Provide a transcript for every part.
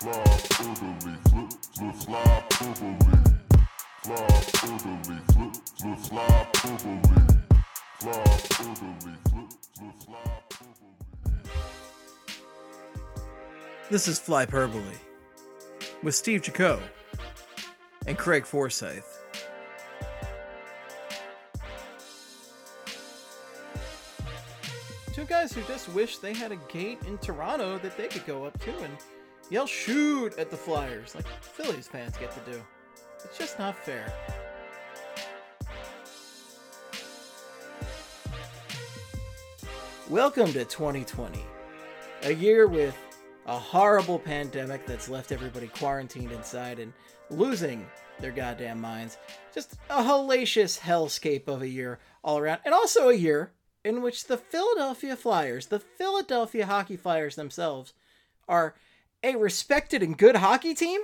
Fly. This is Flyperbole with Steve Jaco and Craig Forsyth. Two guys who just wish they had a gate in Toronto that they could go up to and yell shoot at the Flyers like Phillies fans get to do. It's just not fair. Welcome to 2020, a year with a horrible pandemic that's left everybody quarantined inside and losing their goddamn minds. Just a hellacious hellscape of a year all around, and also a year in which the Philadelphia Flyers, the Philadelphia Hockey Flyers themselves, are a respected and good hockey team.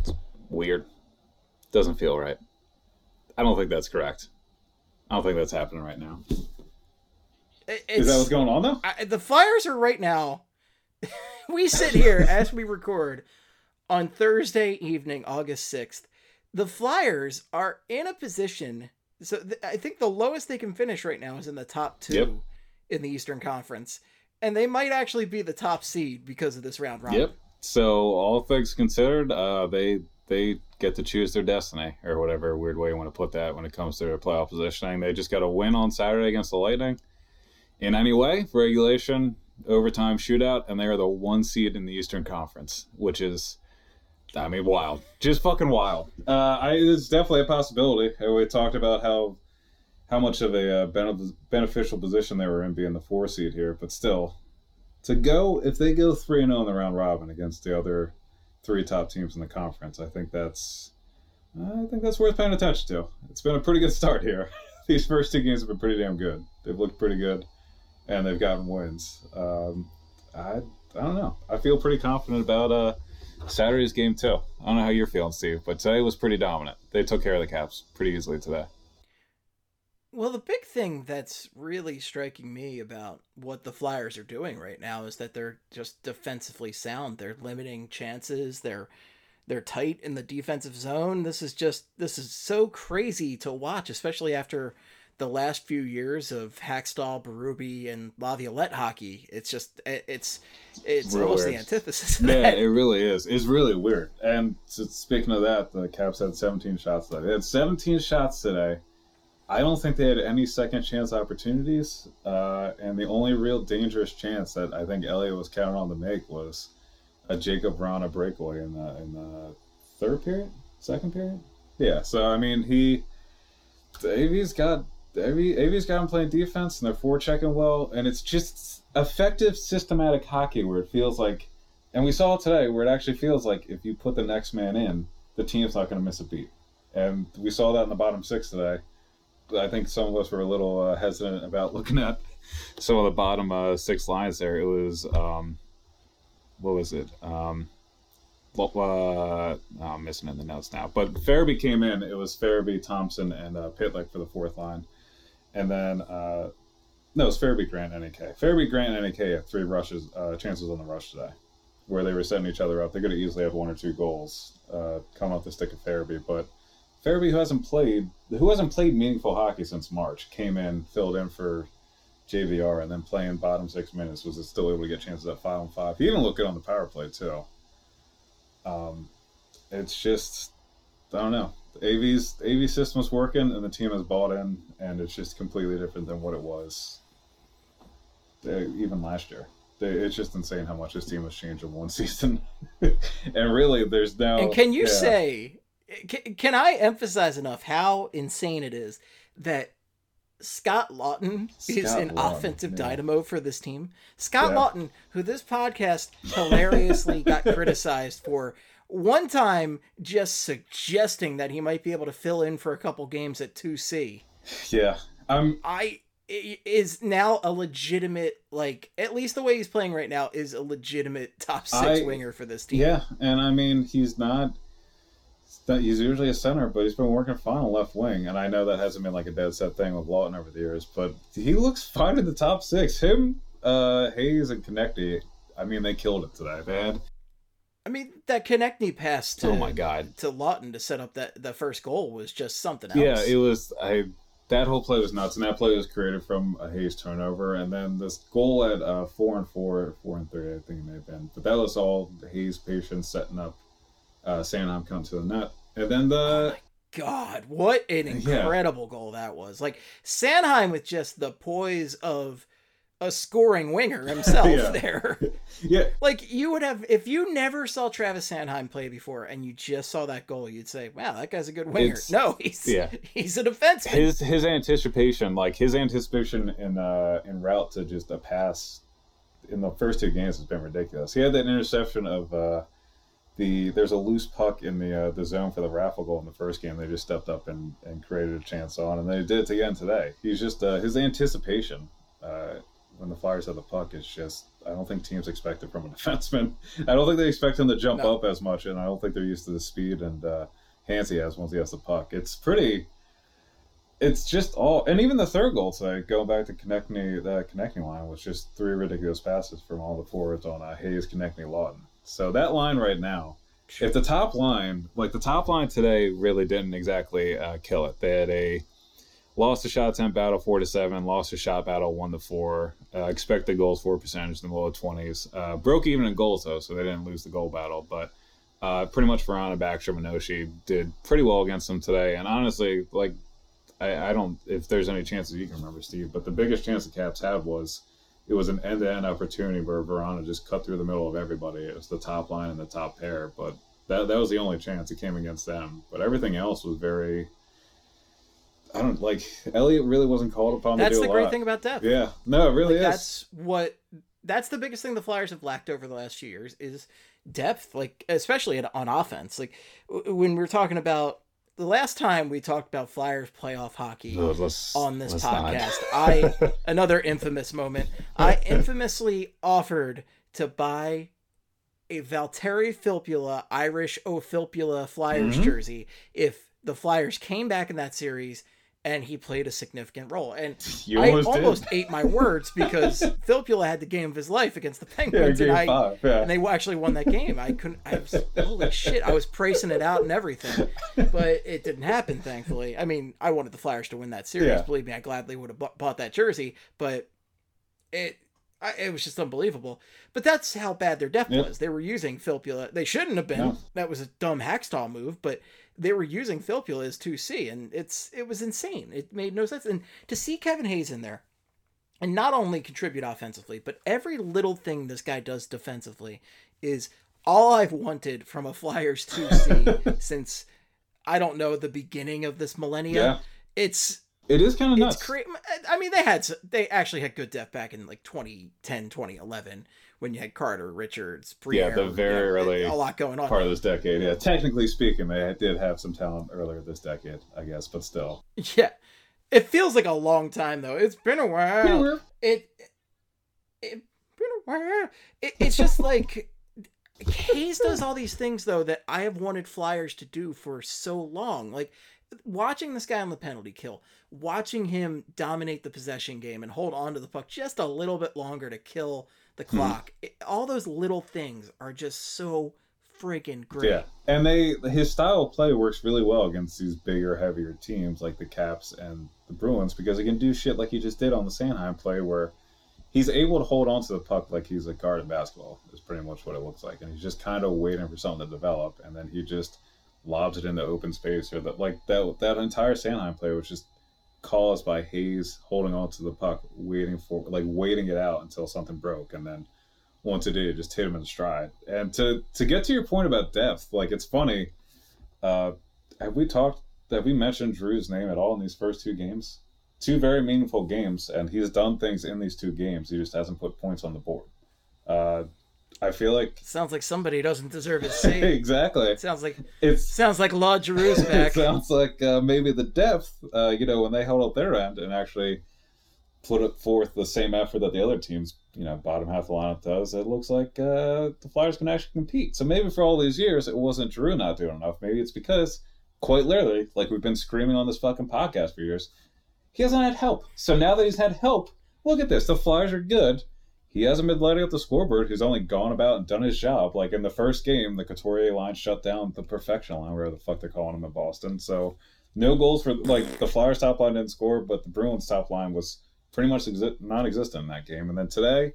It's weird. Doesn't feel right. I don't think that's correct. I don't think that's happening right now. It- Is that what's going on though? I, the Flyers are right now. we sit here as we record on Thursday evening, August 6th. The Flyers are in a position. So th- I think the lowest they can finish right now is in the top two Yep. in the Eastern Conference. And they might actually be the top seed because of this round robin. Yep. So all things considered, uh, they they get to choose their destiny or whatever weird way you want to put that when it comes to their playoff positioning. They just got to win on Saturday against the Lightning. In any way, regulation, overtime, shootout, and they are the one seed in the Eastern Conference, which is, I mean, wild, just fucking wild. Uh, I, it's definitely a possibility. Uh, We talked about how how much of a uh, beneficial position they were in being the four seed here, but still, to go if they go three and zero in the round robin against the other three top teams in the conference, I think that's I think that's worth paying attention to. It's been a pretty good start here. These first two games have been pretty damn good. They've looked pretty good, and they've gotten wins. Um, I I don't know. I feel pretty confident about uh, Saturday's game too. I don't know how you're feeling, Steve, but today was pretty dominant. They took care of the Caps pretty easily today. Well, the big thing that's really striking me about what the Flyers are doing right now is that they're just defensively sound. They're limiting chances. They're they're tight in the defensive zone. This is just this is so crazy to watch, especially after the last few years of Hakstol, Berube, and Laviolette hockey. It's just it- it's it's Real almost the antithesis. Of Yeah, that. it really is. It's really weird. And speaking of that, the Caps had 17 shots today. They had 17 shots today. I don't think they had any second chance opportunities. Uh, and the only real dangerous chance that I think Elliott was counting on to make was a Jakub Vrana breakaway in the in the third period, second period. Yeah. So I mean, he Avi's got Avi, Avi's got him playing defense, and they're forechecking well, and it's just effective, systematic hockey where it feels like, and we saw it today where it actually feels like if you put the next man in, the team's not going to miss a beat, and we saw that in the bottom six today. I think some of us were a little uh, hesitant about looking at some of the bottom uh, six lines there. It was, um, what was it? Um, uh, oh, I'm missing in the notes now. But Farabee came in. It was Farabee, Thompson, and uh, Pitlick for the fourth line. And then, uh, no, it was Farabee, Grant, NAK. Farabee, Grant, NAK had three rushes, uh, chances on the rush today, where they were setting each other up. They could have easily have one or two goals uh, coming off the stick of Farabee. But Farabee, who hasn't played, who hasn't played meaningful hockey since March, came in, filled in for JVR, and then playing bottom six minutes was still able to get chances at five on five. He even looked good on the power play too. Um, it's just I don't know. AV's AV system is working, and the team has bought in, and it's just completely different than what it was uh, even last year. They, it's just insane how much this team has changed in one season. and really, there's now. And can you yeah. say, can, can I emphasize enough how insane it is that Scott Laughton is an Laughton, offensive yeah. dynamo for this team? Scott Yeah. Laughton, who this podcast hilariously got criticized for one time just suggesting that he might be able to fill in for a couple games at 2C. Yeah, I'm. I i- is now a legitimate like at least the way he's playing right now is a legitimate top six I- winger for this team. Yeah, and I mean he's not. He's usually a center, but he's been working fine on left wing, and I know that hasn't been like a dead set thing with Laughton over the years, but he looks fine in the top six. Him, uh, Hayes, and Konecny. I mean, they killed it today. They had I mean, that Konecny pass to oh my god. to Laughton to set up that the first goal was just something else. Yeah, it was. I that whole play was nuts, and that play was created from a Hayes turnover, and then this goal at uh, four and four, four and three, I think it may have been, but that was all Hayes' patience setting up uh, Sanheim come to the net, and then the God, what an Yeah. incredible goal that was! Like Sanheim with just the poise of a scoring winger himself Yeah. there. yeah, Like you would have if you never saw Travis Sanheim play before and you just saw that goal, you'd say, "Wow, that guy's a good winger." It's- no, he's yeah. he's a defenseman. his his anticipation, like his anticipation in uh in route to just a pass in the first two games has been ridiculous. He had that interception of uh the there's a loose puck in the uh, the zone for the Raffl goal in the first game. They just stepped up and, and created a chance on, and they did it again today. He's just uh, his anticipation uh, when the Flyers have the puck is just I don't think teams expect it from a defenseman. I don't think they expect him to jump No. up as much, and I don't think they're used to the speed and uh, hands he has once he has the puck. It's pretty it's just all, and even the third goal today, going back to connecting that connecting line was just three ridiculous passes from all the forwards on uh, Hayes, connecting Laughton. So that line right now, if the top line, like the top line today, really didn't exactly uh, kill it. They had a lost a shot attempt battle four to seven, lost a shot battle one to four, uh, expected goals four percentage in the low twenties, uh, broke even in goals though, so they didn't lose the goal battle, but. Uh, pretty much Vrana, Backstrom, and Oshie did pretty well against them today. And honestly, like I, I don't if there's any chances you can remember, Steve, but the biggest chance the Caps had was it was an end to end opportunity where Vrana just cut through the middle of everybody. It was the top line and the top pair, but that that was the only chance it came against them. But everything else was very I don't like Elliot really wasn't called upon That's to do the great lot. thing about depth. Yeah. No, it really Like, is. That's what that's the biggest thing the Flyers have lacked over the last few years is depth, like especially on offense. Like when we're talking about the last time we talked about Flyers playoff hockey let's- on this podcast, I another infamous moment. I infamously offered to buy a Valtteri Filppula Irish Ophilpula Flyers Mhm. jersey if the Flyers came back in that series and he played a significant role. And You I almost almost, ate my words because Filppula had the game of his life against the Penguins, game and I five. Yeah. and they actually won that game. I couldn't. I was holy shit. I was pricing it out and everything, but it didn't happen. Thankfully, I mean, I wanted the Flyers to win that series. Yeah. Believe me, I gladly would have bought, bought that jersey, but it. I, it was just unbelievable, but that's how bad their depth Yep. was. They were using Filppula. They shouldn't have been. No. That was a dumb Hakstol move, but they were using Filppula as two C, and it's it was insane. It made no sense. And to see Kevin Hayes in there, and not only contribute offensively, but every little thing this guy does defensively is all I've wanted from a Flyers 2C since I don't know the beginning of this millennia. Yeah. It's It is kind of nuts. it's crazy. I mean, they had they actually had good depth back in like 2010, 2011 when you had Carter, Richards, Yeah, the very early a lot going on. part of this decade. Yeah, technically speaking, they did have some talent earlier this decade, I guess, but still. Yeah. It feels like a long time though. It's been a while. It it been a while. It, it's just like Hayes does all these things though that I have wanted Flyers to do for so long. Like watching this guy on the penalty kill, watching him dominate the possession game and hold on to the puck just a little bit longer to kill the hmm. clock. It- all those little things are just so freaking great. Yeah, and they his style of play works really well against these bigger, heavier teams like the Caps and the Bruins because he can do shit like he just did on the Sanheim play where he's able to hold on to the puck like he's a guard in basketball. Is pretty much what it looks like, and he's just kind of waiting for something to develop, and then he just lobs it into open space or that like that that entire Sanheim play was just caused by Hayes holding on to the puck, waiting for like waiting it out until something broke, and then once it did, just hit him in the stride. And to to get to your point about depth, like it's funny. Uh, have we talked? Have we mentioned Drew's name at all in these first two games? Two very meaningful games, and he's done things in these two games. He just hasn't put points on the board. Uh, I feel like Sounds like somebody doesn't deserve his seat. exactly. sounds like it sounds like Law Giroux's it back. sounds like uh, maybe the depth, uh, you know, when they held up their end and actually put it forth the same effort that the other teams, you know, bottom half of the lineup does, it looks like uh, the Flyers can actually compete. So maybe for all these years, it wasn't Drew not doing enough. Maybe it's because, quite literally, like we've been screaming on this fucking podcast for years, he hasn't had help. So now that he's had help, look at this. The Flyers are good. He hasn't been lighting up the scoreboard. He's only gone about and done his job. Like in the first game, the Couturier line shut down the perfection line, wherever the fuck they're calling him in Boston. So no goals for like the Flyers top line didn't score, but the Bruins top line was pretty much exi- non-existent in that game. And then today,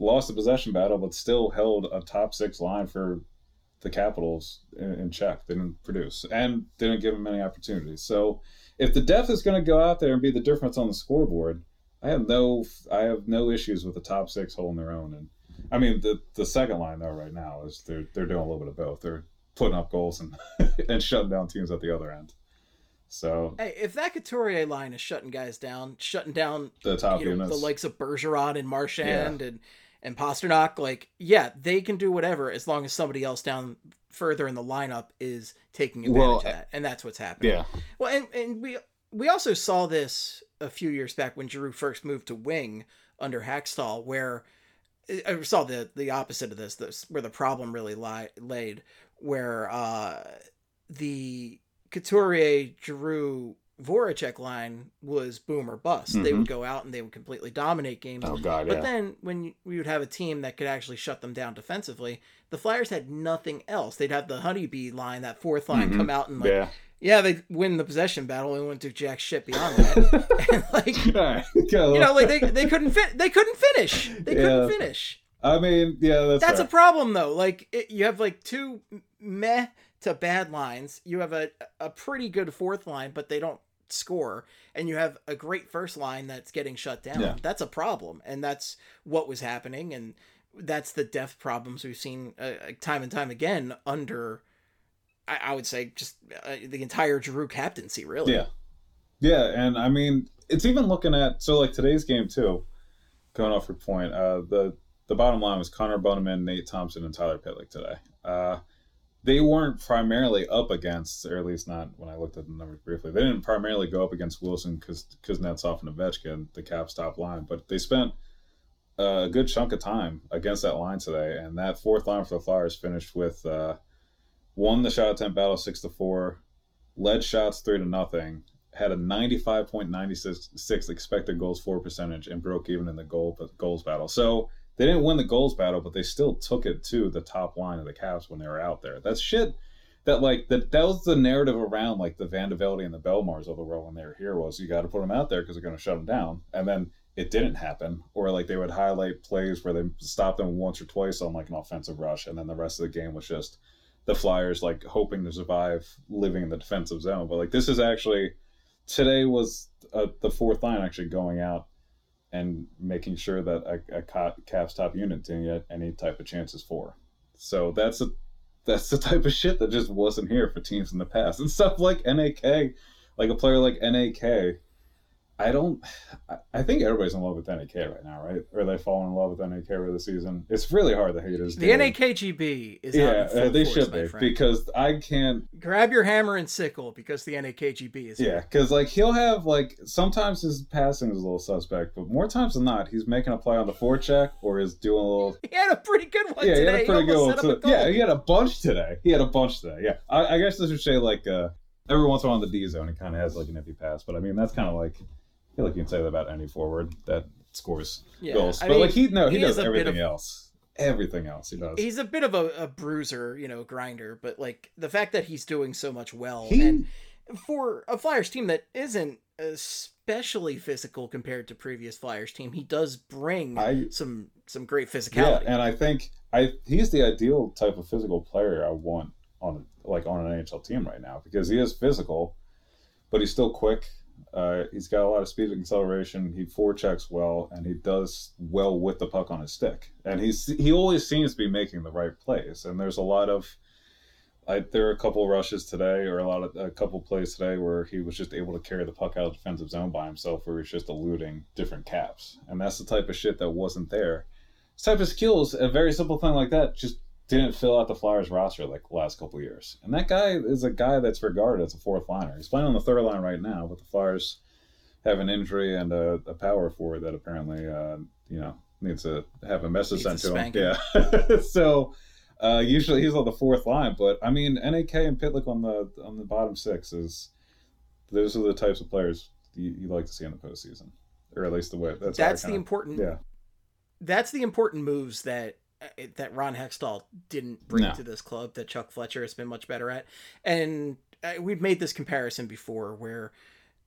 lost the possession battle, but still held a top six line for the Capitals in, in check. They didn't produce and didn't give them many opportunities. So if the depth is going to go out there and be the difference on the scoreboard, I have no I have no issues with the top six holding their own. And I mean the the second line though right now is they're they're doing a little bit of both. They're putting up goals and and shutting down teams at the other end. So Hey, if that Couturier line is shutting guys down, shutting down the top you know, units, the likes of Bergeron and Marchand and and Pastrnak, like yeah, they can do whatever as long as somebody else down further in the lineup is taking advantage Well, of that, and that's what's happening. yeah, Well, and, and we we also saw this a few years back when Giroux first moved to wing under Hakstol, where I saw the the opposite of this. This where the problem really lie, laid, where uh, the Couturier Giroux Voracek line was boom or bust. They Mhm. would go out and they would completely dominate games. oh god, But yeah, then when we would have a team that could actually shut them down defensively, the Flyers had nothing else. They'd have the honeybee line, that fourth line, Mhm. come out and like yeah. Yeah, they win the possession battle and wouldn't do jack shit beyond that. and like you know, like they, they couldn't fit they couldn't finish. They Yeah, couldn't finish. I mean, yeah, that's That's a problem though. Like it, you have like two meh to bad lines. You have a a pretty good fourth line, but they don't score, and you have a great first line that's getting shut down. Yeah. That's a problem, and that's what was happening, and that's the depth problems we've seen uh, time and time again under. I, I would say just uh, the entire Giroux captaincy, really. Yeah. Yeah, and I mean, it's even looking at so like today's game too. Going off your point, uh, the the bottom line was Connor Bunnaman, Nate Thompson, and Tyler Pitlick today. Uh, they weren't primarily up against, or at least not when I looked at the numbers briefly. They didn't primarily go up against Wilson because because Kuznetsov and Ovechkin, the Caps top line, but they spent a good chunk of time against that line today, and that fourth line for the Flyers finished with uh, won the shot attempt battle six to four, led shots three to nothing, had a 95.96 expected goals for percentage, and broke even in the goal goals battle. So they didn't win the goals battle, but they still took it to the top line of the Caps when they were out there. That's shit. That like that that was the narrative around like the VandeVelde and the Bellemares of the world when they were here was you got to put them out there because they're going to shut them down, and then it didn't happen, or like they would highlight plays where they stopped them once or twice on like an offensive rush, and then the rest of the game was just the Flyers like hoping to survive living in the defensive zone. But like this is actually today was uh, the fourth line actually going out and making sure that a, a ca- Caps top unit didn't get any type of chances for. So that's a that's the type of shit that just wasn't here for teams in the past and stuff like NAK, like a player like NAK. I don't. I- think everybody's in love with NAK right now, right? Or they fall in love with NAK over the season. It's really hard to hate his The. NAKGB is out Yeah, uh, they force, should be friend. because I can't Grab your hammer and sickle because the NAKGB is Yeah, because like he'll have like sometimes his passing is a little suspect, but more times than not, he's making a play on the forecheck or is doing a little. He had a pretty good one yeah, he had a pretty good one set up too. a Yeah, he had a bunch today. He had a bunch today. Yeah, I, I guess I should say like uh, every once in a while in the D zone, he kind of has like an empty pass, but I mean that's kind of like feel like you can say that about any forward that scores Yeah, goals. I but mean, like he no, he, he does is a bit everything of- else. Everything else he does. He's a bit of a, a bruiser, you know, grinder, but like the fact that he's doing so much well He- and for a Flyers team that isn't especially physical compared to previous Flyers team, he does bring I- some some great physicality. Yeah, and I think I he's the ideal type of physical player I want on like on an NHL team right now because he is physical, but he's still quick. Uh, he's got a lot of speed and acceleration. He forechecks well, and he does well with the puck on his stick. And he's he always seems to be making the right plays. And there's a lot of I, there are a couple rushes today, or a lot of a couple plays today where he was just able to carry the puck out of the defensive zone by himself, where he's just eluding different caps, and that's the type of shit that wasn't there this type of skills, a very simple thing like that, just didn't fill out the Flyers roster like the last couple of years. And that guy is a guy that's regarded as a fourth liner. He's playing on the third line right now, but the Flyers have an injury and a, a power forward that apparently, uh, you know, needs to have a message sent to him. Yeah. so uh, usually he's on the fourth line, but I mean, NAK and Pitlick on the on the bottom six is those are the types of players you, you like to see in the postseason, or at least the way that's That's the kinda- important yeah. that's the important moves that that Ron Hextall didn't bring No. to this club that Chuck Fletcher has been much better at. And uh, we've made this comparison before where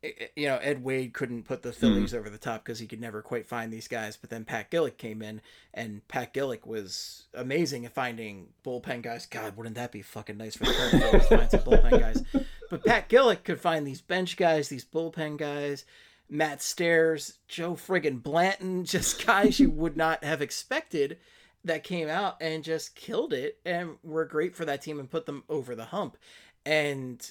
uh, you know Ed Wade couldn't put the Phillies over the top because he could never quite find these guys, but then Pat Gillick came in and Pat Gillick was amazing at finding bullpen guys. God, wouldn't that be fucking nice for the Phillies to find some bullpen guys? But Pat Gillick could find these bench guys, these bullpen guys. Matt Stairs, Joe friggin' Blanton, just guys you would not have expected that came out and just killed it and were great for that team and put them over the hump. And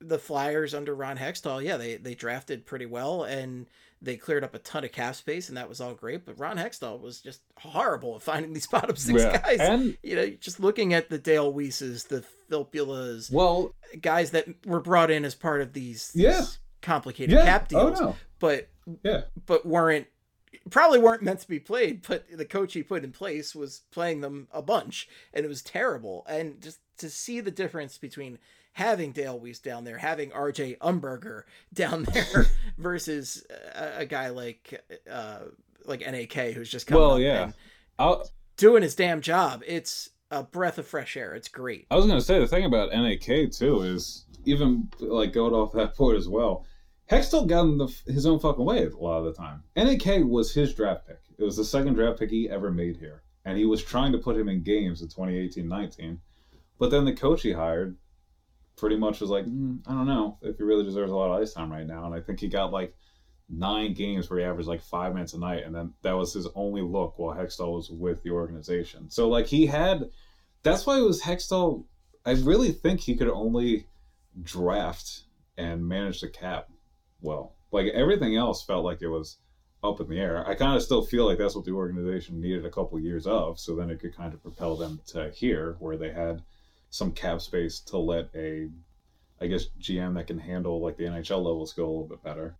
the Flyers under Ron Hextall, yeah, they they drafted pretty well and they cleared up a ton of cap space and that was all great. But Ron Hextall was just horrible at finding these bottom six Yeah. guys. And you know, just looking at the Dale Weises, the Filppulas, well, guys that were brought in as part of these, Yeah. these complicated yeah. cap Oh deals, no. but Yeah. but weren't probably weren't meant to be played. But the coach he put in place was playing them a bunch, and it was terrible. And just to see the difference between having Dale Weise down there, having R.J. Umberger down there, versus a, a guy like uh, like Nak who's just coming Well, yeah. doing his damn job. It's a breath of fresh air. It's great. I was gonna say the thing about NAK too is even like going off that point as well. Hextall got in the, his own fucking way a lot of the time. NAK was his draft pick. It was the second draft pick he ever made here, and he was trying to put him in games in 2018-19. But then the coach he hired pretty much was like, mm, I don't know if he really deserves a lot of ice time right now. And I think he got like nine games where he averaged like five minutes a night, and then that was his only look while Hextall was with the organization. So like he had, that's why it was Hextall. I really think he could only draft and manage the cap well. Like everything else felt like it was up in the air. I kind of still feel like that's what the organization needed a couple years of, so then it could kind of propel them to here where they had some cap space to let a, I guess GM that can handle like the NHL level skill a little bit better.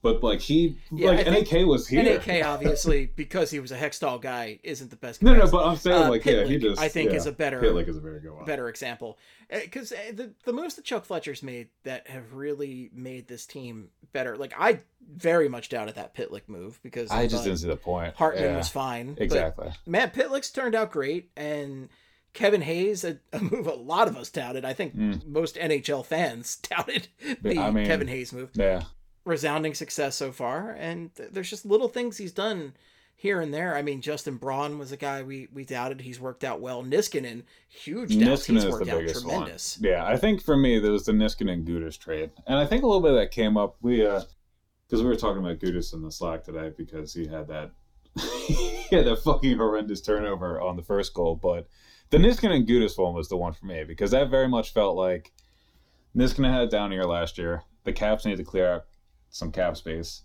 But like he, Yeah, like NAK was here. NAK obviously because he was a Hextall guy isn't the best. No, no, but I'm saying Uh, like yeah, he just I think yeah, is a better Pitlick is a very good one. better example because the the moves that Chuck Fletcher's made that have really made this team better. Like I very much doubted that Pitlick move because I just didn't see the point. Hartman Yeah, was fine. exactly. Matt Pitlick's turned out great, and Kevin Hayes, a, a move a lot of us doubted. I think Mm. most NHL fans doubted the I mean- Kevin Hayes move. Yeah. Resounding success so far, and th- there's just little things he's done here and there. I mean, Justin Braun was a guy we we doubted. He's worked out well. Niskanen, huge doubts. Niskanen he's is the out biggest tremendous. one. Yeah, I think for me there was the Niskanen Gudas trade, and I think a little bit of that came up. We uh, because we were talking about Gudas in the Slack today because he had that he had that fucking horrendous turnover on the first goal, but the Niskanen Gudas one was the one for me because that very much felt like Niskanen had a down year last year. The Caps needed to clear out some cap space.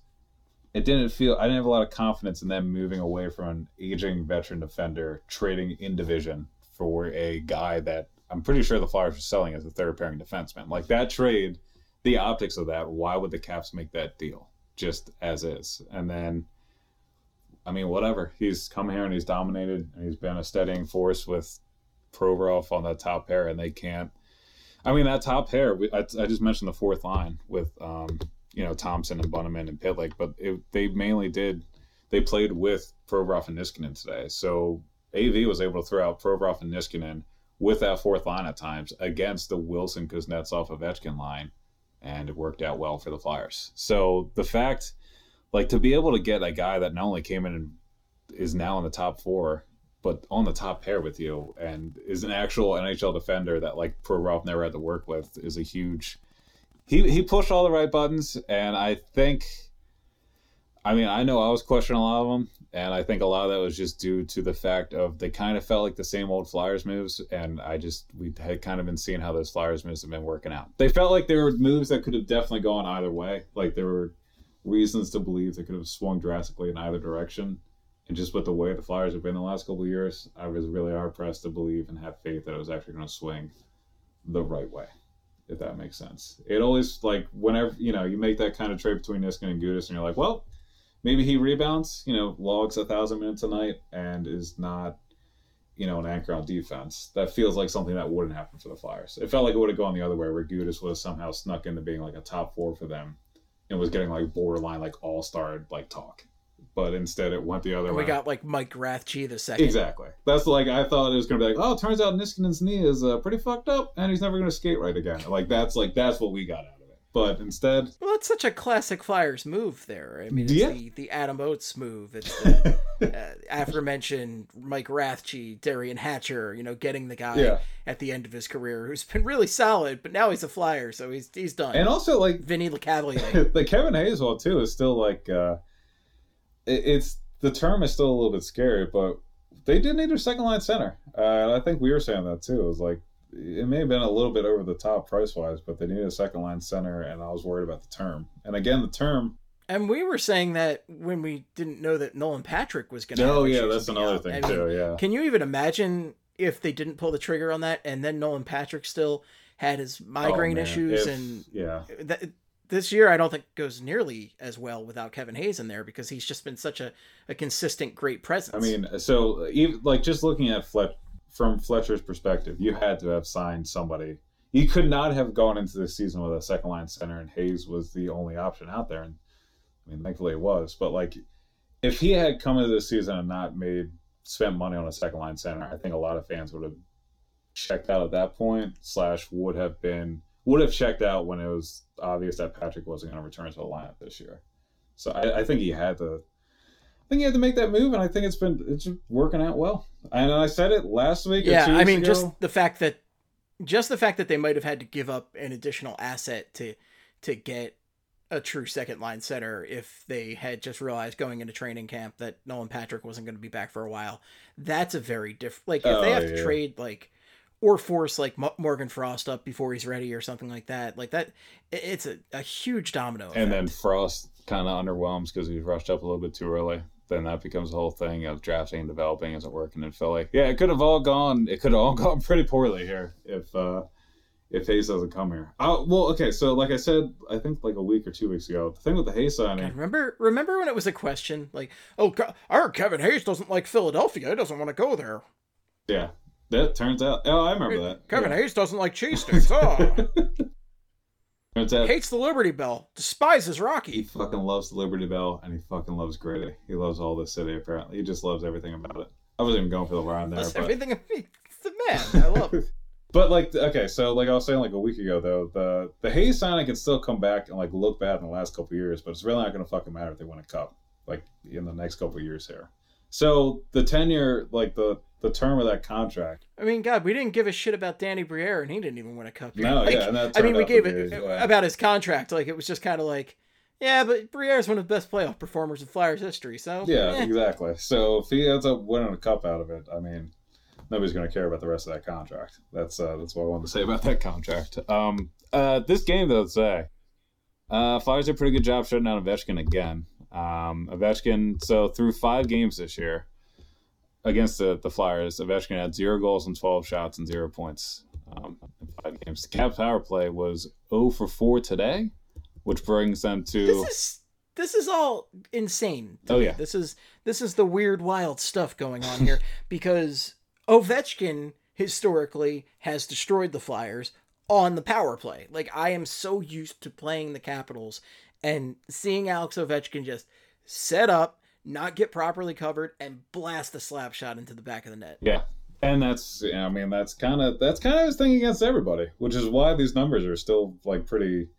It didn't feel. I didn't have a lot of confidence in them moving away from an aging veteran defender, trading in division for a guy that I'm pretty sure the Flyers were selling as a third pairing defenseman. Like that trade, the optics of that. Why would the Caps make that deal just as is? And then, I mean, whatever. He's come here and he's dominated, and he's been a steadying force with Provorov on that top pair, and they can't. I mean, that top pair. We, I, I just mentioned the fourth line with, um, you know, Thompson and Bunnaman and Pitlick, but it, they mainly did. They played with Provorov and Niskanen today, so AV was able to throw out Provorov and Niskanen with that fourth line at times against the Wilson Kuznetsov Ovechkin line, and it worked out well for the Flyers. So the fact, like, to be able to get a guy that not only came in and is now in the top four, but on the top pair with you and is an actual NHL defender that like Provorov never had to work with is a huge. He he pushed all the right buttons, and I think. I mean, I know I was questioning a lot of them, and I think a lot of that was just due to the fact of they kind of felt like the same old Flyers moves, and I just we had kind of been seeing how those Flyers moves have been working out. They felt like there were moves that could have definitely gone either way, like there were reasons to believe they could have swung drastically in either direction. And just with the way the Flyers have been the last couple of years, I was really hard pressed to believe and have faith that it was actually going to swing the right way, if that makes sense. It always like whenever you know you make that kind of trade between Niskin and Gudas, and you're like, well, maybe he rebounds, you know, logs a thousand minutes a night, and is not, you know, an anchor on defense. That feels like something that wouldn't happen for the Flyers. It felt like it would have gone the other way, where Gudas would have somehow snuck into being like a top four for them, and was getting like borderline like all star like talk but instead it went the other And way. we got like Mike Rathje the second. Exactly. That's like I thought it was gonna be like, oh, turns out Niskanen's knee is uh, pretty fucked up, and he's never gonna skate right again. Like that's like that's what we got out of it. But instead, Well, it's such a classic Flyers move there. I mean, it's Yeah. the, the Adam Oates move. It's the uh, aforementioned Mike Rathje, Derian Hatcher, you know, getting the guy Yeah. at the end of his career who's been really solid, but now he's a Flyer, so he's he's done. and also like Vinny Lecavalier. the Kevin Hayes one too is still like uh it, it's the term is still a little bit scary, but they did need a second line center. Uh, and I think we were saying that too. It was like it may have been a little bit over the top price wise, but they needed a second line center, and I was worried about the term. And again, the term. and we were saying that when we didn't know that Nolan Patrick was going to. Oh yeah, that's another thing too. Yeah. Can you even imagine if they didn't pull the trigger on that, and then Nolan Patrick still had his migraine Oh, issues, If- and yeah, that, this year I don't think goes nearly as well without Kevin Hayes in there because he's just been such a, a consistent great presence. I mean, so even like just looking at Fletch from Fletcher's perspective, you had to have signed somebody. You could not have gone into this season with a second line center, and Hayes was the only option out there. And I mean, thankfully it was. But like, if he had come into this season and not made spent money on a second line center, I think a lot of fans would have checked out at that point. Slash, would have been would have checked out when it was obvious that Patrick wasn't going to return to the lineup this year. So I, I think he had to I think he had to make that move, and I think it's been it's working out well. And I said it last week. yeah, I mean, ago. just the fact that just the fact that they might have had to give up an additional asset to to get a true second line center if they had just realized going into training camp that Nolan Patrick wasn't going to be back for a while. That's a very different. Like if they Oh, have to trade like or force like Mo- Morgan Frost up before he's ready or something like that. Like that, it's a, a huge domino. and then. Frost kind of underwhelms because he's rushed up a little bit too early. Then that becomes the whole thing of drafting and developing isn't working in Philly. Yeah, it could have all gone. It could have all gone pretty poorly here if uh if Hayes doesn't come here. Uh, well, okay, so like I said, I think like a week or two weeks ago, the thing with the Hayes signing, God, remember remember when it was a question like, oh, our Kevin Hayes doesn't like Philadelphia. He doesn't want to go there. yeah, that turns out. Oh, I remember that. Kevin yeah. Hayes doesn't like cheesesteaks. Oh. Turns out Hates the Liberty Bell. Despises he Rocky. fucking loves the Liberty Bell and he fucking loves Gritty. He loves all this city. Apparently, he just loves everything about it. I wasn't even going for the rhyme there, but everything. It's the man. I love it. But like, okay, so like I was saying like a week ago though, the the Hayes signing can still come back and like look bad in the last couple years, but it's really not going to fucking matter if they win a cup like in the next couple of years here. So the tenure, like the the term of that contract, I mean, God, we didn't give a shit about Danny Briere, and he didn't even win a cup. here. No, Like, yeah, I mean, we gave it yeah. about his contract. Like, it was just kind of like, yeah, but Briere is one of the best playoff performers in Flyers history. So yeah, eh. exactly. So if he ends up winning a cup out of it, I mean, nobody's going to care about the rest of that contract. That's uh, that's what I wanted to say about that contract. Um, uh, this game though, say, uh, Flyers did a pretty good job shutting down Ovechkin again. Um, Ovechkin, so through five games this year against the, the Flyers, Ovechkin had zero goals and 12 shots and zero points um, in five games. The Caps power play was 0 for 4 today, which brings them to. this is this is all insane. Oh, me. yeah. this is this is the weird, wild stuff going on here because Ovechkin historically has destroyed the Flyers on the power play. Like I am so used to playing the Capitals and seeing Alex Ovechkin just set up, not get properly covered, and blast a slap shot into the back of the net. Yeah. And that's, I mean, that's kind of that's kind of his thing against everybody, which is why these numbers are still like pretty,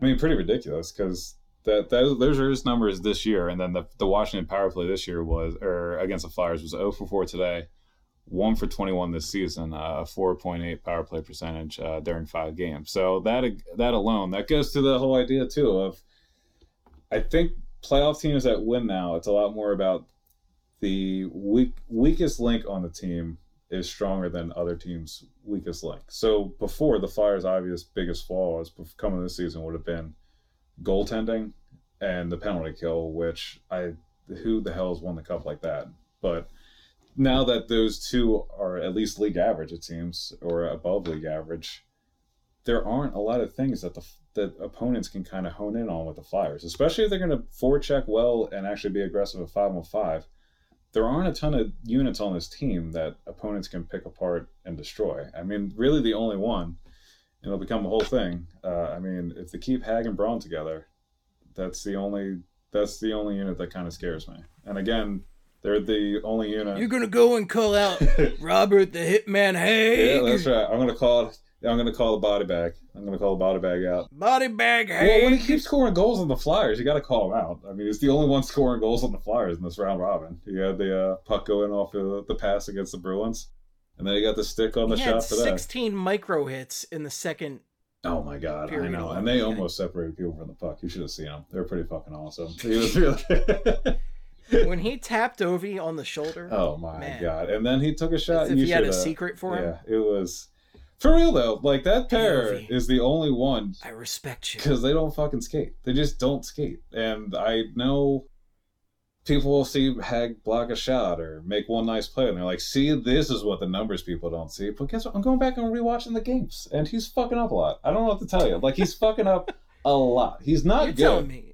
I mean, pretty ridiculous because that, that those are his numbers this year, and then the the Washington power play this year was or against the Flyers was 0 for 4 today, one for 21 this season, uh, a 4.8 power play percentage uh, during five games. So that that alone that goes to the whole idea too of, I think playoff teams that win now, it's a lot more about the weak weakest link on the team is stronger than other teams' weakest link. So before the Flyers' obvious biggest flaw coming this season would have been goaltending and the penalty kill, which I who the hell has won the cup like that? But now that those two are at least league average, it seems, or above league average, there aren't a lot of things that the that opponents can kind of hone in on with the Flyers, especially if they're going to forecheck well and actually be aggressive at five on five there aren't a ton of units on this team that opponents can pick apart and destroy. I mean, really the only one, and it'll become a whole thing. Uh, I mean, if they keep Hagg and Braun together, that's the only That's the only unit that kind of scares me. And again, they're the only unit. You're gonna go and call out Robert the Hitman Hagg. yeah, that's right. I'm gonna call it. I'm gonna call the body bag. I'm gonna call the body bag out. Body bag Well, when he keeps scoring goals on the Flyers, you got to call him out. I mean, he's the only one scoring goals on the Flyers in this round robin. He had the uh, puck going off the, the pass against the Bruins, and then he got the stick on the he shot had for that. 16 micro hits in the second. Oh my god, I know. And they almost separated people from the puck. You should have seen them. They're pretty fucking awesome. He was really. When he tapped Ovi on the shoulder, oh my Man. god! And then he took a shot. as if you he had a secret for him. Yeah, it was for real though. Like that pair is the only one I respect you. because they don't fucking skate. They just don't skate. And I know people will see Hagg block a shot or make one nice play, and they're like, "See, this is what the numbers people don't see." But guess what? I'm going back and rewatching the games, and he's fucking up a lot. I don't know what to tell you. Like he's fucking up a lot. He's not You're good. telling me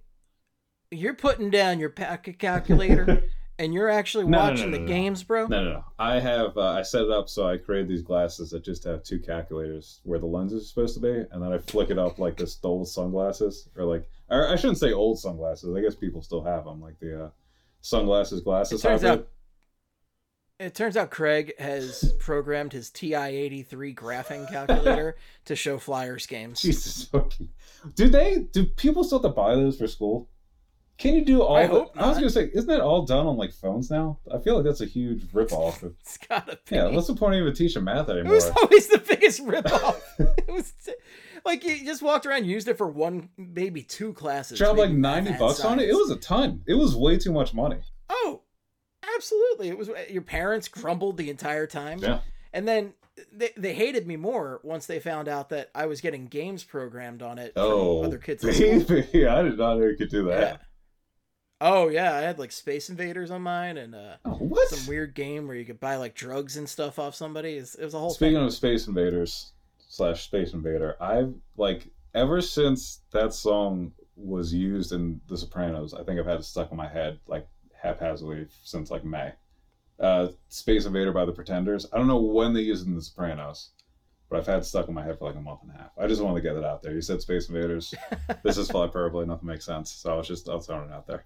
you're putting down your packet calculator and you're actually No, no, no, watching no, the games, bro? No, no, no. I have uh, I set it up so I created these glasses that just have two calculators where the lenses are supposed to be, and then I flick it up like this old sunglasses, or like, or I shouldn't say old sunglasses. I guess people still have them, like the uh, sunglasses glasses. It turns hybrid. out- It turns out Craig has programmed his TI-83 graphing calculator to show Flyers games. Jesus fucking. Do they? Do people still have to buy those for school? Can you do all? I the- I was gonna say, isn't that all done on like phones now? I feel like that's a huge ripoff. Of, It's gotta be. yeah, what's the point of even teaching math it anymore? was always the biggest ripoff. it was like you just walked around, used it for one, maybe two classes. Dropped like ninety bucks and on it. It was a ton. It was way too much money. Oh, absolutely. It was eh, your parents grumbled the entire time. Yeah. And then they, they hated me more once they found out that I was getting games programmed on it from Oh, other kids baby, I did not know you could do that. Yeah. Oh yeah, I had like Space Invaders on mine and uh Oh, what? some weird game where you could buy like drugs and stuff off somebody. It's- It was a whole Speaking thing. of Space Invaders slash Space Invader, I've like ever since that song was used in The Sopranos, I think I've had it stuck in my head like haphazardly since like May. Uh, Space Invader by the Pretenders. I don't know when they used it in The Sopranos, but I've had it stuck in my head for like a month and a half. I just wanted to get it out there. You said Space Invaders. this is full hyperbole. Nothing makes sense. So I was just I was throwing it out there.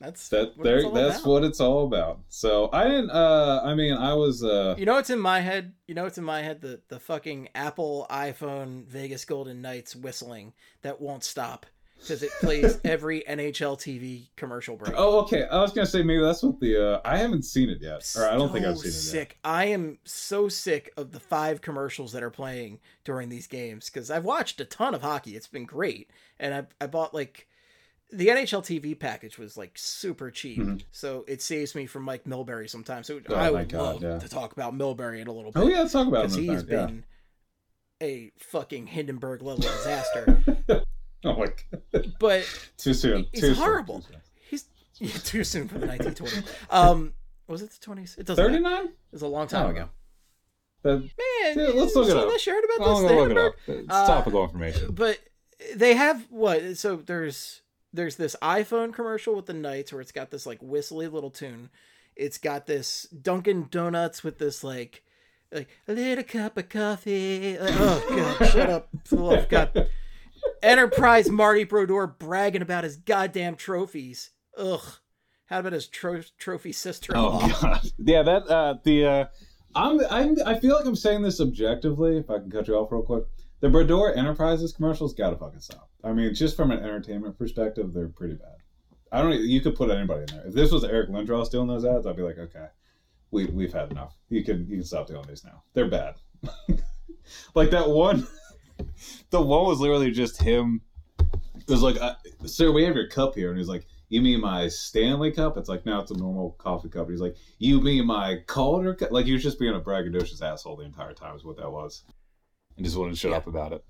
That's That what there, it's all that's about. what it's all about. So I didn't. Uh, I mean, I was. Uh, You know what's in my head? You know what's in my head? The the fucking Apple iPhone Vegas Golden Knights whistling that won't stop because it plays every NHL TV commercial break. Oh, okay. I was gonna say maybe that's what the. Uh, I haven't seen it yet, or I don't think I've seen it yet. sick. I am so sick of the five commercials that are playing during these games because I've watched a ton of hockey. It's been great, and I I bought like the NHL TV package was like super cheap, Mhm. so it saves me from Mike Milbury sometimes. So Oh I would God, love yeah. to talk about Milbury in a little bit Oh yeah, let's talk about because he's fact, been a fucking Hindenburg level disaster. Oh my god. but Too soon. He's Too horrible. Soon. he's yeah, too soon for the 1920s. Um, was it the 20s? It doesn't. Thirty-nine. It was a long time Oh, ago. That- Man, Yeah, let's look it up. heard about this, look it up. It's Uh, topical information. But they have what? So there's there's this iPhone commercial with the Knights where it's got this like whistly little tune. It's got this Dunkin' Donuts with this like like a little cup of coffee. Like, oh god, shut up! Of God. Enterprise Marty Brodeur bragging about his goddamn trophies. Ugh. How about his tro- trophy sister-in-law? Oh god. Yeah, that uh the uh I'm I'm I feel like I'm saying this objectively, if I can cut you off real quick. The Brodeur Enterprises commercials gotta fucking stop. I mean, just from an entertainment perspective, they're pretty bad. I don't you could put anybody in there. If this was Eric Lindros doing those ads, I'd be like, okay. We we've had enough. You can you can stop doing these now. They're bad. like that one the one was literally just him it was like, uh, "Sir, we have your cup here," and he's like, "You mean my Stanley cup?" It's like, "No, it's a normal coffee cup." He's like, "You mean my Calder cup?" Like he was just being a braggadocious asshole the entire time. Is what that was, and just wouldn't shut Yeah. up about it.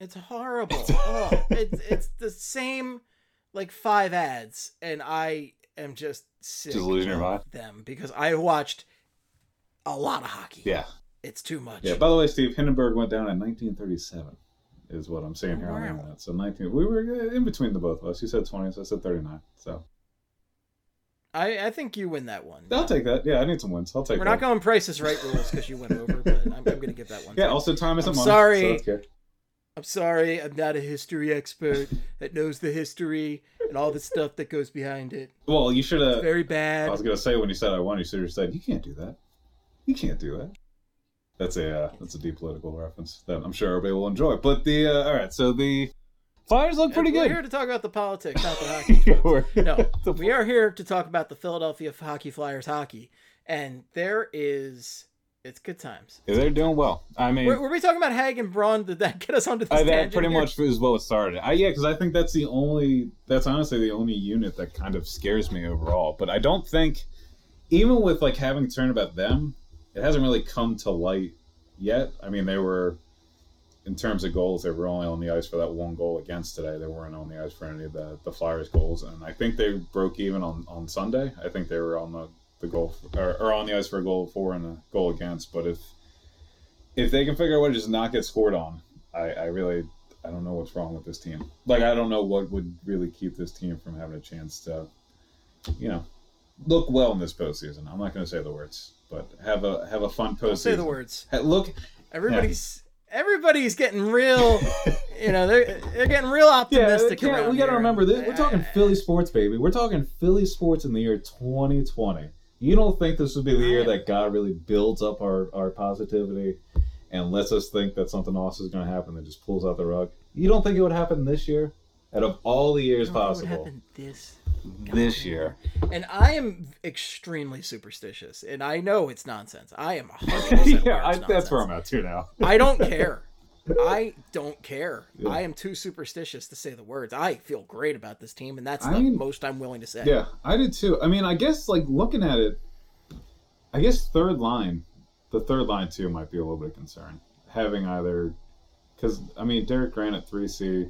It's horrible. Ugh. it's it's the same like five ads, and I am just sick Just losing your mind? them because I watched a lot of hockey. Yeah, it's too much. yeah. By the way, Steve Hindenburg went down in 1937. Is what I'm seeing here on the Wow. internet. So 19. We were uh, in between the both of us. You said 20, so I said 39. So I I think you win that one. I'll take that. Yeah, I need some wins. I'll take We're that. not going prices right rules because you went over, but I'm, I'm going to give that one. Yeah. Also, time isn't I'm money. sorry. So. I'm sorry, I'm not a history expert that knows the history and all the stuff that goes behind it. Well, you should have. Very bad. I was gonna say when you said I won, you should have said you can't do that. You can't do that. That's a uh, that's a deep political reference that I'm sure everybody will enjoy. But the uh, all right, so the Flyers look pretty good. We're here to talk about the politics, not the hockey. We're- no, we are here to talk about the Philadelphia Hockey Flyers hockey, and there is it's good times. Yeah, they're doing well. I mean, Were, were we talking about Hagg and Braun? Did that get us onto this I, that pretty here? much is what it started. I, yeah, because I think that's the only. That's honestly the only unit that kind of scares me overall. But I don't think, even with like having concern about them, it hasn't really come to light yet. I mean, they were, in terms of goals, they were only on the ice for that one goal against today. They weren't on the ice for any of the the Flyers goals, and I think they broke even on on Sunday. I think they were on the the goal or, or on the ice for a goal for and a goal against. But if if they can figure out what to just not get scored on, I, I really I don't know what's wrong with this team. Like I don't know what would really keep this team from having a chance to, you know, look well in this postseason. I'm not going to say the words, but have a have a fun postseason. Don't say the words. Look, Everybody's everybody's getting real. you know, they're they're getting real optimistic. can't- we got to here. remember this. We're talking Philly sports, baby. We're talking Philly sports in the year 2020. You don't think this would be the year that God really builds up our, our positivity and lets us think that something awesome is going to happen that just pulls out the rug? You don't think it would happen this year? Out of all the years I don't know what possible, happened this this year. And I am extremely superstitious, and I know it's nonsense. I am 100% yeah, I, it's that's where I'm at too now. I don't care. I don't care. Yeah. I am too superstitious to say the words. I feel great about this team, and that's I the mean- most I'm willing to say. Yeah, I did too. I mean, I guess like looking at it, I guess third line, the third line too might be a little bit of concern. Having either, because I mean, Derek Grant at three C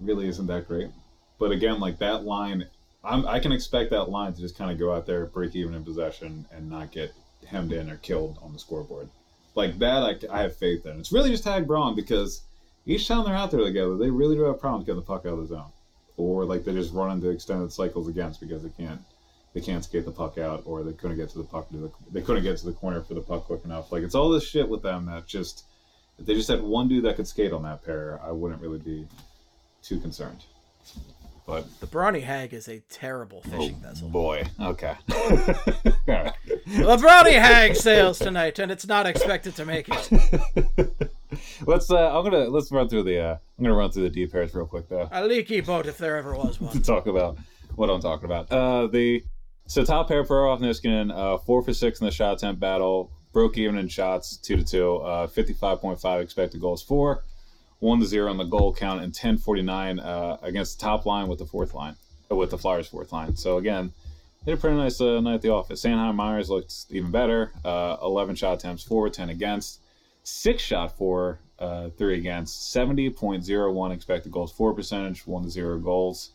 really isn't that great. But again, like that line, I'm, I can expect that line to just kind of go out there, break even in possession, and not get hemmed in or killed on the scoreboard. Like that, I, I have faith in. It's really just Hagg Braun because each time they're out there together, they really do have problems getting the puck out of the zone or like they just run into extended cycles against because they can't they can't skate the puck out or they couldn't get to the puck to the, they couldn't get to the corner for the puck quick enough. Like it's all this shit with them that just if they just had one dude that could skate on that pair, I wouldn't really be too concerned. But The Brawny Hag is a terrible fishing Oh, vessel. boy, okay. Right. The Brawny Hag sails tonight, and it's not expected to make it. let's uh I'm gonna let's run through the uh I'm gonna run through the deep pairs real quick though. A leaky boat, if there ever was one. to talk about what I'm talking about. Uh, the so top pair Perov Niskanen, uh, four for six in the shot attempt battle, broke even in shots, two to two, uh, 55.5 expected goals for, one to zero on the goal count, and 1049 uh, against the top line with the fourth line, uh, with the Flyers fourth line. So again, they had a pretty nice uh, night at the office. Sanheim Myers looked even better, uh, 11 shot attempts for, 10 against, six shot for, uh, three against, 70.01 expected goals for percentage, one to zero goals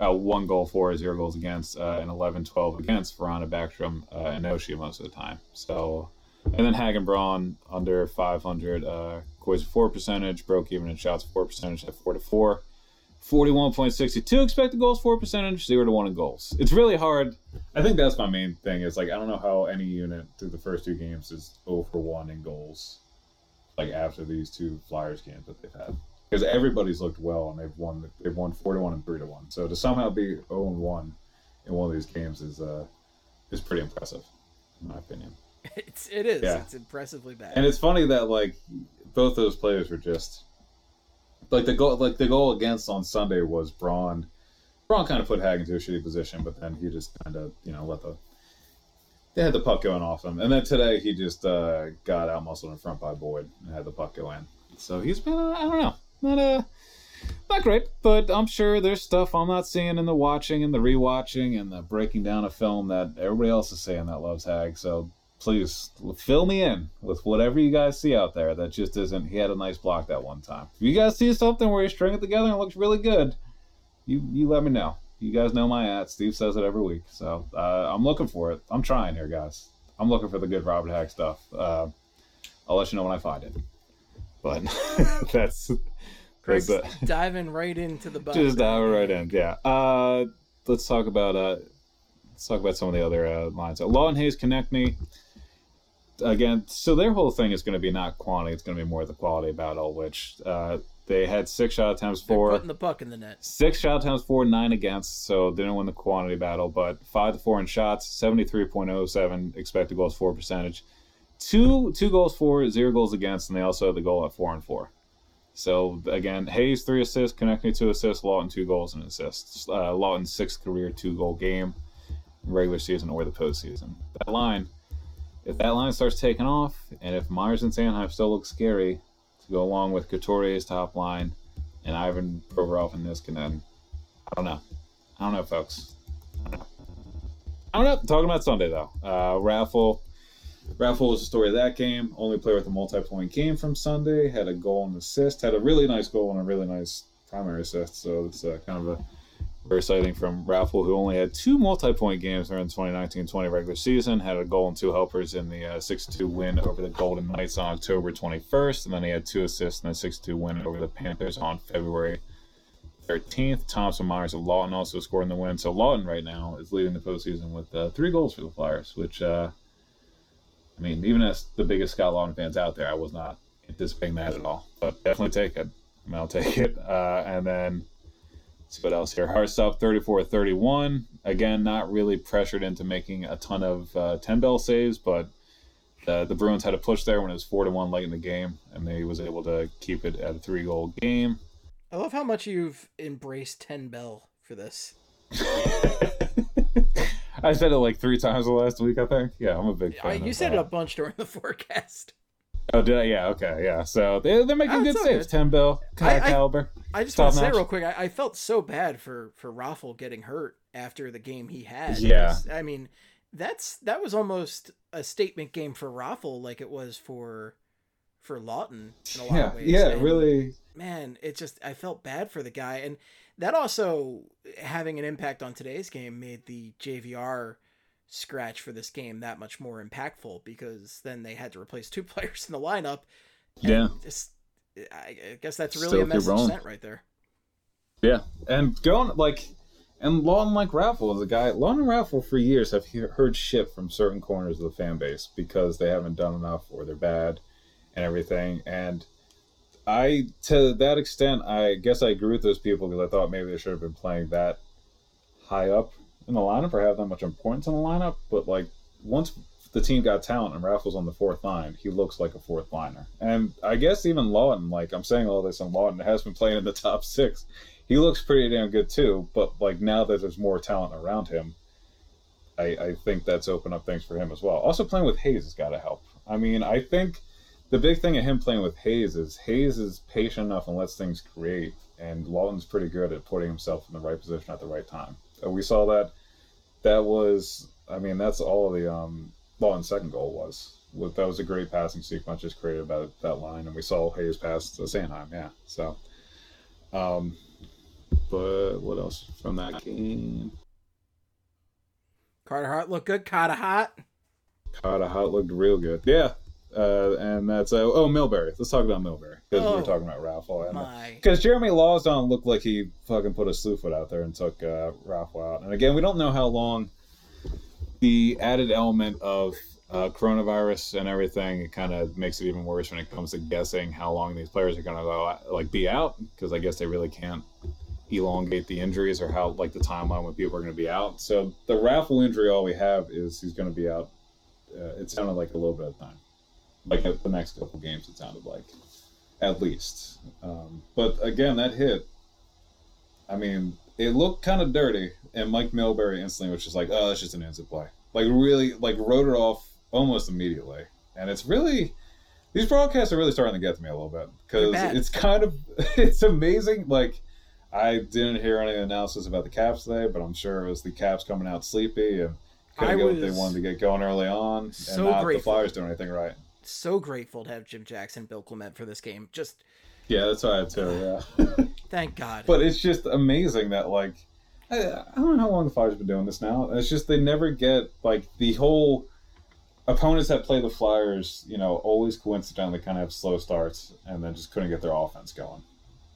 uh, one goal for, zero goals against, and 11 12 against Vrana, Backstrom, and Oshie most of the time. So, and then Hagen Braun under 500, Corsi 4 percentage, broke even in shots 4 percentage at 4 to 4. 41.62 expected goals, 4 percentage, 0 to 1 in goals. It's really hard. I think that's my main thing. Is like, I don't know how any unit through the first two games is 0 for 1 in goals, like after these two Flyers games that they've had because everybody's looked well and they've won they've won four to one and three to one. So to somehow be zero and one in one of these games is uh is pretty impressive, in my opinion. It's it is. Yeah. It's impressively bad. And it's funny that like both those players were just like the goal like the goal against on Sunday was Braun. Braun kind of put Hagg into a shitty position, but then he just kind of you know let the they had the puck going off him, and then today he just uh, got out muscled in front by Boyd and had the puck go in. So he's been uh, I don't know not uh not great, but I'm sure there's stuff I'm not seeing in the watching and the rewatching and the breaking down of film that everybody else is saying that loves Hagg. So please fill me in with whatever you guys see out there that just isn't. He had a nice block that one time. If you guys see something where you string it together and it looks really good, you you let me know. You guys know my at. Steve says it every week, so uh, I'm looking for it. I'm trying here, guys. I'm looking for the good Robert Hagg stuff. Uh, I'll let you know when I find it. But that's uh, diving right into the bug. just dive right in. Yeah. Uh, let's talk about uh, let's talk about some of the other uh, lines. Laughton Hayes Konecny. Again, so their whole thing is going to be not quantity; it's going to be more the quality battle. Which uh, they had six shot attempts for, putting the puck in the net. six shot attempts for, nine against. So they didn't win the quantity battle, but five to four in shots, seventy three point oh seven expected goals for percentage, two two goals for, zero goals against, and they also had the goal at four and four. So again, Hayes three assists, Konecny two assists, Laughton two goals and assists. Uh, Laughton's sixth career two goal game, regular season or the postseason. That line, if that line starts taking off, and if Myers and Sanheim still look scary to go along with Couturier's top line and Ivan Provorov and Niskanen, I don't know. I don't know, folks. I don't know. I don't know. Talking about Sunday though, uh, Raffl. Raffl was the story of that game. Only player with a multi-point game from Sunday. Had a goal and assist. Had a really nice goal and a really nice primary assist. So it's uh, kind of a very exciting from Raffl, who only had two multi-point games during the 2019-20 regular season. Had a goal and two helpers in the uh, 6-2 win over the Golden Knights on October 21st, and then he had two assists in the 6-2 win over the Panthers on February 13th. Thompson, Myers, and Laughton also scored in the win. So Laughton right now is leading the postseason with uh, three goals for the Flyers, which, uh, I mean, even as the biggest Scott Laughton fans out there, I was not anticipating that at all. But definitely take it. I mean, I'll take it. Uh, and then, see what else here. Harstop 34 31. Again, not really pressured into making a ton of uh, 10 bell saves, but uh, the Bruins had a push there when it was 4 to 1 late in the game, and they was able to keep it at a three goal game. I love how much you've embraced Ten Bell for this. I said it like three times the last week, I think. Yeah, I'm a big fan. You said that. it a bunch during the forecast. Oh, did I? Yeah, okay, yeah. So they, they're making Oh, good saves. good. 10 bill, I- I- caliber. I just want to say real quick, I, I felt so bad for for Raffl getting hurt after the game he had. Yeah. I mean, that's that was almost a statement game for Raffl, like it was for for Laughton in a lot Yeah, of ways. yeah, And, really. Man, it just I felt bad for the guy, and that also having an impact on today's game made the JVR scratch for this game that much more impactful because then they had to replace two players in the lineup. Yeah. just- I guess that's really Still a message sent right there. Yeah, and going like, and Laughton like Raffl is a guy. Laughton and Raffl for years have he- heard shit from certain corners of the fan base because they haven't done enough or they're bad and everything. And I, to that extent, I guess I agree with those people because I thought maybe they should have been playing that high up in the lineup or have that much importance in the lineup. But like once the team got talent and Raffl's on the fourth line, he looks like a fourth liner. And I guess even Laughton, like I'm saying all this, and Laughton has been playing in the top six. He looks pretty damn good too. But like now that there's more talent around him, I, I think that's opened up things for him as well. Also playing with Hayes has got to help. I mean, I think the big thing of him playing with Hayes is Hayes is patient enough and lets things create, and Laughton's pretty good at putting himself in the right position at the right time. Uh, we saw that. That was, I mean, that's all the um, and second goal was. That was a great passing sequence just created by that line, and we saw Hayes pass to Sanheim. Yeah, so. Um, but what else from that game? Carter Hart looked good. Carter Hart. Carter Hart looked real good. Yeah, uh, and that's uh, oh Milbury. Let's talk about Milbury because we Oh, were talking about Raffl and My. because Jeremy Lauzon looked like he fucking put a slew foot out there and took uh, Raffl out. And again, we don't know how long the added element of uh, coronavirus and everything it kind of makes it even worse when it comes to guessing how long these players are going to go like be out because I guess they really can't elongate the injuries or how like the timeline when people are going to be out. So the Raffl injury, all we have is he's going to be out. Uh, it sounded like a little bit of time, like at the next couple games. It sounded like, at least. Um, but again, that hit. I mean, it looked kind of dirty, and Mike Milbury instantly was just like, "Oh, that's just an instant play." Like really, like wrote it off almost immediately, and it's really. These broadcasts are really starting to get to me a little bit because it's kind of it's amazing. Like I didn't hear any analysis about the Caps today, but I'm sure it was the Caps coming out sleepy and I couldn't get what they wanted to get going early on, and so not the grateful. Flyers doing anything right. So grateful to have Jim Jackson, Bill Clement for this game. Just Yeah, that's why I too. Yeah, thank God. but it's just amazing that like I, I don't know how long the Flyers have been doing this now. It's just they never get like the whole opponents that play the Flyers. You know, always coincidentally kind of have slow starts and then just couldn't get their offense going.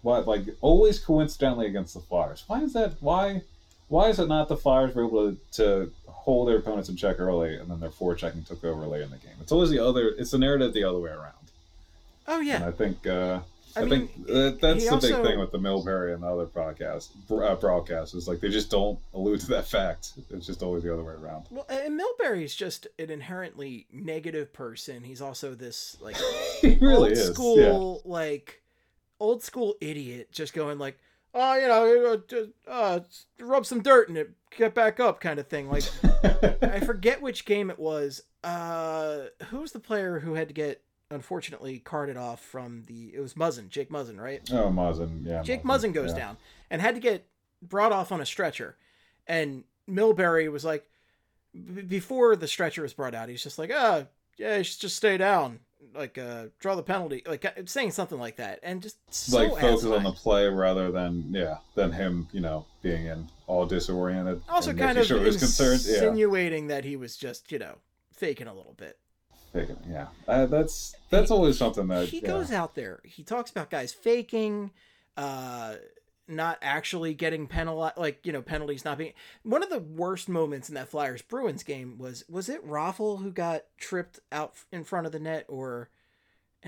What like always coincidentally against the Flyers? Why is that? Why? Why is it not the Flyers were able to, to hold their opponents in check early, and then their forechecking took over late in the game. It's always the other. It's the narrative the other way around. Oh And yeah. I think uh, I I, mean, think that, that's he the big thing with the Milbury and the other broadcast uh, broadcasts is like they just don't allude to that fact. It's just always the other way around. Well, and Milbury's just an inherently negative person. He's also this like really old is. school like old school idiot just going like oh you know uh, just, uh, rub some dirt in it get back up kind of thing like i forget which game it was uh who was the player who had to get unfortunately carted off from the it was muzzin jake muzzin right oh, Muzzin. Yeah. jake muzzin goes yeah. down and had to get brought off on a stretcher and milbury was like b- before the stretcher was brought out he's just like ah yeah you should just stay down like uh draw the penalty like uh, saying something like that and just so like focus on the play rather than yeah than him you know being in all disoriented also kind of sure he concerned yeah. insinuating that he was just you know faking a little bit. Faking yeah. Uh, that's that's always something that he yeah. goes out there he talks about guys faking uh not actually getting penalized like you know penalties not being one of the worst moments in that flyers bruins game was was it raffle who got tripped out in front of the net or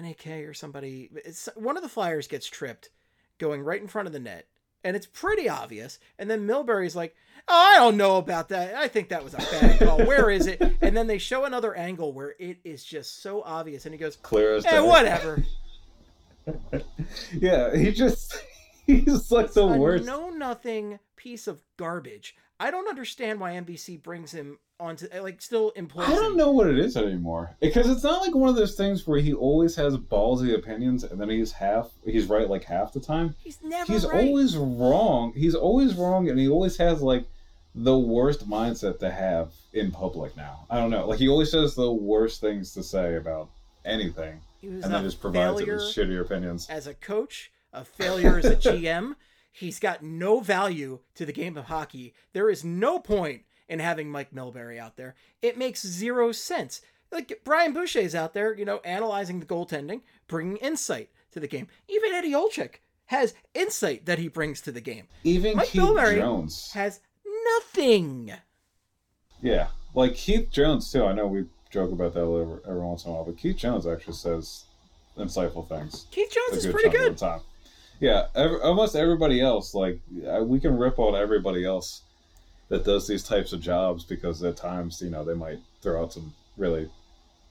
nak or somebody? It's one of the flyers gets tripped going right in front of the net and it's pretty obvious and then milbury's like oh i don't know about that. I think that was a bad call. Where is it? And then they show another angle where it is just so obvious and he goes clear as eh, whatever. Yeah he just he's like the a worst know nothing piece of garbage. I don't understand why NBC brings him onto eh, like still employs I don't him. know what it is anymore because it's not like one of those things where he always has ballsy opinions and then he's half he's right like half the time. He's never He's right. always wrong. He's always wrong, and he always has like the worst mindset to have in public. Now I don't know. Like he always says the worst things to say about anything, he was and then just provides it with shittier opinions. as a coach, a failure as a GM. He's got no value to the game of hockey. There is no point in having Mike Milbury out there. It makes zero sense. Like Brian Boucher's out there, you know, analyzing the goaltending, bringing insight to the game. Even Eddie Olczyk has insight that he brings to the game. Even Mike Keith Milbury Jones, Has nothing. yeah, like Keith Jones too. I know we joke about that every, every once in a while, but Keith Jones actually says insightful things. Keith Jones is pretty good. of the time. Yeah, ev almost everybody else, like uh, we can rip on everybody else that does these types of jobs because at times, you know, they might throw out some really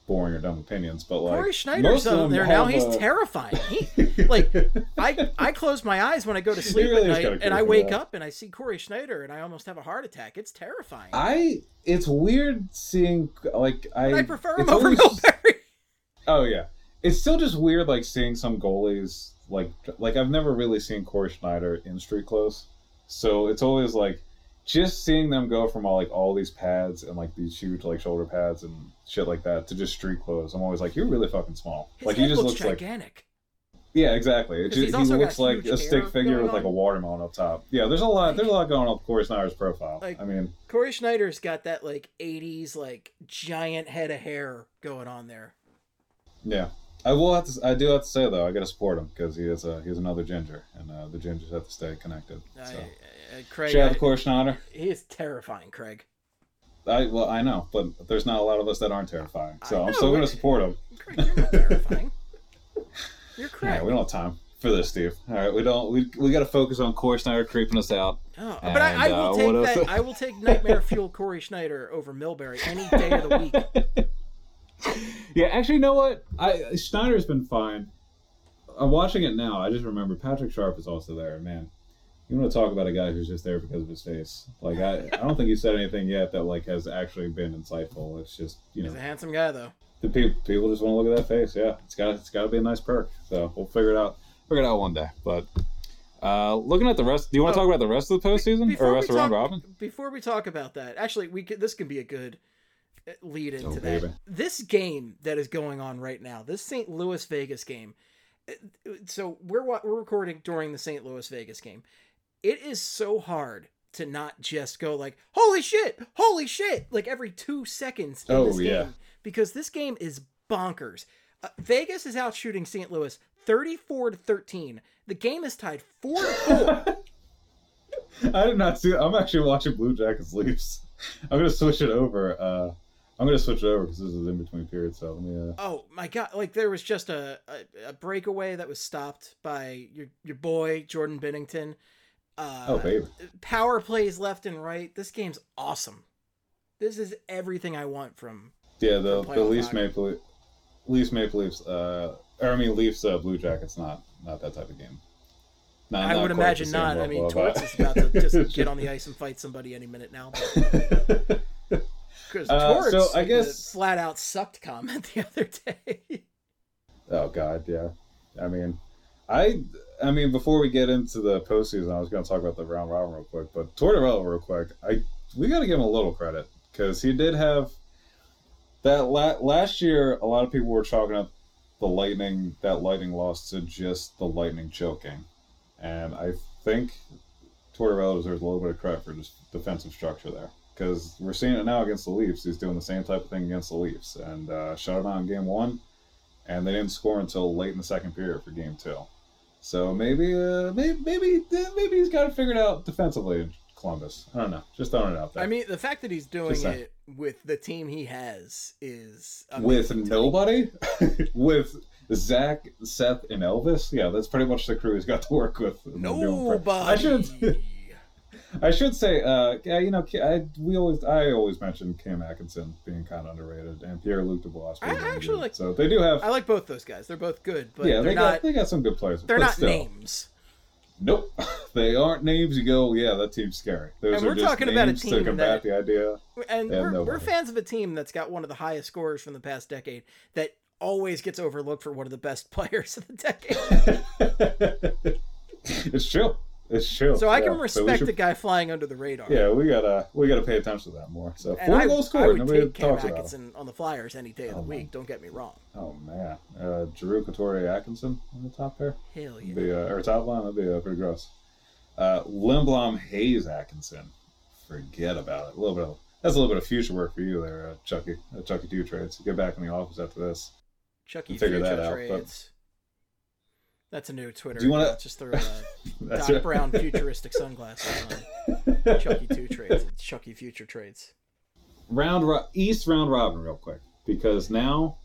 boring or dumb opinions. But like Cory Schneider's most of out them there now. He's a- terrifying. He, like, I I close my eyes when I go to sleep really at night, and I wake up and I see Cory Schneider, and I almost have a heart attack. It's terrifying. I it's weird seeing like I I prefer him it's over always- Milbury. Oh yeah, it's still just weird like seeing some goalies like like I've never really seen Cory Schneider in street clothes, so it's always like just seeing them go from all like all these pads and like these huge like shoulder pads and shit like that to just street clothes. I'm always like, you're really fucking small. His like he just looks looks like gigantic. yeah, exactly. It 'Cause he's ju- he looks like a stick figure with like a watermelon up top. Yeah, there's a lot. There's a lot going on with Cory Schneider's profile. Like- I mean, Cory Schneider's got that like '80s like giant head of hair going on there. yeah. I will have to. I do have to say though, I got to support him because he is a he's another ginger, and uh, the gingers have to stay connected. I, So. uh, Craig, Shout out I- to Cory Schneider. he is terrifying, Craig. I well, I know, but there's not a lot of us that aren't terrifying, so I'm still going to support him. Craig, you're not terrifying. You're Craig. We don't have time for this, Steve. All right, we don't. We, we got to focus on Cory Schneider creeping us out. Oh, but I, I will uh, take that. I will take Nightmare Fuel Cory Schneider over Milbury any day of the week. Yeah, actually, you know what? I Schneider's been fine. I'm watching it now. I just remember Patrick Sharp is also there. Man, you want to talk about a guy who's just there because of his face? Like I, I don't think he said anything yet that like has actually been insightful. It's just you know He's a handsome guy, though. the people people just want to look at that face. Yeah, it's got it's got to be a nice perk. So we'll figure it out. Figure it out one day. But uh, looking at the rest, do you want to Oh. talk about the rest of the postseason or rest of round robin? Before we talk about that, actually, we could, this could be a good lead into Oh, that. This game that is going on right now, this St. Louis Vegas game. So we're we're recording during the St. Louis Vegas game. It is so hard to not just go like, "Holy shit! Holy shit!" like every two seconds in Oh, this yeah. game because this game is bonkers. Uh, Vegas is out shooting St. Louis 34 to 13. The game is tied 4 to 4. I did not see. I'm actually watching Blue Jackets Leafs. I'm gonna switch it over. Uh, I'm gonna switch it over because this is in between periods. So let me. Uh... Oh my god! Like there was just a, a, a breakaway that was stopped by your your boy Jordan Binnington. Uh, oh baby. Power plays left and right. This game's awesome. This is everything I want from. Yeah, the from the Leafs. Maple Leaf- Leafs Maple Leafs. Uh, or I mean Leafs uh, Blue Jackets. Not not that type of game. Not- I not would imagine not. I mean, Torts is about to just get on the ice and fight somebody any minute now. Because Uh, so I guess- flat out sucked comment the other day. Oh God, yeah. I mean, I, I mean, before we get into the postseason, I was going to talk about the round robin real quick, but Tortorella real quick. I we got to give him a little credit because he did have that la- last year. A lot of people were chalking up the Lightning that Lightning loss to just the Lightning choking, and I think Tortorella deserves a little bit of credit for just defensive structure there. Because we're seeing it now against the Leafs. He's doing the same type of thing against the Leafs, and uh, shut him out in game one and they didn't score until late in the second period for game two. So maybe, uh, maybe, maybe, maybe he's got it figured out defensively in Columbus. I don't know. Just throwing it out there. I mean, the fact that he's doing it with the team he has is with amazing nobody, with Zach, Seth, and Elvis. Yeah, that's pretty much the crew he's got to work with. when doing pre- Nobody. I should. I should say, uh, yeah, you know, I we always I always mention Cam Atkinson being kind of underrated and Pierre Luc Dubois. I actually like- so they do have. I like both those guys. They're both good, but yeah, they're they not. got they got some good players. they're not still. names. Nope, they aren't names. You go, yeah, that team's scary. Those And we're talking about a team to combat that- the idea. And we're, we're fans of a team that's got one of the highest scorers from the past decade that always gets overlooked for one of the best players of the decade. it's true. It's true. So I Yeah, can respect should- a guy flying under the radar. Yeah, we gotta we gotta pay attention to that more. So And four I, goals I would Nobody take Cam. Atkinson on the Flyers any day of the Oh, week. man. Don't get me wrong. Oh man, uh, Giroux Couturier Atkinson on the top there. Hell yeah. The uh, or top line that'd be uh, pretty gross. Uh, Lindblom Hayes Atkinson. Forget about it. A little bit. Of, that's a little bit of future work for you there, uh, Chucky. Uh, Chucky two trades. Get back in the office after this. Chucky figure Future that out, but- trades. That's a new Twitter. Do you wanna- Just throw uh, That's Doc right. Brown futuristic sunglasses on. Chucky two trades. Chucky future trades. round ro- East round robin real quick because now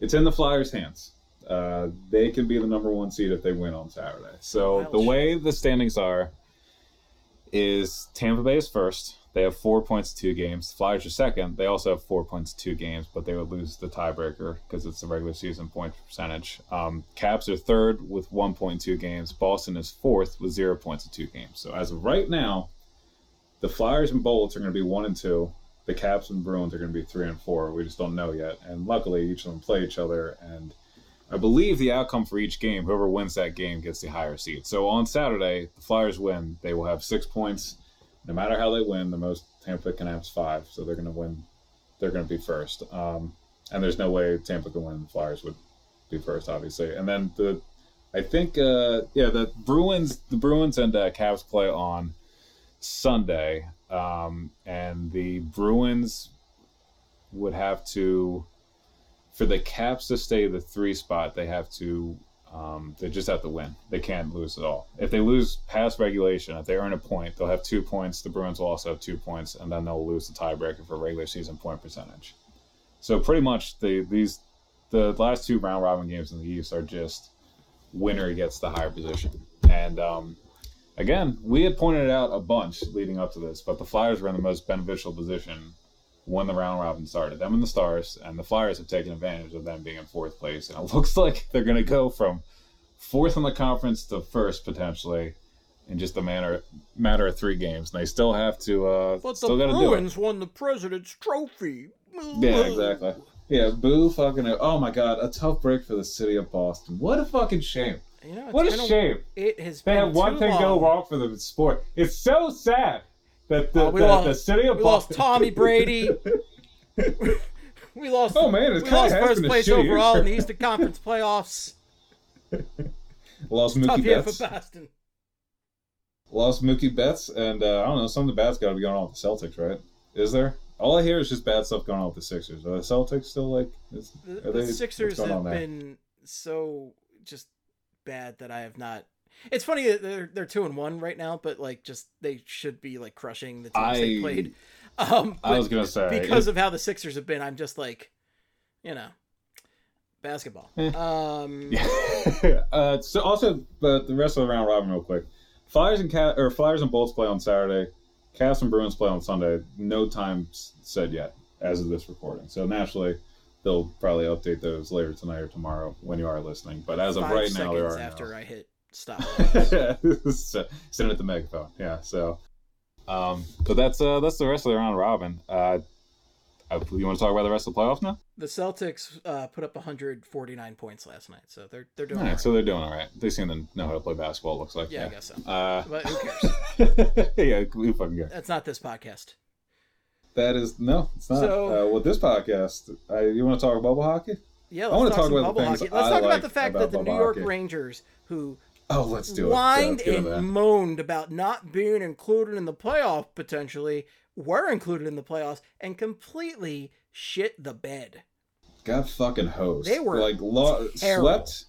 it's in the Flyers' hands. Uh, they can be the number one seed if they win on Saturday. So Wild the way the standings are is Tampa Bay is first. They have four points, two games. Flyers are second. They also have four points, two games, but they would lose the tiebreaker because it's the regular season point percentage. Um, Caps are third with one point, two games. Boston is fourth with zero points and two games. So as of right now, the Flyers and Bullets are going to be one and two. The Caps and Bruins are going to be three and four. We just don't know yet. And luckily, each of them play each other. And I believe the outcome for each game, whoever wins that game gets the higher seed. So on Saturday, the Flyers win. They will have six points. No matter how they win, the most Tampa can have is five. So they're going to win. They're going to be first. Um, and there's no way Tampa can win. The Flyers would be first, obviously. And then the, I think, uh, yeah, the Bruins, the Bruins and uh, Caps play on Sunday, um, and the Bruins would have to, for the Caps to stay the three spot, they have to, um, they just have to win. They can't lose at all. If they lose past regulation, if they earn a point, they'll have two points. The Bruins will also have two points, and then they'll lose the tiebreaker for regular season point percentage. So pretty much the these the last two round robin games in the East are just winner gets the higher position, and um, again, we had pointed out a bunch leading up to this, but the Flyers were in the most beneficial position when the round robin started. Them and the Stars, and the Flyers have taken advantage of them being in fourth place, and it looks like they're going to go from fourth in the conference to first potentially in just a matter matter of three games. And they still have to uh, But still the got to do it. Bruins won the President's Trophy. Yeah, exactly. Yeah, boo fucking. Oh my god, a tough break for the city of Boston. What a fucking shame. You know, What a shame. It has They been had one thing go wrong for the sport. It's so sad the, Uh, we the, lost- the city of We lost Tommy Brady. we lost. Oh, man, it's we lost first place year overall in the Eastern Conference playoffs. lost Tough Mookie year Betts. for Boston. Lost Mookie Betts, and uh, I don't know. Some of the bad's got to be going on with the Celtics, right? Is there? All I hear is just bad stuff going on with the Sixers. Are the Celtics still like? Is, The, are the Sixers have been so just bad that I have not. It's funny that they're they're two and one right now, but like just they should be like crushing the teams they I- played. Um, I was gonna say because of how the Sixers have been, I'm just like, you know, basketball. Eh. Um, Yeah. uh, so also, but the rest of the round robin, real quick. Flyers and Cat or Flyers and Bolts play on Saturday. Cavs and Bruins play on Sunday. No time said yet as of this recording. So naturally, they'll probably update those later tonight or tomorrow when you are listening. But as of right now, there are after no. I hit stop. sitting at the megaphone. Yeah. So, um, but that's uh, that's the rest of the round robin. Uh, uh, you want to talk about the rest of the playoffs now? the Celtics uh, put up 149 points last night, so they're they're doing All all right, right. so they're doing all right. They seem to know how to play basketball. It looks like. yeah, I guess so. Uh, But who cares? yeah, who fucking cares? That's not this podcast. That is no, it's not. So- uh, with this podcast, uh, you want to talk bubble hockey? Yeah, I let's wanna talk, talk about the things hockey. Let's I talk like about the fact about that the New York hockey. Rangers, who Oh, let's do it. whined Yeah, let's get into and moaned about not being included in the playoff potentially, were included in the playoffs and completely shit the bed. got fucking hosed. They were like lo- swept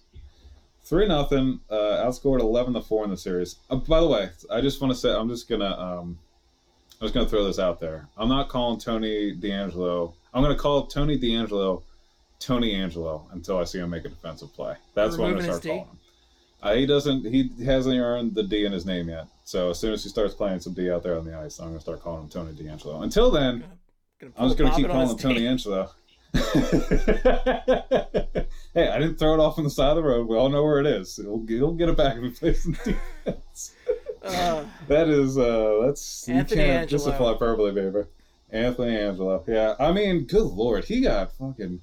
three nothing. Uh, outscored eleven to four in the series. Uh, by the way, I just want to say I'm just gonna um, I'm just gonna throw this out there. I'm not calling Tony DeAngelo. I'm gonna call Tony DeAngelo Tony Angelo until I see him make a defensive play. That's what I'm gonna start calling him. Uh, he doesn't. He hasn't earned the D in his name yet. So as soon as he starts playing some D out there on the ice, I'm gonna start calling him Tony DeAngelo. Until then, Gonna I'm just gonna keep calling him Tony team. Angelo. hey, I didn't throw it off on the side of the road. We all know where it is. He'll, he'll get it back if he plays some defense. Uh, that is uh that's Anthony you can't Angelo. justify hyperbole, baby. Anthony Angelo. Yeah, I mean, good lord, he got fucking.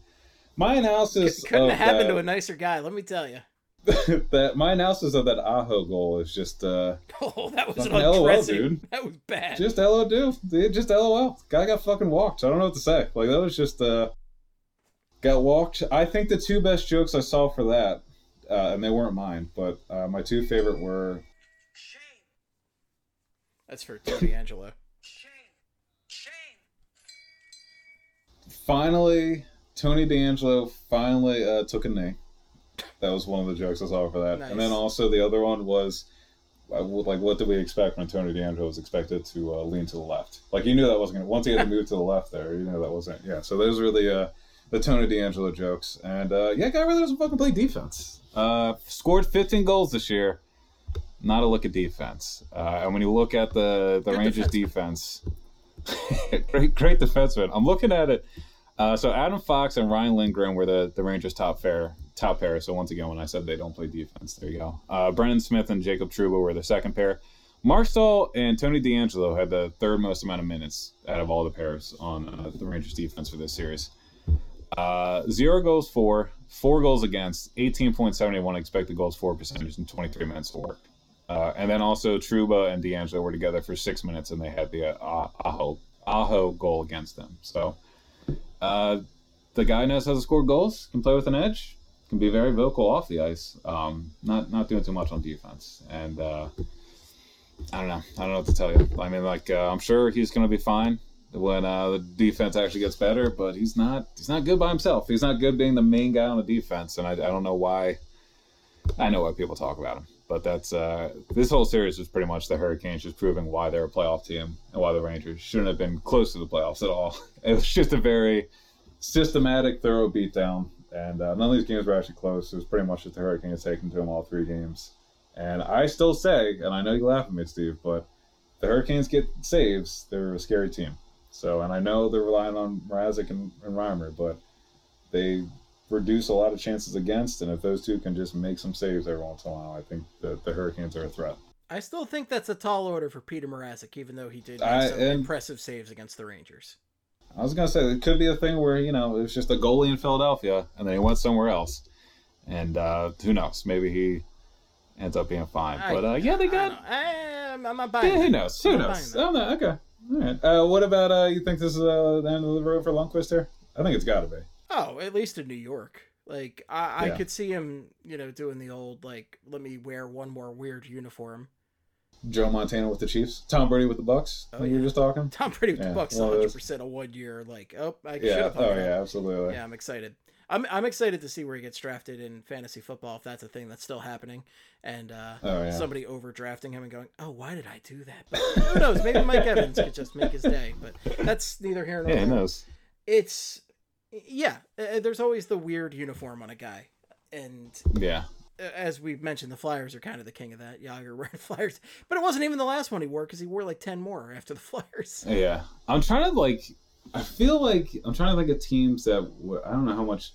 My analysis couldn't have happened that, to a nicer guy, let me tell you. that my analysis of that Aho goal is just uh Oh, that was an LOL, dude. That was bad. just LOL, dude. Just LOL. Guy got fucking walked. I don't know what to say. Like that was just uh got walked. I think the two best jokes I saw for that, uh, and they weren't mine, but uh, my two favorite were That's for Tony Angelo. finally Tony DeAngelo finally uh, took a knee. That was one of the jokes I saw for that, Nice. and then also the other one was. uh, Like what did we expect when Tony DeAngelo was expected to uh, lean to the left? Like you knew that wasn't gonna. Once he had to move to the left, there, you know that wasn't. Yeah, so those were the uh, the Tony DeAngelo jokes, and uh, yeah, guy really doesn't fucking play defense. Uh, scored 15 goals this year. Not a look at defense, uh, and when you look at the the Good Rangers defense, great great defenseman. I'm looking at it. Uh, so Adam Fox and Ryan Lindgren were the, the Rangers' top pair. Top pair. So once again, when I said they don't play defense, there you go. Uh, Brendan Smith and Jacob Trouba were the second pair. Marc Staal and Tony DeAngelo had the third most amount of minutes out of all the pairs on uh, the Rangers' defense for this series. Uh, zero goals for, four goals against, 18.71 expected goals for percentage, and 23 minutes of work. Uh, and then also Trouba and DeAngelo were together for six minutes, and they had the uh, Aho Aho goal against them. So uh, the guy knows how to score goals, can play with an edge, can be very vocal off the ice. Um, not not doing too much on defense, and uh, I don't know. I don't know what to tell you. I mean, like uh, I'm sure he's going to be fine when uh, the defense actually gets better, but he's not. He's not good by himself. He's not good being the main guy on the defense, and I, I don't know why. I know why people talk about him, but that's uh, this whole series was pretty much the Hurricanes just proving why they're a playoff team and why the Rangers shouldn't have been close to the playoffs at all. It was just a very systematic, thorough beatdown, and uh, none of these games were actually close. It was pretty much just the Hurricanes taking to them all three games. And I still say, and I know you laugh at me, Steve, but the Hurricanes get saves, they're a scary team. So, and I know they're relying on Mrazek and, and Reimer, but they reduce a lot of chances against. And if those two can just make some saves every once in a while, I think that the Hurricanes are a threat. I still think that's a tall order for Peter Mrazek, even though he did make I- some and- impressive saves against the Rangers. I was gonna say it could be a thing where you know it was just a goalie in Philadelphia and then he went somewhere else, and uh, who knows? Maybe he ends up being fine. I- but uh, yeah, they got. I, I'm not buying. Yeah, who knows? Who knows? Oh, no, okay. All right. Uh, what about uh, you think this is uh, the end of the road for Lundqvist here? I think it's got to be. Oh, at least in New York. Like I, I Yeah. could see him, you know, doing the old like, let me wear one more weird uniform. Joe Montana with the Chiefs, Tom Brady with the Bucks. Oh, Oh, you were just talking. Tom Brady with Yeah, the Bucks, one hundred percent a one year. Like, oh, I should Yeah. have. Oh yeah, absolutely. Yeah, I'm excited. I'm I'm excited to see where he gets drafted in fantasy football if that's a thing that's still happening, and uh, Oh, yeah. somebody overdrafting him and going, "Oh, why did I do that?" But who knows? Maybe Mike Evans could just make his day. But that's neither here nor Yeah, there. knows? It's yeah. uh, There's always the weird uniform on a guy, and Yeah. As we've mentioned, the Flyers are kind of the king of that. Jagr wearing Flyers, but it wasn't even the last one he wore because he wore like ten more after the Flyers. Yeah, I'm trying to like. I feel like I'm trying to think of teams that I don't know how much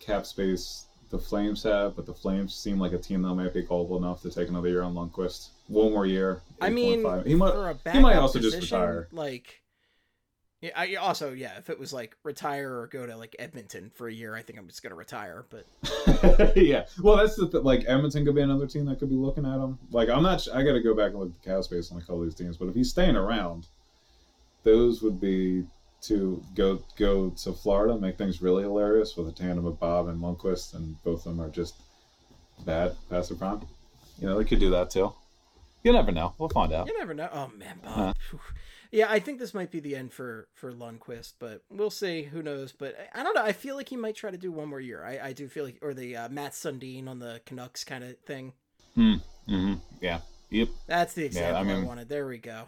cap space the Flames have, but the Flames seem like a team that might be culpable enough to take another year on Lundqvist. One more year. I mean, 8.5. he might. for a he might also just position, retire. Like, yeah, I also yeah, if it was like retire or go to like Edmonton for a year, I think I'm just gonna retire. But yeah. Well, that's the th- like Edmonton could be another team that could be looking at him. Like I'm not. I got to go back and look at the cap space on a couple of these teams, but if he's staying around, those would be to go go to Florida, make things really hilarious with a tandem of Bob and Lundqvist, and both of them are just bad past their prime. You know, they could do that too. You never know. We'll find out. you never know. Oh man, Bob. Huh. Yeah, I think this might be the end for for Lundqvist, but we'll see. Who knows? But I I don't know. I feel like he might try to do one more year. I, I do feel like, or the uh, Mats Sundin on the Canucks kind of thing. Mm-hmm. Yeah. Yep. That's the example I, mean- wanted. There we go.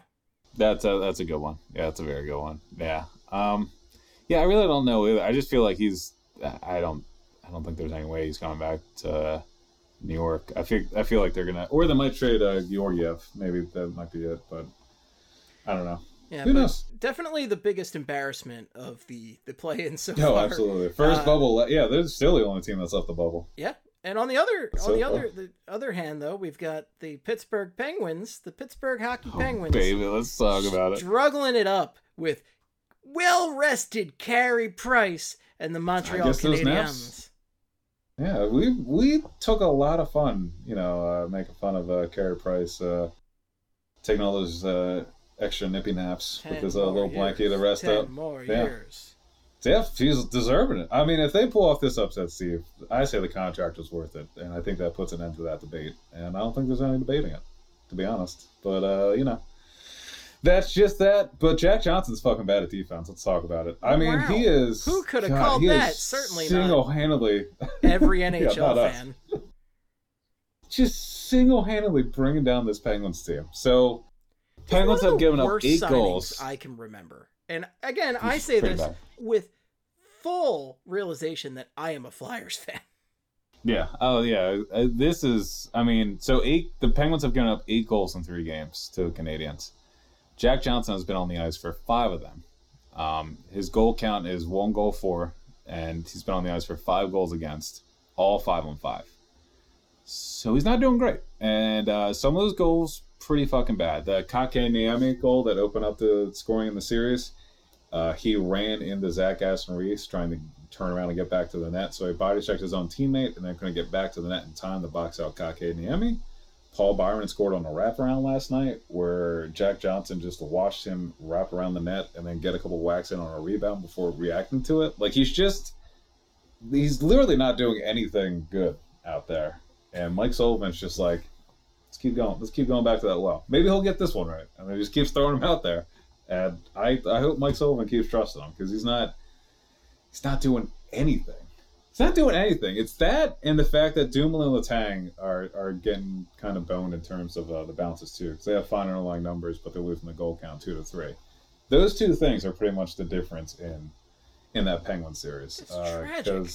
That's a that's a good one. Yeah, that's a very good one. Yeah. Um, yeah, I really don't know either. I just feel like he's. I don't. I don't think there's any way he's coming back to New York. I feel. I feel like they're gonna, or they might trade uh, Georgiev. Maybe that might be it. But I don't know. Yeah, Who knows? definitely the biggest embarrassment of the the play-in so No, far. absolutely. First Uh, bubble. Yeah, they're still the only team that's left the bubble. Yeah, and on the other So on the far. other the other hand though, we've got the Pittsburgh Penguins, the Pittsburgh Hockey Oh, Penguins, baby, let's talk about it. struggling it up with well-rested Carey Price and the Montreal Canadiens. Yeah, we we took a lot of fun, you know, uh, making fun of uh, Carey Price, uh, taking all those uh, extra nippy naps Ten with his uh, little blanket years, to rest ten up. more Yeah. years. Yeah, he's deserving it. I mean, if they pull off this upset, Steve, I say the contract was worth it, and I think that puts an end to that debate. And I don't think there's any debating it, to be honest. But uh, you know, that's just that. But Jack Johnson's fucking bad at defense. Let's talk about it. I mean, Wow. he is. Who could have called that? Certainly not. single-handedly, Every NHL us. fan. just single-handedly bringing down this Penguins team. So It's Penguins have given up eight goals. I can remember. And again, I say this bad. with full realization that I am a Flyers fan. Yeah. Oh, yeah. Uh, This is. I mean, so eight. The Penguins have given up eight goals in three games to the Canadians. Jack Johnson has been on the ice for five of them. Um, his goal count is one goal for, and he's been on the ice for five goals against, all five on five. So he's not doing great, and uh, some of those goals pretty fucking bad. The Kotkaniemi goal that opened up the scoring in the series, uh, he ran into Zach Aston Reese trying to turn around and get back to the net. So he body checked his own teammate and then couldn't get back to the net in time to box out Kotkaniemi. Paul Byron scored on a wraparound last night where Jack Johnson just watched him wrap around the net and then get a couple whacks in on a rebound before reacting to it. Like he's just, he's literally not doing anything good out there. And Mike Sullivan's just like, let's keep going. Let's keep going back to that well. Maybe he'll get this one right. And then he just keeps throwing him out there. And I, I hope Mike Sullivan keeps trusting him because he's not, he's not doing anything. He's not doing anything. It's that and the fact that Dumoulin and Letang are, are getting kind of boned in terms of uh, the bounces too, because they have fine underlying numbers, but they're losing the goal count two to three. Those two things are pretty much the difference in in that Penguin series. It's Uh, tragic.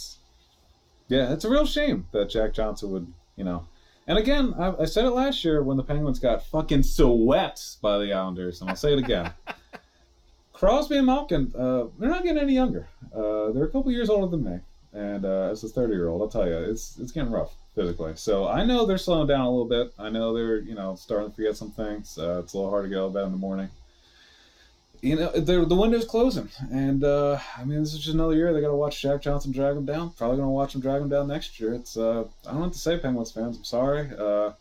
yeah, it's a real shame that Jack Johnson would, you know. And again, I, I said it last year when the Penguins got fucking swept by the Islanders, and I'll say it again. Crosby and Malkin, uh, they're not getting any younger. Uh, they're a couple years older than me, and uh, as a thirty-year-old, I'll tell you, it's it's getting rough physically. So I know they're slowing down a little bit. I know they're you know starting to forget some things. Uh, it's a little hard to get out of bed in the morning. You know, the window's closing, and uh, I mean, this is just another year. They got to watch Jack Johnson drag them down. Probably going to watch him drag them down next year. It's uh, I don't what to say, Penguins fans. I'm sorry. Uh,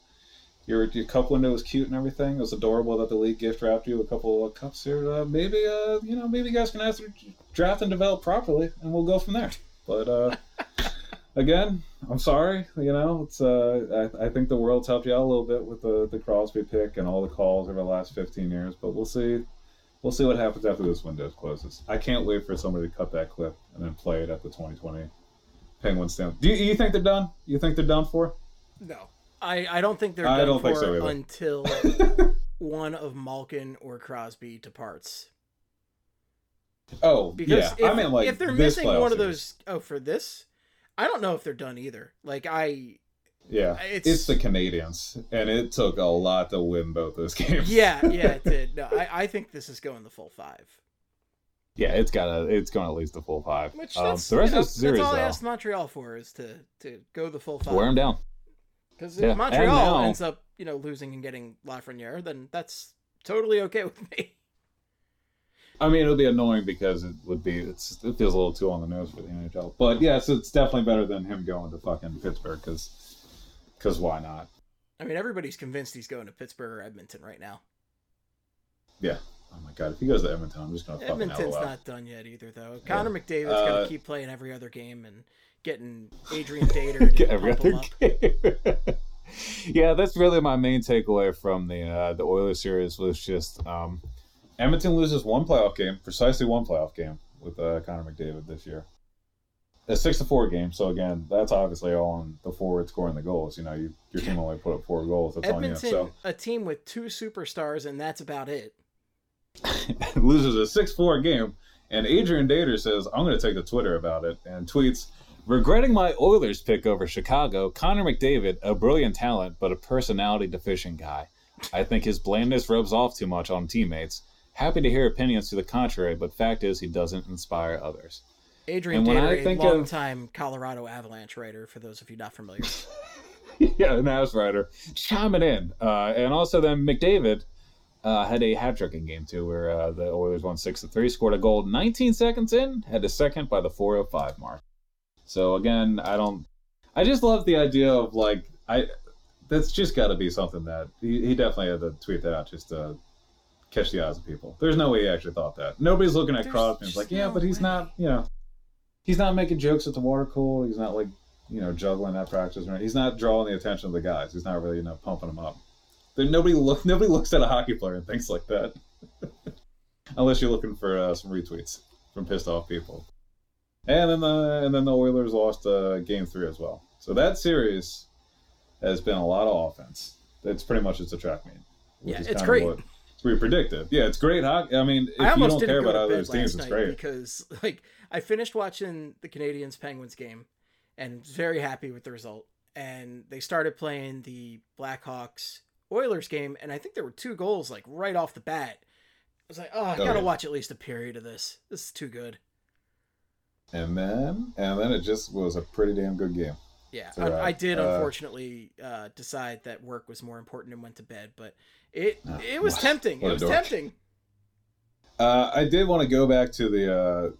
your your cup window was cute and everything. It was adorable that the league gift wrapped you a couple of cups here. Uh, maybe you know, maybe you guys can ask draft and develop properly, and we'll go from there. But uh, again, I'm sorry. You know, it's uh, I, I think the world's helped you out a little bit with the the Crosby pick and all the calls over the last 15 years, but we'll see. We'll see what happens after this window closes. I can't wait for somebody to cut that clip and then play it at the 2020 Penguins stand. Do you, you think they're done? You think they're done for? No, I, I don't think they're I done for so until one of Malkin or Crosby departs. Oh, Because yeah. if, I mean, like if they're missing one of those, oh, for this, I don't know if they're done either. Like I, Yeah, It's- it's, the Canadians, and it took a lot to win both those games. yeah, yeah, it did. No, I, I think this is going the full five. yeah, it's got a, it's going at least a full five. Which Um, the rest you know, of the series, that's all I though, asked Montreal for is to to go the full five. wear them down. Because Yeah, if Montreal now- ends up, you know, losing and getting Lafreniere, then that's totally okay with me. I mean, it'll be annoying because it would be, it's, it feels a little too on the nose for the NHL. But yes, it's definitely better than him going to fucking Pittsburgh because, because why not? I mean, everybody's convinced he's going to Pittsburgh or Edmonton right now. Yeah. Oh my god, if he goes to Edmonton, I'm just gonna fucking Edmonton's LOL. not done yet either, though. Connor McDavid's Uh, gonna keep playing every other game and getting Adrian Dater to every other him up. game. yeah, that's really my main takeaway from the uh, the Oilers series was just um, Edmonton loses one playoff game, precisely one playoff game with uh, Connor McDavid this year. A six to four game, so again, that's obviously all on the forward scoring the goals. You know, you, your team only put up four goals. That's Edmonton, on you. a team with two superstars, and that's about it. Loses a six four game, and Adrian Dater says, "I'm going to take to Twitter about it," and tweets. Regretting my Oilers pick over Chicago, Connor McDavid, a brilliant talent but a personality deficient guy. I think his blandness rubs off too much on teammates. Happy to hear opinions to the contrary, but fact is he doesn't inspire others. Adrian And Dater, a think of- longtime Colorado Avalanche writer, for those of you not familiar. yeah, an ass rider chiming in, uh, and also then McDavid uh, had a hat trick in game two, where uh, the Oilers won six to three, scored a goal 19 seconds in, had a second by the 4:05 mark. So again, I don't. I just love the idea of like I. That's just got to be something that he, he definitely had to tweet that out just to catch the eyes of people. There's no way he actually thought that. Nobody's looking at There's Crosby and it's like, yeah, no but he's way. not. You know, he's not making jokes at the water cooler. He's not like you know, juggling at practice. Right? He's not drawing the attention of the guys. He's not really, you know, pumping them up. There, nobody look, nobody looks at a hockey player and thinks like that, unless you're looking for uh, some retweets from pissed off people. And then the and then the Oilers lost uh, game three as well. So that series has been a lot of offense. It's pretty much it's a track meet. Yeah, it's great. what we predicted. Yeah, it's great hockey. I mean, if I you don't care about to either bed of those teams, it's great. because like I finished watching the Canadiens Penguins game and very happy with the result. And they started playing the Blackhawks Oilers game, and I think there were two goals like right off the bat. I was like, oh, I Oh, gotta yeah. watch at least a period of this. This is too good. And then and then it just was a pretty damn good game. Yeah, I, I right. did Uh, unfortunately uh, decide that work was more important and went to bed, but it Ah, it was what- tempting. what It was dork. tempting. Uh, I did want to go back to the uh,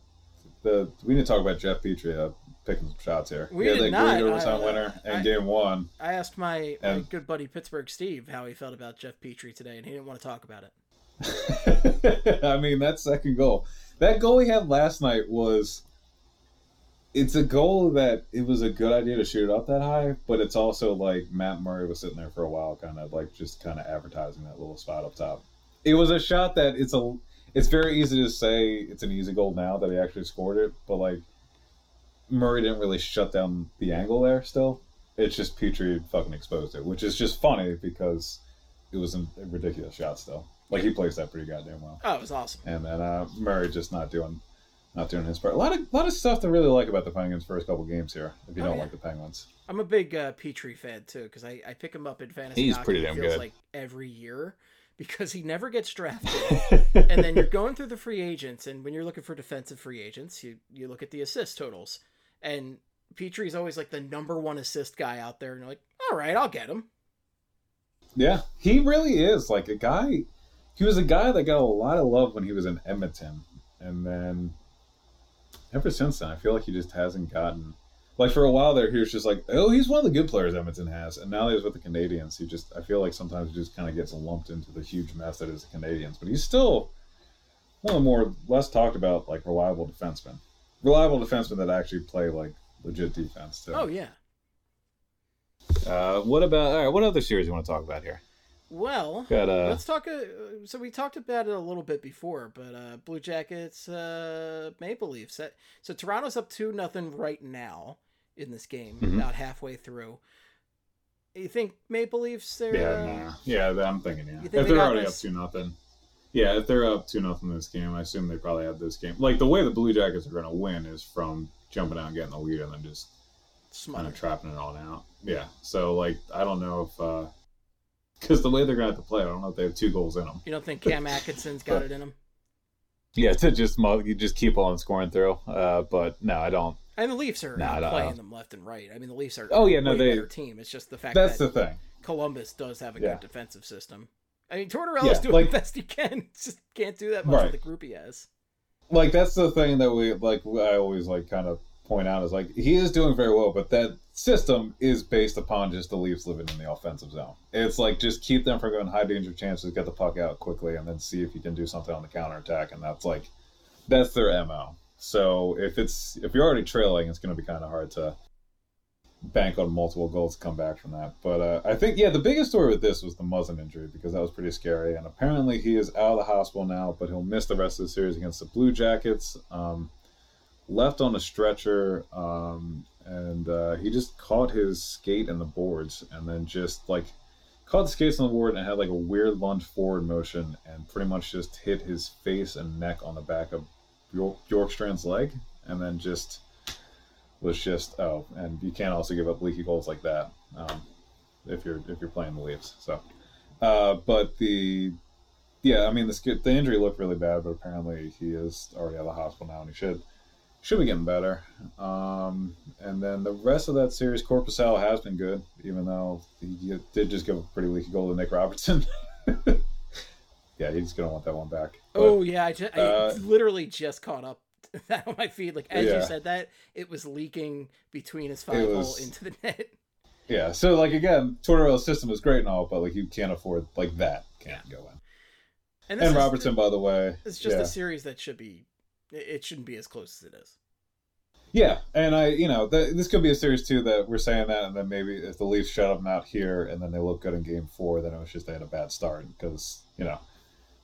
the we need to talk about Jeff Petry uh, picking some shots here. We he had did that not. great overtime I- winner in I- game one. I asked my, my good buddy Pittsburgh Steve how he felt about Jeff Petry today, and he didn't want to talk about it. I mean, that second goal, that goal he had last night was. It's a goal that it was a good idea to shoot it up that high, but it's also like Matt Murray was sitting there for a while, kind of like just kind of advertising that little spot up top. It was a shot that it's a. It's very easy to say it's an easy goal now that he actually scored it, but like Murray didn't really shut down the angle there. Still, it's just Petry fucking exposed it, which is just funny because it was a ridiculous shot. Still, like he plays that pretty goddamn well Oh, it was awesome. and then uh, Murray just not doing not doing his part. A lot of lot of stuff to really like about the Penguins' first couple games here. If you Oh, don't yeah. like the Penguins, I'm a big uh, Petry fan too because I, I pick him up in fantasy. He's hockey, pretty damn feels good. Like every year because he never gets drafted, and then you're going through the free agents, and when you're looking for defensive free agents, you you look at the assist totals, and Petry's always like the number one assist guy out there, and you're like, all right, I'll get him. yeah, he really is like a guy. He was a guy that got a lot of love when he was in Edmonton, and then ever since then, I feel like he just hasn't gotten. Like for a while there, he was just like, "Oh, he's one of the good players Edmonton has," and now he's with the Canadiens. He just, I feel like sometimes he just kind of gets lumped into the huge mess that is the Canadiens. But he's still one of the more less talked about, like reliable defensemen, reliable defensemen that actually play like legit defense too. Oh yeah. Uh, what about all right? What other series you want to talk about here? Well, Got uh, let's talk. Uh, so we talked about it a little bit before, but uh, Blue Jackets, uh, Maple Leafs. That, so Toronto's up two nothing right now in this game, Mhm. about halfway through. You think Maple Leafs? They're, yeah, uh, nah. yeah. I'm thinking yeah. You If think they they're already this? up two nothing, yeah. If they're up two nothing in this game, I assume they probably have this game. Like the way the Blue Jackets are going to win is from jumping out and getting the lead and then just kind of trapping it all out. Yeah. So like I don't know if because the way they're going to have to play, I don't know if they have two goals in them. You don't think Cam Atkinson's got it in him? Yeah, to just you just keep on scoring through. Uh, but no, I don't. And the Leafs are Nah, playing them left and right. I mean, the Leafs are Oh, yeah, no, they- better team. It's just the fact That's that the thing. Columbus does have a Yeah. good defensive system. I mean, Tortorella's Yeah, doing like- the best he can. Just can't do that much Right. with the group he has. Like that's the thing that we like. I always like kind of point out is like he is doing very well, but that system is based upon just the Leafs living in the offensive zone. It's like just keep them from going high danger chances, get the puck out quickly, and then see if you can do something on the counter attack. And that's like that's their mo. So if it's if you're already trailing, it's going to be kind of hard to bank on multiple goals to come back from that. But uh, I think yeah, the biggest story with this was the Muzzin injury because that was pretty scary. And apparently he is out of the hospital now, but he'll miss the rest of the series against the Blue Jackets. Um, left on a stretcher, um, and uh, he just caught his skate in the boards, and then just like caught the skates on the board and had like a weird lunge forward motion, and pretty much just hit his face and neck on the back of York, Bjorkstrand's leg, and then just was just oh, and you can't also give up leaky goals like that um, if you're if you're playing the Leafs. So, uh, but the yeah, I mean the the injury looked really bad, but apparently he is already out of the hospital now, and he should should be getting better. Um, and then the rest of that series, Korpisalo has been good, even though he did just give a pretty leaky goal to Nick Robertson. yeah, he's gonna want that one back. But- oh yeah, I, just, uh, I literally just caught up that on my feed. Like as Yeah. you said that, it was leaking between his five hole was- into the net. Yeah, so like again, Tortorella's system is great and all, but like you can't afford like that can't go in. And, this And is- Robertson, by the way, It's just yeah. a series that should be. It shouldn't be as close as it is. Yeah, and I, you know, th- this could be a series too that we're saying that, and then maybe if the Leafs shut them out here, and then they look good in Game Four, then it was just they had a bad start because you know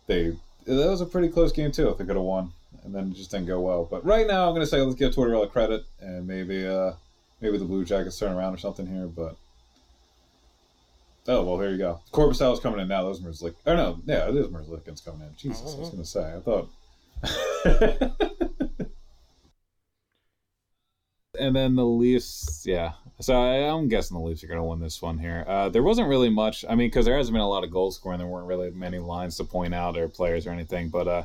they that was a pretty close game too if they could have won, and then it just didn't go well. But right now, I'm going to say let's give Tortorella credit, and maybe uh maybe the Blue Jackets turn around or something here, but. Oh well, here you go. Korpisalo is coming in now. Those Merzlik. Oh no, yeah, it is Merzlikins coming in. Jesus, I was going to say. I thought. and then the Leafs, yeah. So I, I'm guessing the Leafs are going to win this one here. Uh, there wasn't really much. I mean, because there hasn't been a lot of goal scoring. There weren't really many lines to point out or players or anything. But uh,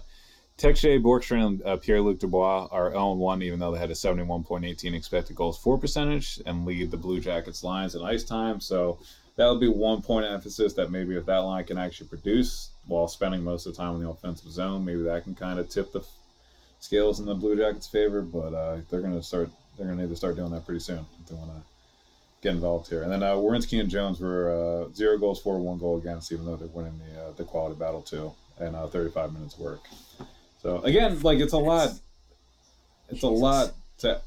Texier, Bjorkstrand, and uh, Pierre Luc Dubois are 0 1, even though they had a 71.18 expected goals for percentage and lead the Blue Jackets lines in ice time. So that would be one point of emphasis that maybe if that line can actually produce while spending most of the time in the offensive zone, maybe that can kind of tip the scales in the Blue Jackets' favor. But uh, they're going to start. They're going to need to start doing that pretty soon if they want to get involved here. And then uh, Werenski and Jones were uh, zero goals for, one goal against, even though they're winning the uh, the quality battle too, and uh, 35 minutes work. So again, like it's a lot. It's a lot to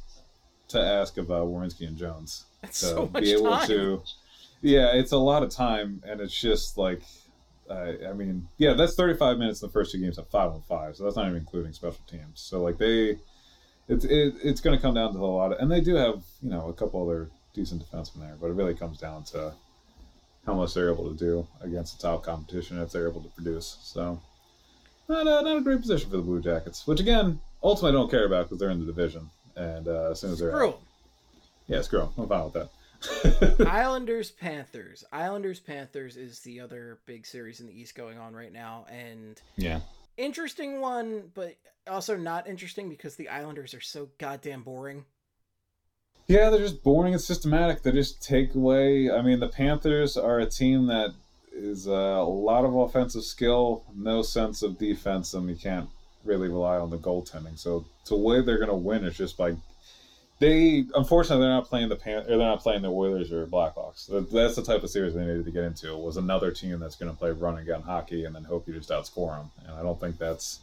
to ask of uh, Werenski and Jones That's to so be able time. to. Yeah, it's a lot of time, and it's just like, I I mean, yeah, that's 35 minutes in the first two games at five on five, so that's not even including special teams. So like they, it's it, it's going to come down to a lot, of, and they do have you know a couple other decent defensemen there, but it really comes down to how much they're able to do against the top competition if they're able to produce. So not a, not a great position for the Blue Jackets, which again, ultimately I don't care about because they're in the division, and uh, as soon as they're Screw out, yeah, screw 'em. I'm fine with that. Islanders Panthers. Islanders Panthers is the other big series in the East going on right now, and yeah. interesting one, but also not interesting because the Islanders are so goddamn boring. Yeah, they're just boring and systematic. They just take away. I mean, the Panthers are a team that is uh, a lot of offensive skill, no sense of defense, and you can't really rely on the goaltending. So the way they're going to win is just by they. Unfortunately, they're not playing the Pan. Or they're not playing the Oilers or Blackhawks. That's the type of series they needed to get into. Was another team that's going to play run and gun hockey and then hope you just outscore them. And I don't think that's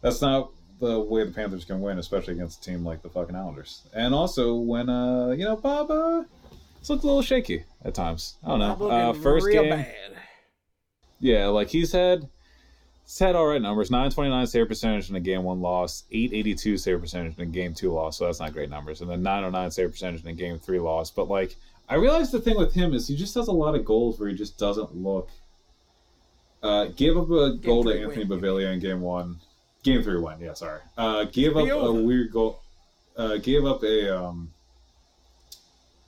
that's not the way the Panthers can win, especially against a team like the fucking Islanders. And also when uh you know Bob uh it's looked a little shaky at times. I don't know. Uh, first game, bad. yeah, like he's had he's had all right numbers. Nine twenty nine save percentage in a game one loss, eight eighty two save percentage in a game two loss, so that's not great numbers. And then nine oh nine save percentage in a game three loss. But like I realize the thing with him is he just has a lot of goals where he just doesn't look uh gave up a goal to Anthony win. In game one. Game three win, yeah, sorry. Uh gave up a weird goal uh gave up a um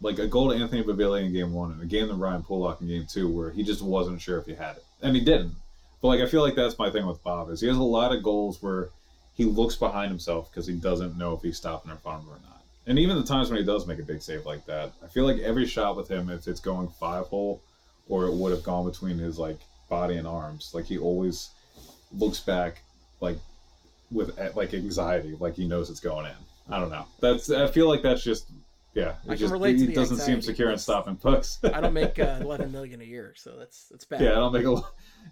like a goal to Anthony Beauvillier in game one and a game to Ryan Pulock in game two where he just wasn't sure if he had it. And he didn't. But like I feel like that's my thing with Bob is he has a lot of goals where he looks behind himself because he doesn't know if he's stopping in front of him or not. And even the times when he does make a big save like that, I feel like every shot with him, if it's going five hole or it would have gone between his like body and arms, like he always looks back like with like anxiety, like he knows it's going in. I don't know. That's I feel like that's just yeah. I just relate he doesn't seem secure in stopping pucks. I don't make uh, eleven million a year, so that's that's bad. Yeah, I don't make a.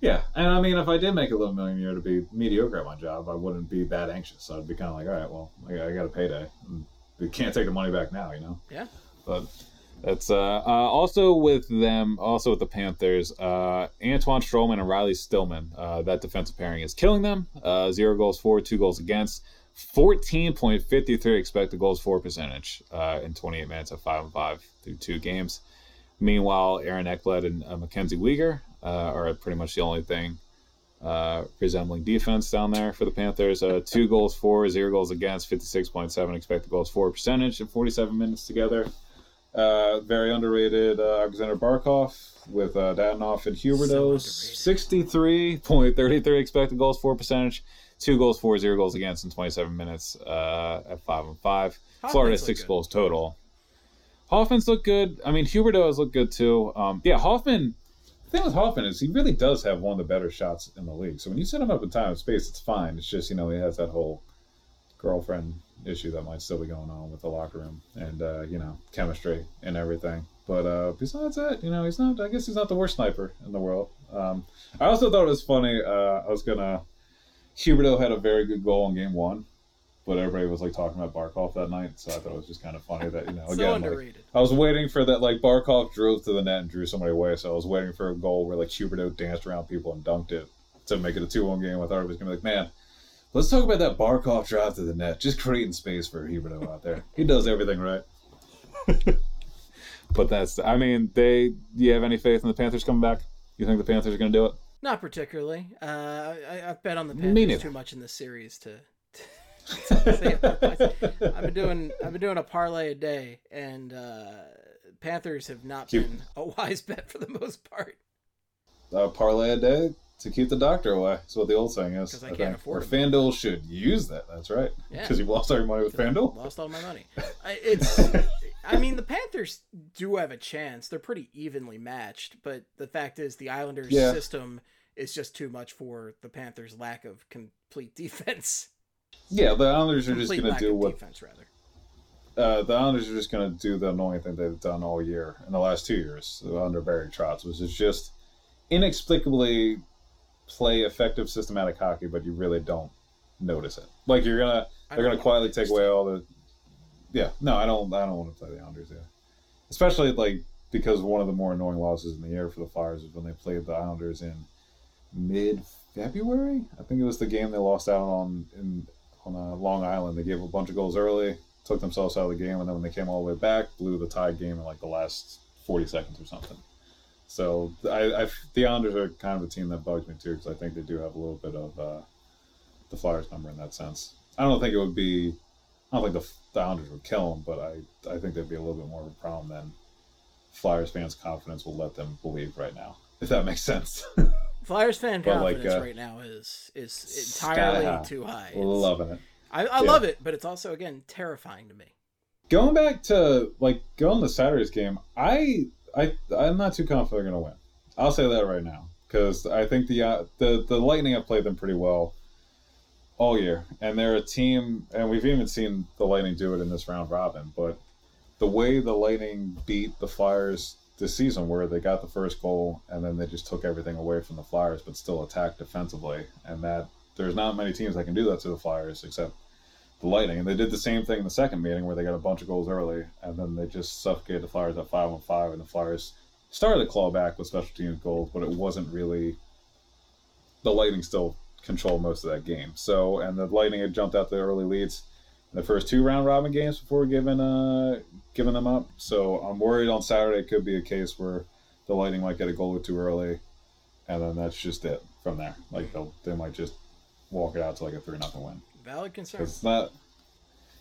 Yeah, and I mean, if I did make a little million a year to be mediocre at my job, I wouldn't be that anxious. I'd be kind of like, all right, well, I, I got a payday. We can't take the money back now, you know. Yeah. But that's uh, uh also with them, also with the Panthers. Uh, Antoine Stralman and Riley Stillman. Uh, that defensive pairing is killing them. Uh, zero goals for, two goals against. 14.53 expected goals for percentage uh, in 28 minutes of 5 and 5 through two games. Meanwhile, Aaron Ekblad and uh, Mackenzie Weegar uh, are pretty much the only thing uh, resembling defense down there for the Panthers. Uh, two goals for, zero goals against, 56.7 expected goals for percentage in 47 minutes together. Uh, very underrated uh, Alexander Barkov with uh, Dadonov and Huberdeau. So 63.33 expected goals for percentage. Two goals for, zero goals against in 27 minutes uh, at 5 and 5. Florida six good. goals total. Hoffman's looked good. I mean, Huberdeau has looked good too. Um, yeah, Hoffman. The thing with Hoffman is he really does have one of the better shots in the league. So when you set him up in time and space, it's fine. It's just you know he has that whole girlfriend issue that might still be going on with the locker room and uh, you know chemistry and everything. But uh, besides that, you know he's not. I guess he's not the worst sniper in the world. Um, I also thought it was funny. Uh, I was gonna. Huberdeau had a very good goal in game one, but everybody was like talking about Barkov that night, so I thought it was just kind of funny that you know so again like. I was waiting for that. Like Barkov drove to the net and drew somebody away, so I was waiting for a goal where like Huberdeau danced around people and dunked it to make it a two-one game. I thought it was gonna be like, man, let's talk about that Barkov drive to the net, just creating space for Huberdeau out there. He does everything right. but that's, I mean, they. Do you have any faith in the Panthers coming back? You think the Panthers are gonna do it? Not particularly. Uh, I, I've bet on the Panthers too much in this series to. to. I've been doing I've been doing a parlay a day, and uh, Panthers have not Cute. been a wise bet for the most part. Uh, parlay a day to keep the doctor away. That's what the old saying is. 'Cause I can't afford Or it. FanDuel should use that. That's right. Yeah. Because you lost all your money with FanDuel. Lost all my money. I, it's. I mean, the Panthers do have a chance. They're pretty evenly matched, but the fact is, the Islanders' Yeah. system is just too much for the Panthers' lack of complete defense. Yeah, the Islanders are just going to do what defense, rather. uh, the Islanders are just going to do the annoying thing they've done all year in the last two years under Barry Trotz, which is just inexplicably play effective systematic hockey, but you really don't notice it. Like you're gonna they're gonna quietly take away all the. Yeah, no, I don't. I don't want to play the Islanders. Yeah, especially like because one of the more annoying losses in the year for the Flyers is when they played the Islanders in mid February. I think it was the game they lost out on in on uh, Long Island. They gave a bunch of goals early, took themselves out of the game, and then when they came all the way back, blew the tie game in like the last forty seconds or something. So I, I the Islanders are kind of a team that bugs me too because I think they do have a little bit of uh, the Flyers number in that sense. I don't think it would be. I don't think the, the Islanders would kill them, but I I think there'd be a little bit more of a problem than Flyers fans' confidence will let them believe right now. If that makes sense. Flyers fan But, like, confidence uh, right now is is entirely high. too high. It's- Loving it. I, I Yeah. love it, but it's also again terrifying to me. Going back to like going to Saturday's game, I I I'm not too confident they're gonna win. I'll say that right now because I think the uh, the the Lightning have played them pretty well all year, and they're a team, and we've even seen the Lightning do it in this round robin. But the way the Lightning beat the Flyers this season, where they got the first goal and then they just took everything away from the Flyers, but still attacked defensively, and that there's not many teams that can do that to the Flyers except the Lightning. And they did the same thing in the second meeting where they got a bunch of goals early, and then they just suffocated the Flyers at five on five, and the Flyers started to claw back with special teams goals, but it wasn't really. The Lightning still controlled most of that game. So, and the Lightning had jumped out the early leads in the first two round robin games before giving uh giving them up. So I'm worried on Saturday it could be a case where the Lightning might get a goal or two early, and then that's just it from there. Like they'll they might just walk it out to like a three nothing win. Valid concern. It's not.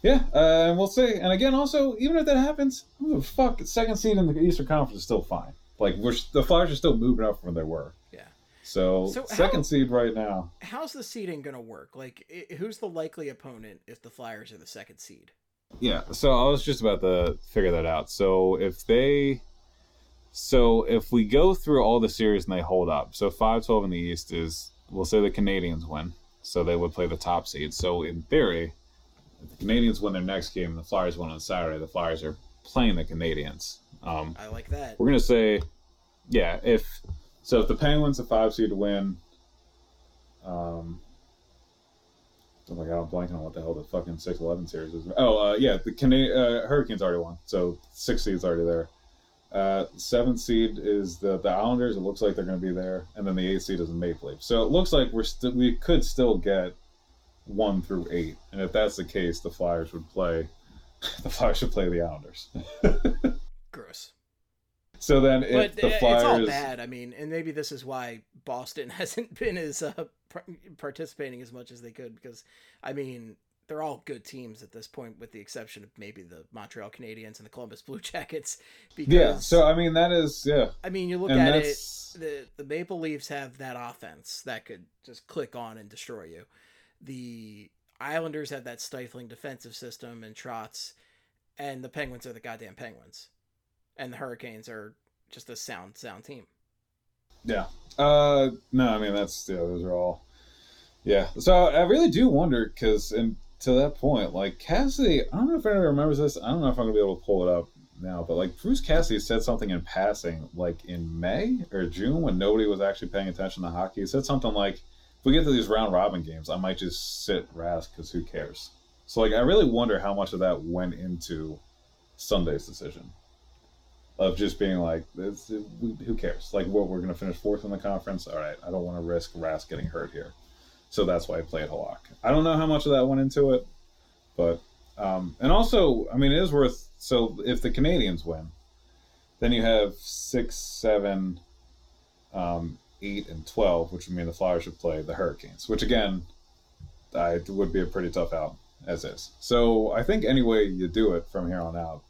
Yeah, uh, and we'll see. And again, also, even if that happens, who the fuck? Second seed in the Eastern Conference is still fine. Like we're the Flyers are still moving up from where they were. So, So how- second seed right now. How's the seeding gonna work? Like, i- who's the likely opponent if the Flyers are the second seed? Yeah, so I was just about to figure that out. So if they so if we go through all the series and they hold up, so 5-12 in the East is we'll say the Canadiens win. So they would play the top seed. So in theory, if the Canadiens win their next game and the Flyers win on Saturday, the Flyers are playing the Canadiens. Um, I like that. we're gonna say, yeah, if so, if the Penguins a five seed to win, um, oh my god, I'm blanking on what the hell the fucking six eleven series is. Oh, uh, yeah, the Cana- uh, Hurricanes already won, so six seed's already there. Uh, seventh seed is the the Islanders. It looks like they're going to be there, and then the eighth seed is the Maple Leafs. So it looks like we're still we could still get one through eight, and if that's the case, the Flyers would play. The Flyers should play the Islanders. So then, if but the uh, Flyers, it's all bad. I mean, and maybe this is why Boston hasn't been as uh, participating as much as they could because, I mean, they're all good teams at this point, with the exception of maybe the Montreal Canadiens and the Columbus Blue Jackets. Because yeah. So I mean, that is yeah. I mean, you look and at it. The the Maple Leafs have that offense that could just click on and destroy you. The Islanders have that stifling defensive system and Trotz, and the Penguins are the goddamn Penguins, and the Hurricanes are just a sound sound team. yeah. Uh, no, I mean that's yeah. Those are all yeah. So I really do wonder because and to that point, like Cassidy, I don't know if anyone remembers this. I don't know if I'm gonna be able to pull it up now, but like Bruce Cassidy said something in passing, like in May or June when nobody was actually paying attention to hockey. He said something like, "If we get to these round robin games, I might just sit Rask because who cares." So like, I really wonder how much of that went into Sunday's decision of just being like, this, "Who cares?" Like, what we're gonna finish fourth in the conference. All right, I don't want to risk Rask getting hurt here, so that's why I played Halak. I don't know how much of that went into it, but um, and also, I mean, it is worth. So if the Canadiens win, then you have six, seven, um, eight, and twelve, which would mean the Flyers should play the Hurricanes, which again, I would be a pretty tough out as is. So I think any way you do it from here on out,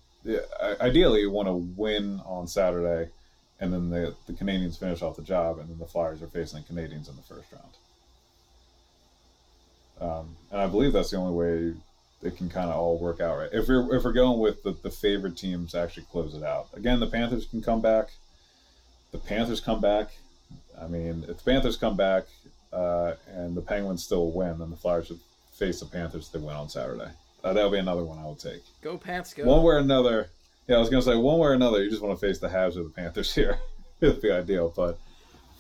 ideally you want to win on Saturday, and then the the Canadiens finish off the job, and then the Flyers are facing the Canadiens in the first round. Um, and I believe that's the only way it can kind of all work out right. If we're if we're going with the, the favored teams actually close it out. Again, the Panthers can come back. The Panthers come back. I mean, if the Panthers come back uh, and the Penguins still win, then the Flyers should face the Panthers they win on Saturday. Uh, that'll be another one I would take. Go Pants, go! One way or another. Yeah, I was gonna say one way or another. You just want to face the Habs or the Panthers here. It'd be ideal, but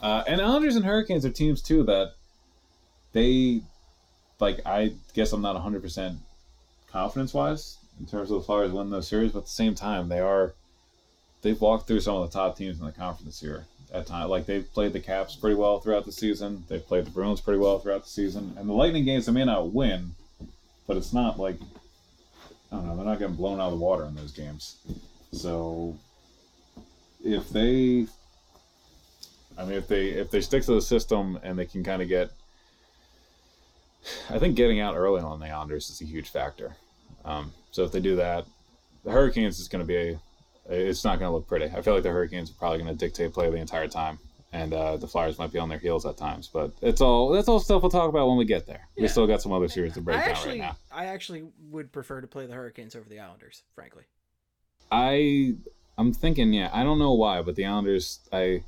uh, and Islanders and Hurricanes are teams too that they like. I guess I'm not 100 percent confidence wise in terms of the Flyers winning those series, but at the same time they are they've walked through some of the top teams in the conference here at time. Like they've played the Caps pretty well throughout the season. They've played the Bruins pretty well throughout the season, and the Lightning games they may not win, but it's not like I don't know. They're not getting blown out of the water in those games. So if they, I mean, if they if they stick to the system and they can kind of get, I think getting out early on the Islanders is a huge factor. Um, so if they do that, the Hurricanes is going to be a, it's not going to look pretty. I feel like the Hurricanes are probably going to dictate play the entire time. And uh, the Flyers might be on their heels at times, but it's all that's all stuff we'll talk about when we get there. We still got some other series to break I down actually, right now. I actually would prefer to play the Hurricanes over the Islanders, frankly. I I'm thinking, yeah, I don't know why, but the Islanders, I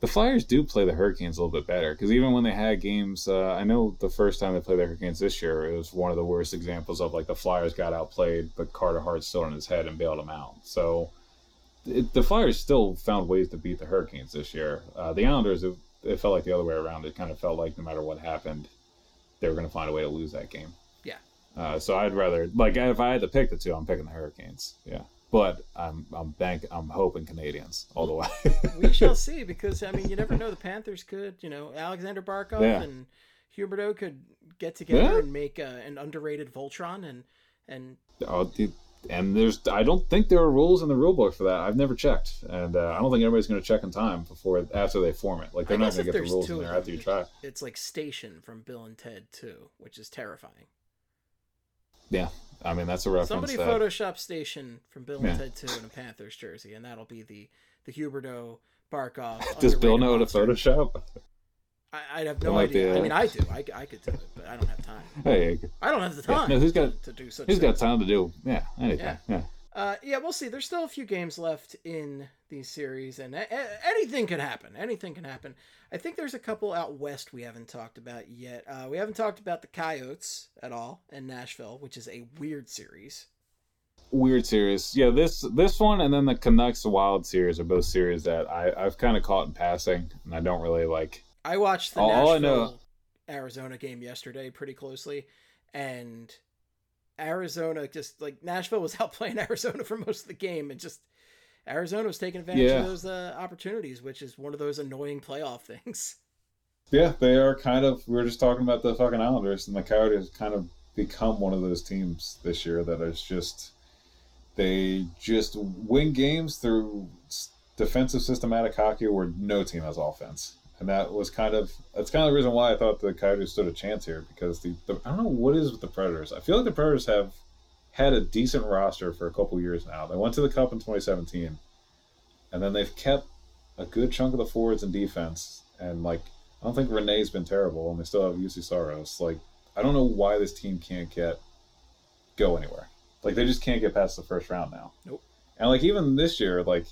the Flyers do play the Hurricanes a little bit better because even when they had games, uh, I know the first time they played the Hurricanes this year, it was one of the worst examples of like the Flyers got outplayed, but Carter Hart still in his head and bailed them out. So it, the Flyers still found ways to beat the Hurricanes this year. Uh, the Islanders, it, it felt like the other way around. It kind of felt like no matter what happened, they were going to find a way to lose that game. Yeah. Uh, so I'd rather like if I had to pick the two, I'm picking the Hurricanes. Yeah, but I'm I'm bank I'm hoping Canadiens all the way. we shall see because I mean you never know. The Panthers could, you know, Alexander Barkov Yeah. and Huberdeau could get together Yeah. and make uh, an underrated Voltron and and Oh, dude, and there's I don't think there are rules in the rule book for that. I've never checked, and uh, I don't think anybody's going to check in time before after they form it. Like they're not going to get the rules in there after you try. it's like Station from Bill and Ted 2, which is terrifying. Yeah, I mean that's a reference. Somebody that, Photoshop Station from Bill and Yeah. Ted 2 in a Panthers jersey, and that'll be the the Huberdeau Barkov. Does Bill know how to. Photoshop? I, I have no idea. I mean, I do. I, I could do it, but I don't have time. Hey, I don't have the Yeah, time. no, who's got- to do such? he's got time to do yeah anything. Yeah. Uh, yeah, we'll see. There's still a few games left in these series, and a- a- anything can happen. Anything can happen. I think there's a couple out west we haven't talked about yet. Uh, we haven't talked about the Coyotes at all in Nashville, which is a weird series. Weird series. Yeah, this this one and then the Canucks Wild series are both series that I I've kind of caught in passing, and I don't really like. I watched the All- Nashville Arizona game yesterday pretty closely, and Arizona just like Nashville was outplaying Arizona for most of the game, and just Arizona was taking advantage Yeah. of those uh, opportunities, which is one of those annoying playoff things. Yeah, they are kind of. We were just talking about the fucking Islanders, and the Coyotes kind of become one of those teams this year that is just. They just win games through defensive systematic hockey where no team has offense, and that was kind of that's kind of the reason why I thought the Coyotes stood a chance here because the, the I don't know what is with the Predators. I feel like the Predators have had a decent roster for a couple years now. They went to the Cup in 2017, and then they've kept a good chunk of the forwards and defense, and like I don't think Rinne's been terrible, and they still have Juuse Saros. Like, I don't know why this team can't get go anywhere. Like, they just can't get past the first round now. Nope. And like even this year, like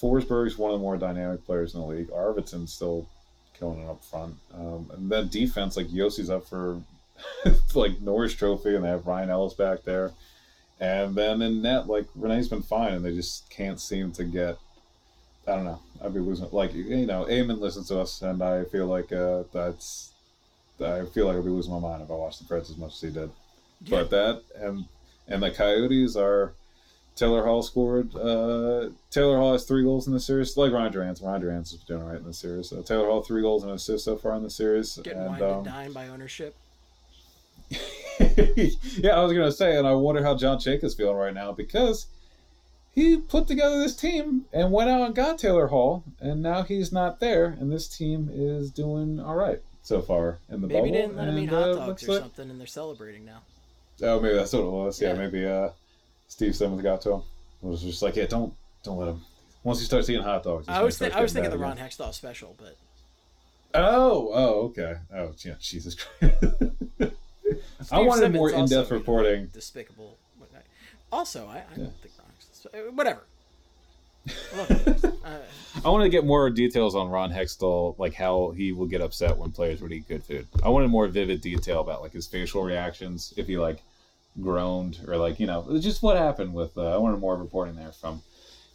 Forsberg's one of the more dynamic players in the league. Arvidsson's still killing it up front, um, and then defense, like Josi's up for like Norris Trophy, and they have Ryan Ellis back there. And then in net, like Rinne's been fine, and they just can't seem to get. I don't know. I'd be losing. Like you know, Eamon listens to us, and I feel like uh, that's. I feel like I'd be losing my mind if I watched the Preds as much as he did. But that and and the Coyotes are. Taylor Hall scored. Uh, Taylor Hall has three goals in the series, like Ryan Durant. Ryan Durant's is doing all right in the series. Uh, Taylor Hall three goals and assists so far in the series. Getting and, um, by ownership. yeah, I was gonna say, and I wonder how John Jacobs feeling right now because he put together this team and went out and got Taylor Hall, and now he's not there, and this team is doing all right so far in the Maybe bubble. they didn't let him and, eat hot uh, dogs or like- something, and they're celebrating now. Oh, maybe that's what it was. Yeah, Yeah. maybe uh, Steve Simmons got to him. It was just like, yeah, don't don't let him. Once he starts seeing hot dogs, I was th- I was thinking the Ron. Hextall special, but Oh, oh, okay. Oh, yeah, Jesus Christ. I wanted Simmons more in-depth you know, reporting. despicable. Also, I, I Yeah. don't think Ron Hextall. Whatever. Uh, I wanted to get more details on Ron Hextall, like how he will get upset when players would eat good food. I wanted more vivid detail about like his facial reactions, if he like groaned or like you know just what happened with. Uh, I wanted more reporting there from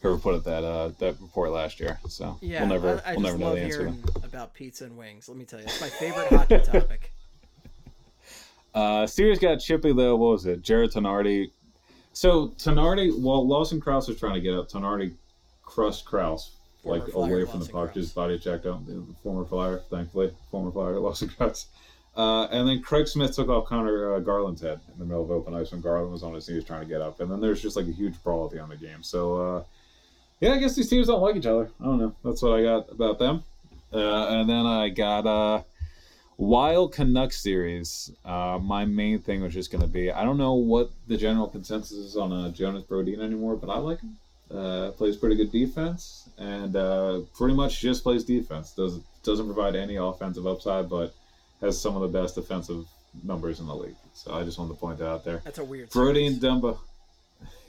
whoever put it that uh, that report last year. So yeah, we'll never I, I we'll never know the answer. about pizza and wings. Let me tell you, it's my favorite hockey topic. Uh, series got chippy though. What was it? Jared Tinordi. So Tinordi, while Lawson Crouse was trying to get up, Tinordi crushed Crouse Former like away from the Lawson puck, Crouse. just body checked out. The Former Flyer, thankfully, former Flyer Lawson Crouse. Uh, and then Craig Smith took off Connor uh, Garland's head in the middle of open ice when Garland was on his knees trying to get up. And then there's just like a huge brawl at the end of the game. So uh, yeah, I guess these teams don't like each other. I don't know. That's what I got about them. Uh, and then I got uh, Wild Canucks series. Uh, my main thing was just going to be I don't know what the general consensus is on Jonas Brodin anymore, but I like him. Plays pretty good defense and pretty much just plays defense. Does doesn't provide any offensive upside, but has some of the best defensive numbers in the league. So I just wanted to point that out there. That's a weird. Brody series. and Dumba.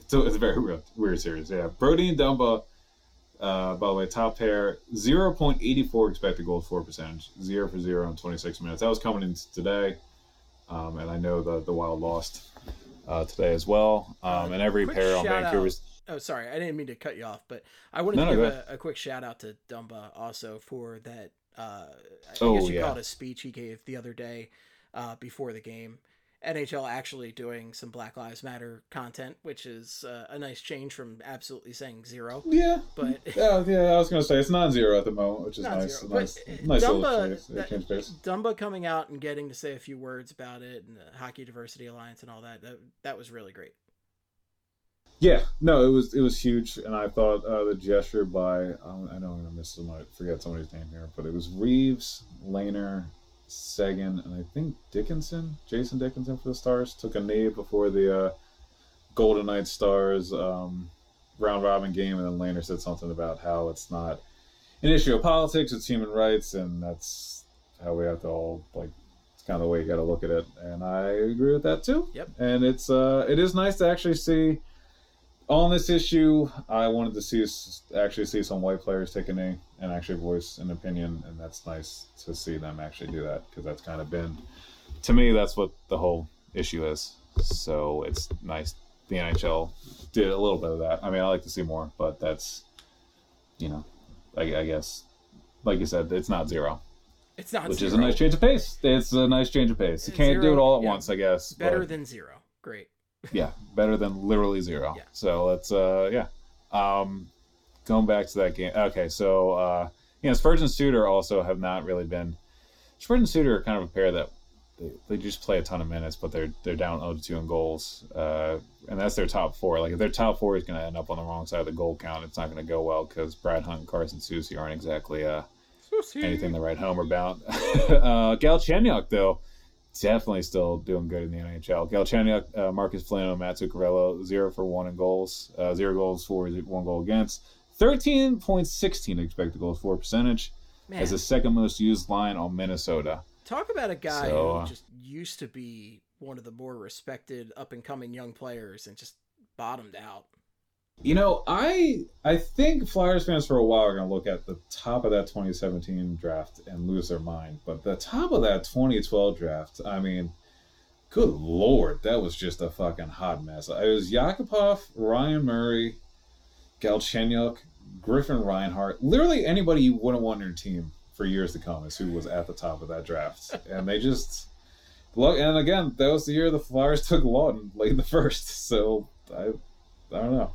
So it's a very weird, weird series. Yeah, Brody and Dumba. Uh, by the way, top pair, zero point eighty four expected goals for percentage, zero for zero in twenty six minutes. That was coming in today, um, and I know the the Wild lost uh, today as well. Um, and every Quick pair on Vancouver's. Oh, sorry, I didn't mean to cut you off, but I wanted No, to no, give a, a quick shout out to Dumba also for that. Uh, I Oh, guess you yeah. call it a speech he gave the other day uh, before the game. NHL actually doing some Black Lives Matter content, which is uh, a nice change from absolutely saying zero. Yeah, But yeah, yeah. I was gonna say it's non-zero at the moment, which is nice. nice, uh, nice little Dumba- change, that- Dumba coming out and getting to say a few words about it and the Hockey Diversity Alliance and all that, that, that was really great. Yeah, no, it was it was huge, and I thought uh, the gesture by um, I know I'm gonna miss somebody, forget somebody's name here, but it was Reaves, Lehner, Seguin, and I think Dickinson, Jason Dickinson for the Stars took a knee before the uh, Golden Knights Stars um, round robin game, and then Lehner said something about how it's not an issue of politics; it's human rights, and that's how we have to all like. It's kind of the way you got to look at it, and I agree with that too. Yep. And it's uh, it is nice to actually see on this issue, I wanted to see actually see some white players take a knee and actually voice an opinion, and that's nice to see them actually do that because that's kind of been, to me, that's what the whole issue is. So it's nice the NHL did a little bit of that. I mean, I like to see more, but that's, you know, I, I guess, like you said, it's not zero, It's not which zero. is a nice change of pace. It's a nice change of pace. You can't do it all at yeah. once, I guess. Better but- than zero. Great. Yeah, better than literally zero. Yeah. So let's uh yeah. Um going back to that game. Okay, so uh you know, Spurgeon and Suter also have not really been Spurgeon and Suter are kind of a pair that they, they just play a ton of minutes, but they're they're down 0 2 in goals. Uh and that's their top four. Like if their top four is going to end up on the wrong side of the goal count, it's not going to go well because Brad Hunt and Carson Soucy aren't exactly uh anything to write home about. uh, Galchenyuk, though, definitely still doing good in the NHL. Galchenyuk, uh, Marcus Foligno, Matt Zuccarello, zero for one in goals, uh, zero goals for, one goal against, thirteen point sixteen expected goals for percentage Man, as the second most used line on Minnesota. talk about a guy So, uh, who just used to be one of the more respected up and coming young players and just bottomed out. You know, I I think Flyers fans for a while are going to look at the top of that 2017 draft and lose their mind. But the top of that 2012 draft, I mean, good lord, that was just a fucking hot mess. It was Yakupov, Ryan Murray, Galchenyuk, Griffin Reinhart, literally anybody you wouldn't want on your team for years to come is who was at the top of that draft. and they just look. And again, that was the year the Flyers took Laughton late in the first. So I, I don't know.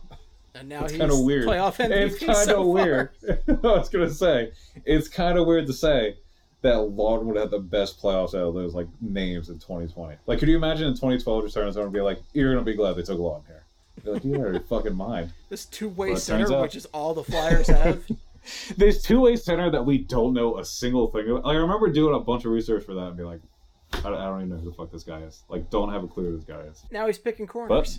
And now It's he's kind of weird. playoff MVP It's kind of so far. weird. I was gonna say it's kind of weird to say that Laughton would have the best playoffs out of those like names in 2020. Like, could you imagine in 2012 returning someone and be like, "You're gonna be glad they took Laughton here." You're like, "You out of fucking mind." This two way center, out- which is all the Flyers have. This two-way center that we don't know a single thing about. Like, I remember doing a bunch of research for that and be like, I don't, I don't even know who the fuck this guy is. Like, don't have a clue who this guy is. now he's picking But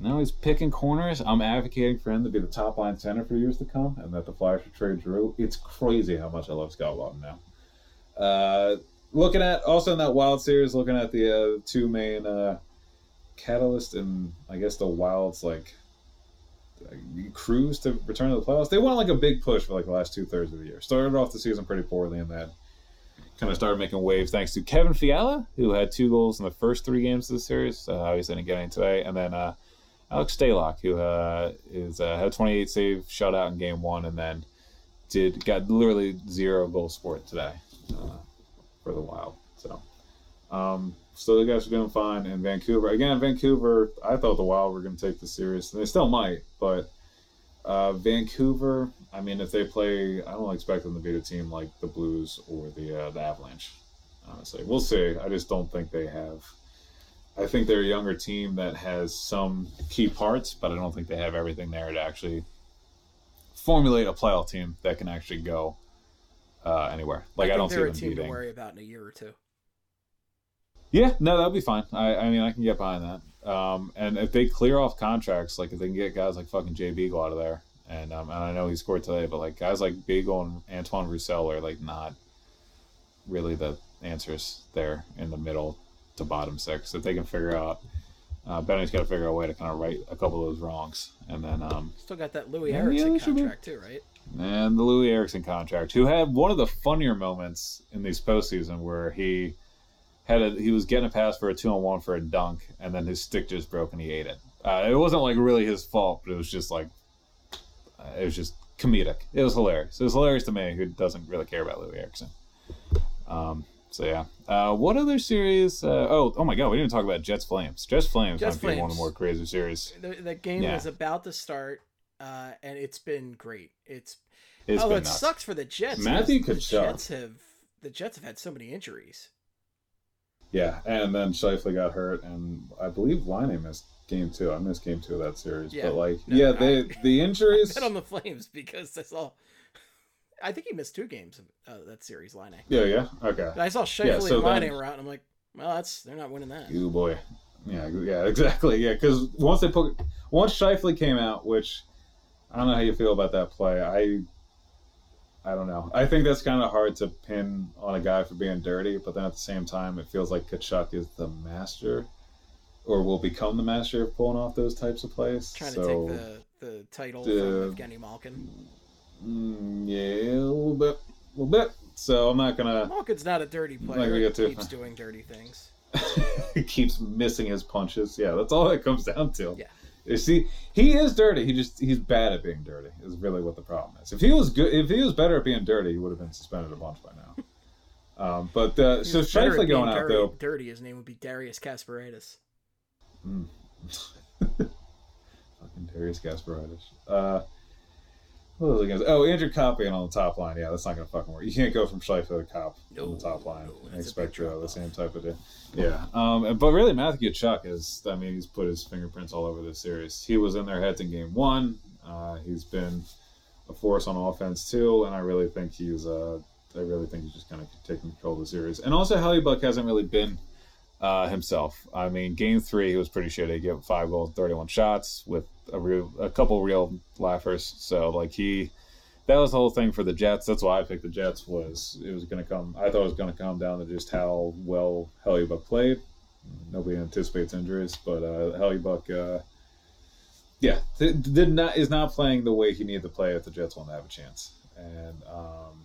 now he's picking corners. I'm advocating for him to be the top line center for years to come, and that the Flyers should trade Drew. It's crazy how much I love Scott Laughton now. Uh, looking at also in that Wild series, looking at the uh, two main uh, catalyst and I guess the Wild's like uh, cruise to return to the playoffs. They went on, like a big push for like the last two thirds of the year. Started off the season pretty poorly, and then kind of started making waves thanks to Kevin Fiala, who had two goals in the first three games of the series. Uh, obviously, didn't get any today, and then. Uh, Alex Stalock, who uh, is uh, had a 28 save shutout in game one, and then did got literally zero goal sport today uh, for the Wild. So, um, so the guys are doing fine. And Vancouver again, Vancouver. I thought the Wild were going to take the series, and they still might. But uh, Vancouver, I mean, if they play, I don't expect them to beat a team like the Blues or the uh, the Avalanche. Honestly, we'll see. I just don't think they have. I think they're a younger team that has some key parts, but I don't think they have everything there to actually formulate a playoff team that can actually go uh, anywhere. Like I, think don't see them a team beating. to worry about in a year or two. Yeah, no, that'll be fine. I, I mean, I can get behind that. Um, and if they clear off contracts, like if they can get guys like fucking Jay Beagle out of there, and um, and I know he scored today, but like guys like Beagle and Antoine Roussel are like not really the answers there in the middle to bottom six. If they can figure out, uh, Benny's got to figure out a way to kind of right a couple of those wrongs, and then um, Still got that Louis Yeah, Erickson be- contract too, right? and the Loui Eriksson contract, who had one of the funnier moments in these postseason where he had a he was getting a pass for a two on one for a dunk, and then his stick just broke and he ate it. Uh, it wasn't like really his fault, but it was just like uh, it was just comedic. It was hilarious. It was hilarious to me, who doesn't really care about Loui Eriksson. Um, So yeah. Uh, what other series? Uh, oh, oh my God, we didn't talk about Jets Flames. Jets Flames Jets might be one of the more crazy series. The, the game Yeah. was about to start, uh, and it's been great. It's It's oh, it nuts. sucks for the Jets. Matthew the Jets have the Jets have had so many injuries. Yeah, and then Scheifele got hurt, and I believe Laine missed game two. I missed game two of that series. Yeah. But like, No, yeah, I- they the injuries. Bet on the Flames because I saw. I think he missed two games of uh, that series, Laine. yeah, yeah, okay. But I saw Scheifele Yeah, so and Laine then- were out, and I'm like, well, that's they're not winning that. You boy. Yeah, yeah, exactly. Yeah, because once they put once Scheifele came out, which I don't know how you feel about that play. I I don't know. I think that's kind of hard to pin on a guy for being dirty, but then at the same time, it feels like Tkachuk is the master, or will become the master of pulling off those types of plays. Trying so, to take the the title the- from Evgeny Malkin. Mm, yeah, a little bit, a little bit. So I'm not gonna. Malkin's not a dirty player. He get to- keeps doing dirty things. he keeps missing his punches. Yeah, that's all it comes down to. Yeah. You see, he is dirty. He just he's bad at being dirty. Is really what the problem is. If he was good, if he was better at being dirty, he would have been suspended a bunch by now. Um, but uh, so Scheifele going out dirty, though. Dirty. His name would be Darius Kasparaitis. Mm. Fucking Darius Kasparaitis. Uh, what was I gonna say? Oh, Andrew Copp on the top line. Yeah, that's not gonna fucking work. You can't go from Scheifele to Copp on the top line no, and expect uh, the same type of deal. Yeah. Um, but really, Matthew Tkachuk is. I mean, he's put his fingerprints all over this series. He was in their heads in game one. Uh, he's been a force on offense too, and I really think he's. Uh, I really think he's just kind of taking control of the series. And also, Buck hasn't really been uh, himself. I mean, game three, he was pretty shitty. He gave five goals, 31 shots with a real, a couple real laughers. So, like, he, that was the whole thing for the Jets. That's why I picked the Jets. Was it was going to come? I thought it was going to come down to just how well Buck played. Nobody anticipates injuries, but uh, Buck, uh, yeah, did not is not playing the way he needed to play if the Jets want to have a chance. And um,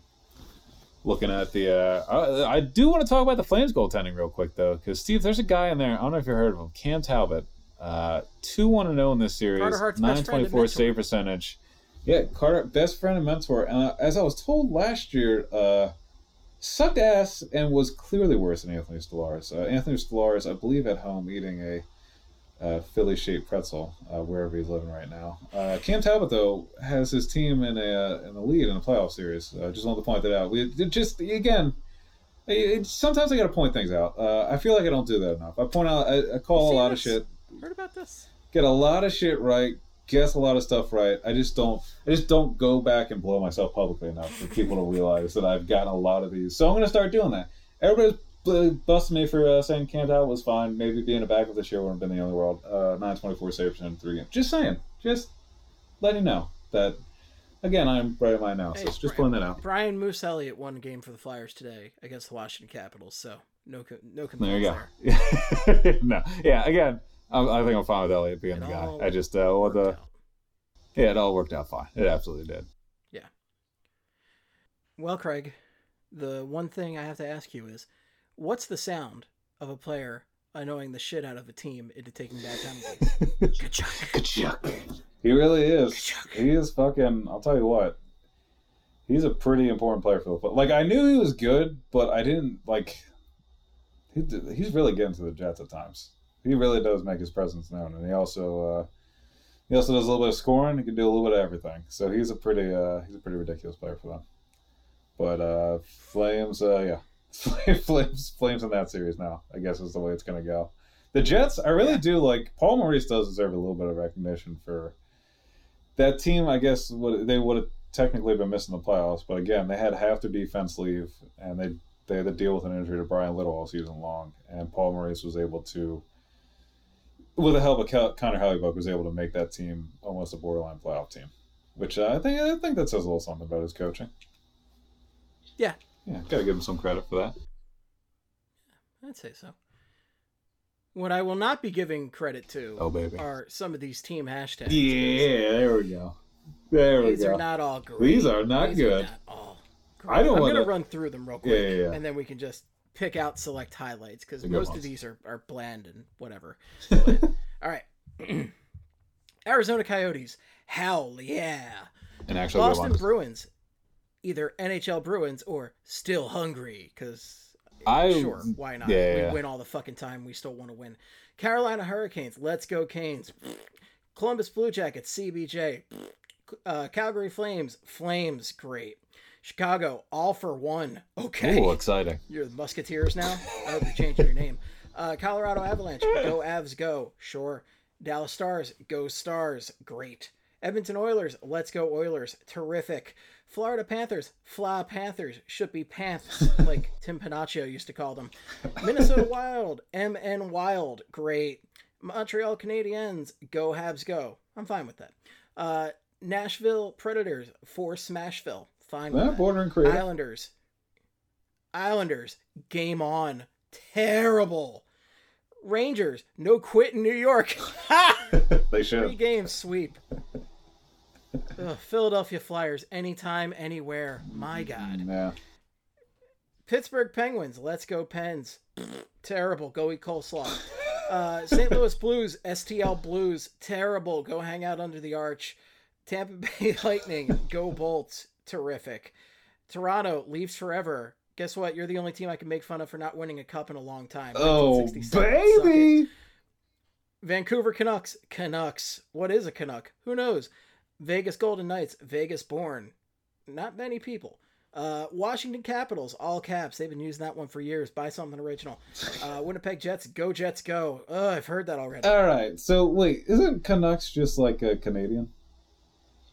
looking at the, uh, I, I do want to talk about the Flames goaltending real quick though, because Steve, there's a guy in there. I don't know if you heard of him, Cam Talbot, uh, two one and zero in this series, nine twenty four save percentage. Yeah, Carter, best friend and mentor. And uh, as I was told last year, uh, sucked ass and was clearly worse than Anthony Stolarz. Uh, Anthony Stolarz, I believe, at home eating a uh, Philly shaped pretzel uh, wherever he's living right now. Uh, Cam Talbot though has his team in a uh, in the lead in a playoff series. I just wanted to point that out. We it just again. It, sometimes I got to point things out. Uh, I feel like I don't do that enough. I point out, I, I call a lot of shit, Heard about this? get a lot of shit right, guess a lot of stuff right. I just don't. I just don't go back and blow myself publicly enough for people to realize that I've gotten a lot of these. So I'm going to start doing that. Everybody's bu- busting me for uh, saying Cam Talbot was fine. Maybe being a backup this year wouldn't have been the only world. Uh, 924 save percent in three games. Just saying. Just letting you know that. Again, I'm right in my analysis. Hey, just Brian- pointing that out. Brian Moose Elliott won a game for the Flyers today against the Washington Capitals, so no no There you go. there. no, yeah. Again, I, I think I'm fine with Elliott being It the guy. I just uh, Worked the out. yeah, it all worked out fine. It absolutely did. Yeah. Well, Craig, the one thing I have to ask you is, what's the sound of a player annoying the shit out of a team into taking bad penalties? Ka-chunk. Tkachuk. He really is. Tkachuk. He is fucking. I'll tell you what. He's a pretty important player for the club. Like I knew he was good, but I didn't like. He, he's really getting to the Jets at times. He really does make his presence known, and he also uh, he also does a little bit of scoring. He can do a little bit of everything. So he's a pretty uh, he's a pretty ridiculous player for them. But uh, Flames, uh, yeah, Flames, Flames in that series now. I guess is the way it's gonna go. The Jets, I really Yeah. do like. Paul Maurice does deserve a little bit of recognition for that team. I guess would they would have technically been missing the playoffs, but again, they had half their defense leave, and they they had to deal with an injury to Bryan Little all season long, and Paul Maurice was able to, with the help of Connor Hellebuyck, was able to make that team almost a borderline playoff team, which uh, I think I think that says a little something about his coaching. Yeah. Yeah, gotta give him some credit for that. I'd say so. What I will not be giving credit to Oh baby, are some of these team hashtags. yeah, there we go, there we These go. These are not all great. These are not These good. Are not all great. I don't I'm wanna- gonna run through them real quick, Yeah, yeah, yeah. and then we can just pick out select highlights because most ones. of these are, are bland and whatever. But, all right, Arizona Coyotes, hell yeah! and actually, Boston. Bruins, either NHL Bruins or still hungry because I Sure, why not? Yeah, we win all the fucking time. We still want to win. Carolina Hurricanes, let's go Canes. Columbus Blue Jackets, CBJ. Uh, Calgary Flames, Flames, great. Chicago, all for one. Okay. Ooh, exciting. You're the Musketeers now? I hope you're changing your name. Uh, Colorado Avalanche, go Avs, go. Sure. Dallas Stars, go Stars, great. Edmonton Oilers, let's go Oilers, terrific. Florida Panthers, fly Panthers, should be Panthers, like Tim Panaccio used to call them. Minnesota Wild, MN Wild, great. Montreal Canadiens, go Habs, go. I'm fine with that. Uh, Nashville Predators, for Smashville, fine with Yeah, that. bordering creative. Islanders. Islanders, game on. Terrible. Rangers, no quit in New York. They Three should. game sweep. Ugh, Philadelphia Flyers, anytime, anywhere. My God. Yeah. Pittsburgh Penguins, let's go Pens. Terrible, go eat coleslaw. Uh, St. Louis Blues, STL Blues, terrible, go hang out under the arch. Tampa Bay Lightning, go Bolts, terrific. Toronto, Leafs forever. Guess what? You're the only team I can make fun of for not winning a cup in a long time. Oh, 1967. Baby. Vancouver Canucks, Canucks. What is a Canuck? Who knows? Vegas Golden Knights, Vegas born. Not many people. Uh, Washington Capitals, all caps. They've been using that one for years. Buy something original. Uh, Winnipeg Jets, go Jets, go. Ugh, I've heard that already. All right. So wait, isn't Canucks just like a Canadian,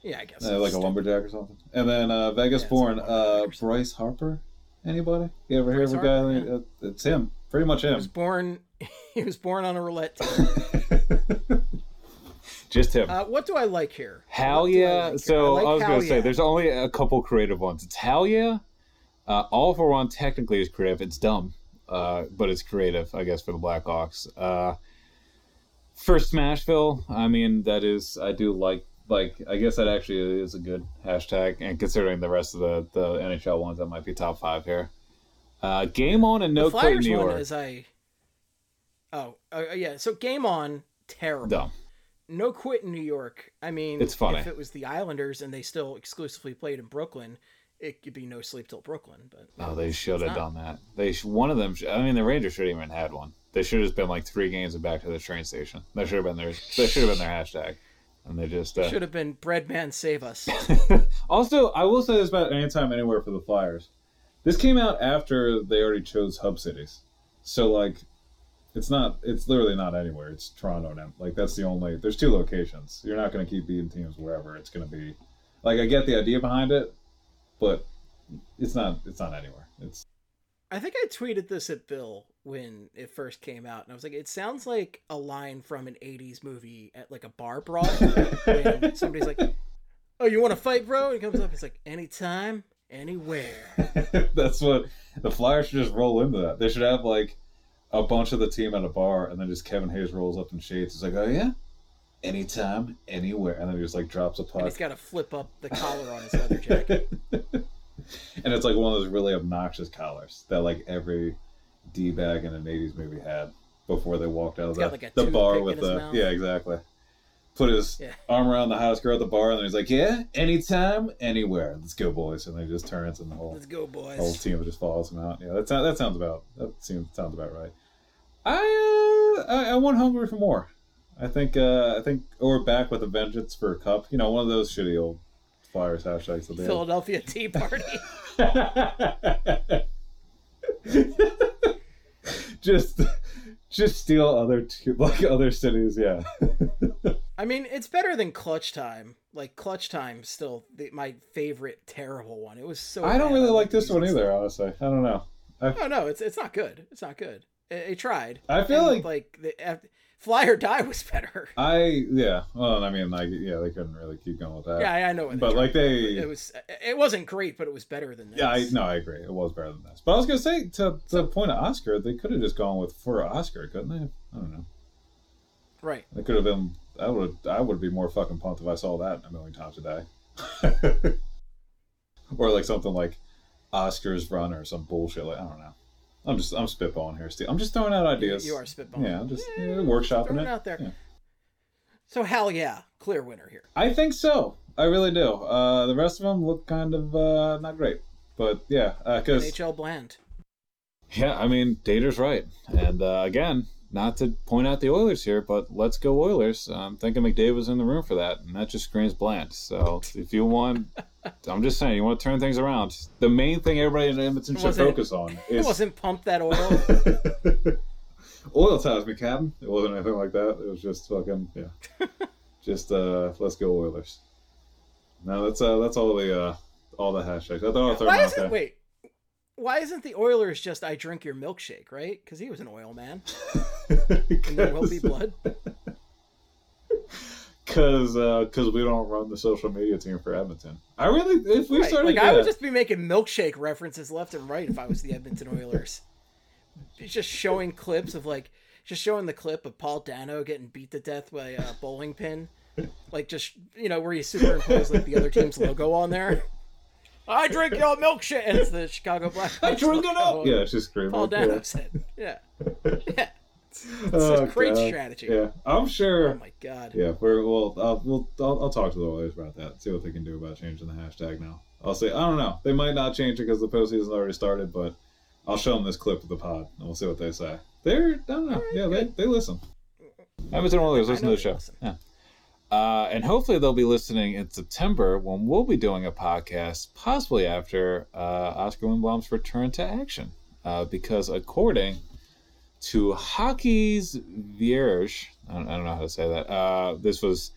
yeah, I guess. uh, like a lumberjack or something? And then uh, Vegas Yeah, born like uh, lumberjack or something. Bryce Harper. Anybody? You ever hear of a guy? Uh, It's him. Pretty much him. He was born. He was born on a roulette. just him. Uh, what do I like here? Hell do I yeah! like here? so I, like was gonna say, there's only a couple creative ones. It's hell yeah. Uh, all for one technically is creative. It's dumb, uh, but it's creative, I guess, for the Blackhawks. Uh, for Smashville, I mean, that is I do like like I guess that actually is a good hashtag, and considering the rest of the the NHL ones, that might be top five here. Uh, game on and no the Flyers New one is I. Oh, uh, yeah. So game on, terrible. Dumb. No quit in New York. I mean, It's funny. If it was the Islanders and they still exclusively played in Brooklyn, it could be no sleep till Brooklyn. But Oh, they should have done that. They sh- one of them. Sh- I mean, the Rangers should have even had one. They should have just been like three games and back to the train station. That should have been their. That should have been their hashtag. And they just. Uh, should have been bread man save us. Also, I will say this about anytime, anywhere for the Flyers. This came out after they already chose hub cities, so like, it's not. It's literally not anywhere. It's Toronto now. Like that's the only. There's two locations. You're not going to keep beating teams wherever. It's going to be. Like I get the idea behind it, but it's not. It's not anywhere. It's I think I tweeted this at Bill when it first came out, and I was like, it sounds like a line from an '80s movie at like a bar brawl. when somebody's like, "Oh, you want to fight, bro?" And he comes up, he's like, "Anytime, anywhere." that's what the Flyers should just roll into that. They should have like a bunch of the team at a bar, and then just Kevin Hayes rolls up in shades. He's like, "Oh yeah, anytime, anywhere," and then he just like drops a And puck. he's got to flip up the collar on his leather jacket. and it's like one of those really obnoxious collars that like every d bag in an '80s movie had before they walked out of the, like, the bar with the mouth. yeah exactly. Put his Yeah. arm around the hottest girl at the bar, and then he's like, "Yeah, anytime, anywhere. Let's go, boys!" And then he just turns, and the whole Let's go, the whole team just follows him out. Yeah, that sounds that sounds about that seems sounds about right. I uh, I, I want hungry for more. I think uh, I think or back with a vengeance for a cup. You know, one of those shitty old Flyers hashtags that. Philadelphia Tea Party. just just steal other t- like other cities yeah I mean, it's better than Clutch Time. Like Clutch Time, still the, my favorite terrible one. It was so. i don't really like this one either honestly i don't know stuff. Oh no, it's it's not good. It's not good. It, it tried. i feel And, like like the F- Fly or Die was better. i yeah well i mean like yeah they couldn't really keep going with that Yeah, I, I know. what but like they it was it wasn't great, but it was better than this. yeah i no i agree it was better than this but i was gonna say to, to the point of oscar they could have just gone with for oscar couldn't they i don't know Right. It could have been. I would. I would be more fucking pumped if I saw that a million times a day. or like something like Oscars run or some bullshit. Like I don't know. I'm just. I'm spitballing here, Steve. I'm just throwing out ideas. you are spitballing. Yeah, I'm just Yeah, yeah, workshopping throwing it. out there. Yeah. So hell yeah, clear winner here. I think so. I really do. Uh, the rest of them look kind of uh, not great, but yeah, because NHL bland. Yeah, I mean, Dater's right. And uh, again, not to point out the Oilers here, but let's go Oilers. I'm thinking McDavid was in the room for that, and that just screams bland. So if you want, I'm just saying, you want to turn things around. The main thing everybody in Edmonton should focus on It is wasn't pump that oil. Oil ties me, Captain. It wasn't anything like that. It was just fucking yeah. just uh, let's go Oilers. No, that's uh, that's all the uh, all the hashtags. I thought I'd throw Why out isn't wait? Why isn't the Oilers just I drink your milkshake, right? Because he was an oil man. And there will be blood. Because because uh, we don't run the social media team for Edmonton. I really if we Right, started Like I would just be making milkshake references left and right if I was the Edmonton Oilers. It's just showing clips of like just showing the clip of Paul Dano getting beat to death by a bowling pin, like just you know where you superimpose like the other team's logo on there. I drink your milkshake. It's the Chicago Blackhawks. I drink it up. Yeah, it's just screaming. Paul yeah. Dano said, "Yeah, yeah." It's Oh, a great God. strategy. Yeah, I'm sure. Oh my god. Yeah, we're well. I'll, we'll I'll, I'll talk to the Oilers about that. See what they can do about changing the hashtag now. I'll say I don't know. They might not change it because the postseason's already started, but I'll show them this clip of the pod and we'll see what they say. They're I don't know. yeah, they, they listen. I Edmonton Oilers. I Listen know to the they show. listen. Yeah. Uh, and hopefully they'll be listening in September when we'll be doing a podcast, possibly after uh, Oscar Lindblom's return to action. Uh, because according to Hockey's Vierge, I don't, I don't know how to say that. Uh, this was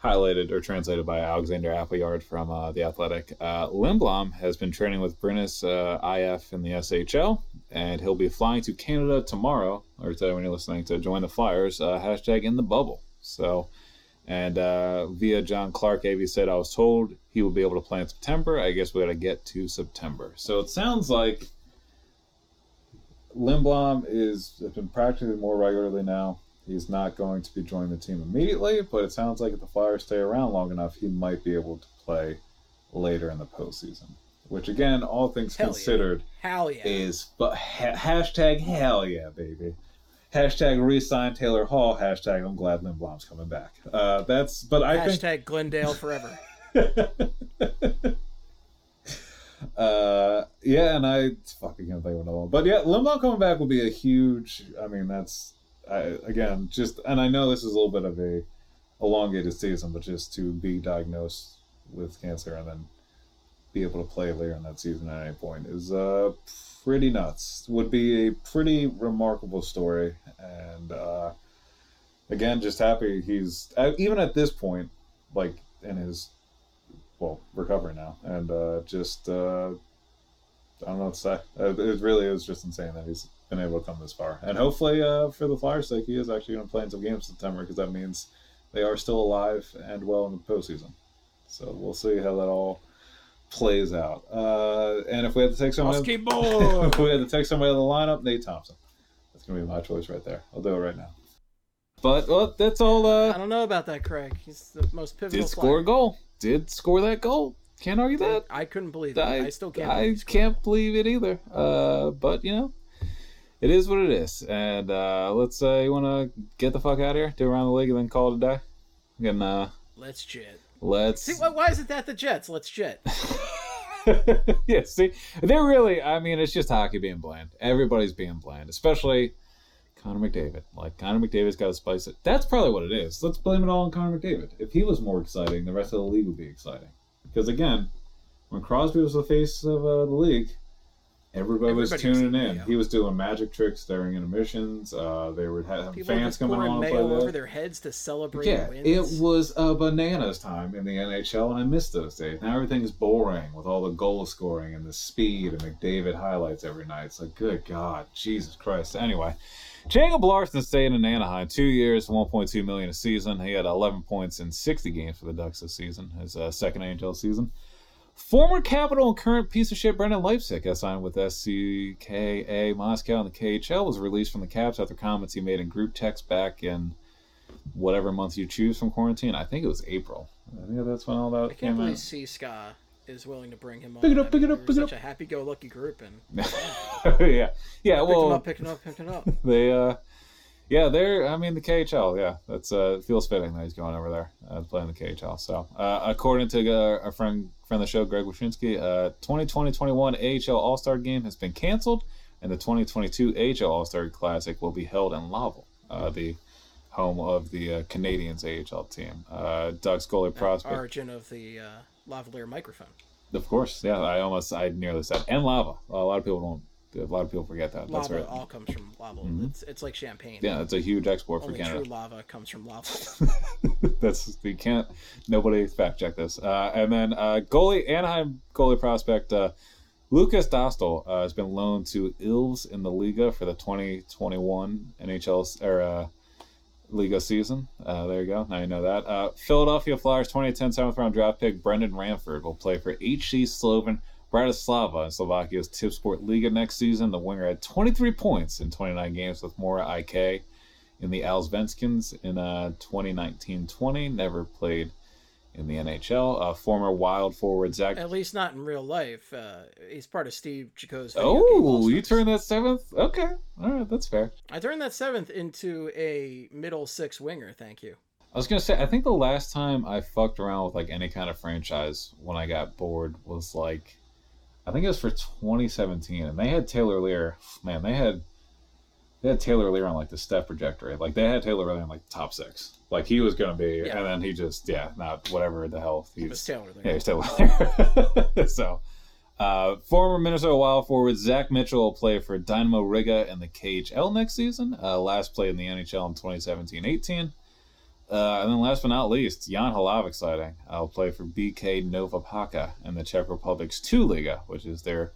highlighted or translated by Alexander Appleyard from uh, The Athletic. Uh, Lindblom has been training with Brynäs uh, IF in the SHL, and he'll be flying to Canada tomorrow, or today when you're listening, to join the Flyers. Hashtag in the bubble. So, and uh, via John Clark, AV said, I was told he will be able to play in September. I guess we got to get to September. So it sounds like Lindblom is has been practicing more regularly now. He's not going to be joining the team immediately, but it sounds like if the Flyers stay around long enough, he might be able to play later in the postseason. Which again, all things Hell yeah. considered, Hell yeah. is but ha- hashtag hell yeah, baby. Hashtag resign Taylor Hall. Hashtag I'm glad Lindblom's coming back. Uh, that's but I think Hashtag Glendale forever. uh, yeah, and I fucking can't think of another one. But yeah, Lindblom coming back will be a huge. I mean, that's I, again just, and I know this is a little bit of a elongated season, but just to be diagnosed with cancer and then be able to play later in that season at any point is uh pretty nuts. Would be a pretty remarkable story, and uh, again, just happy he's uh, even at this point, like in his well recovery now, and uh, just uh, I don't know what to say. Uh, It really is just insane that he's been able to come this far, and hopefully, uh, for the Flyers' sake, he is actually going to play in some games September because that means they are still alive and well in the postseason. So we'll see how that all plays out. Uh, and if we had to take someone, if we had to take somebody out of the lineup, Nate Thompson. That's going to be my choice right there. I'll do it right now. But well, that's all. I Uh, don't know about that, Craig. He's the most pivotal. did score a goal. Did score that goal. Can't argue that. I couldn't believe it. I, still can't. I believe can't believe it either. Uh, but you know, it is what it is. And uh, let's uh, you want to get the fuck out of here, do around the league, and then call it a day. And uh, Let's jet. Let's. See, why, why isn't that the Jets? Let's jet. yeah, see, they're really. I mean, it's just hockey being bland. Everybody's being bland, especially Connor McDavid. Like Connor McDavid's got to spice it. That's probably what it is. Let's blame it all on Connor McDavid. If he was more exciting, the rest of the league would be exciting. Because again, when Crosby was the face of uh, the league, everybody, was Everybody was tuning in in. He was doing magic tricks during intermissions. Uh, they were having People fans coming on and mayo play over there. their heads to celebrate Yeah, wins. it was a bananas time in the NHL, and I miss those days. Now everything's boring with all the goal scoring and the speed and McDavid highlights every night. It's like, good God, Jesus Christ. Anyway, Jacob Larsson staying in Anaheim two years, 1.2 million a season. He had 11 points in 60 games for the Ducks this season, his uh, second NHL season. Former Capital and current piece of shit Brendan Leipsic has signed with CSKA Moscow and the KHL was released from the Caps after comments he made in group text back in whatever month you choose from quarantine. I think it was April. I think that's when all that came. I can't believe out. CSKA is willing to bring him on. Pick it up, I pick mean, it up, pick it up. such a happy-go-lucky group, and yeah, yeah. pick Well, him up, picking up, picking up. they uh yeah they're i mean the khl yeah that's uh feels fitting that he's going over there uh, playing the khl so uh, according to uh, our friend friend of the show greg Wyshynski, uh 2020-21 ahl all-star game has been canceled And the 2022 AHL All Star Classic will be held in Laval, uh, the home of the uh, Canadiens AHL team. Uh, Ducks goalie prospect. Origin of the uh, lavalier microphone. Of course, yeah. I almost, I nearly said, and lava. A lot of people don't. A lot of people forget that. That's Lava right. all comes from lava. It's, it's like champagne. Yeah, it's a huge export for Only Canada. true lava comes from lava. That's you can't. Nobody fact check this. Uh, and then uh, goalie Anaheim goalie prospect uh, Lukas Dostal uh, has been loaned to Ilves in the Liiga for the 2021 NHL or uh, Liiga season. Uh, there you go. Now you know that. Uh, Philadelphia Flyers 2010 seventh round draft pick Brendan Ranford will play for HC Slovan Bratislava in Slovakia's Tipsport Liga next season. The winger had 23 points in 29 games with Mora IK in the Allsvenskan in uh, 2019-20. Never played in the NHL. Uh, former Wild forward Zack. At least not in real life. Uh, he's part of Steve Chico's. Oh, you turned that seventh? Okay, all right, that's fair. I turned that seventh into a middle six winger. Thank you. I was gonna say, I think the last time I fucked around with like any kind of franchise when I got bored was like, I think it was for 2017, and they had Taylor Leier. Man, they had they had Taylor Leier on like the step trajectory. Like they had Taylor Leier on like top six. Like he was gonna be, Yeah. and then he just yeah, not whatever the hell It was he's Taylor yeah, there. he's Taylor Leier. so. Uh, former Minnesota Wild forward Zack Mitchell will play for Dinamo Riga in the KHL next season. Uh, last played in the NHL in 2017-18. Uh, and then last but not least, Jan Halav exciting. I'll play for BK Nova Paka in the Czech Republic's two Liga, which is their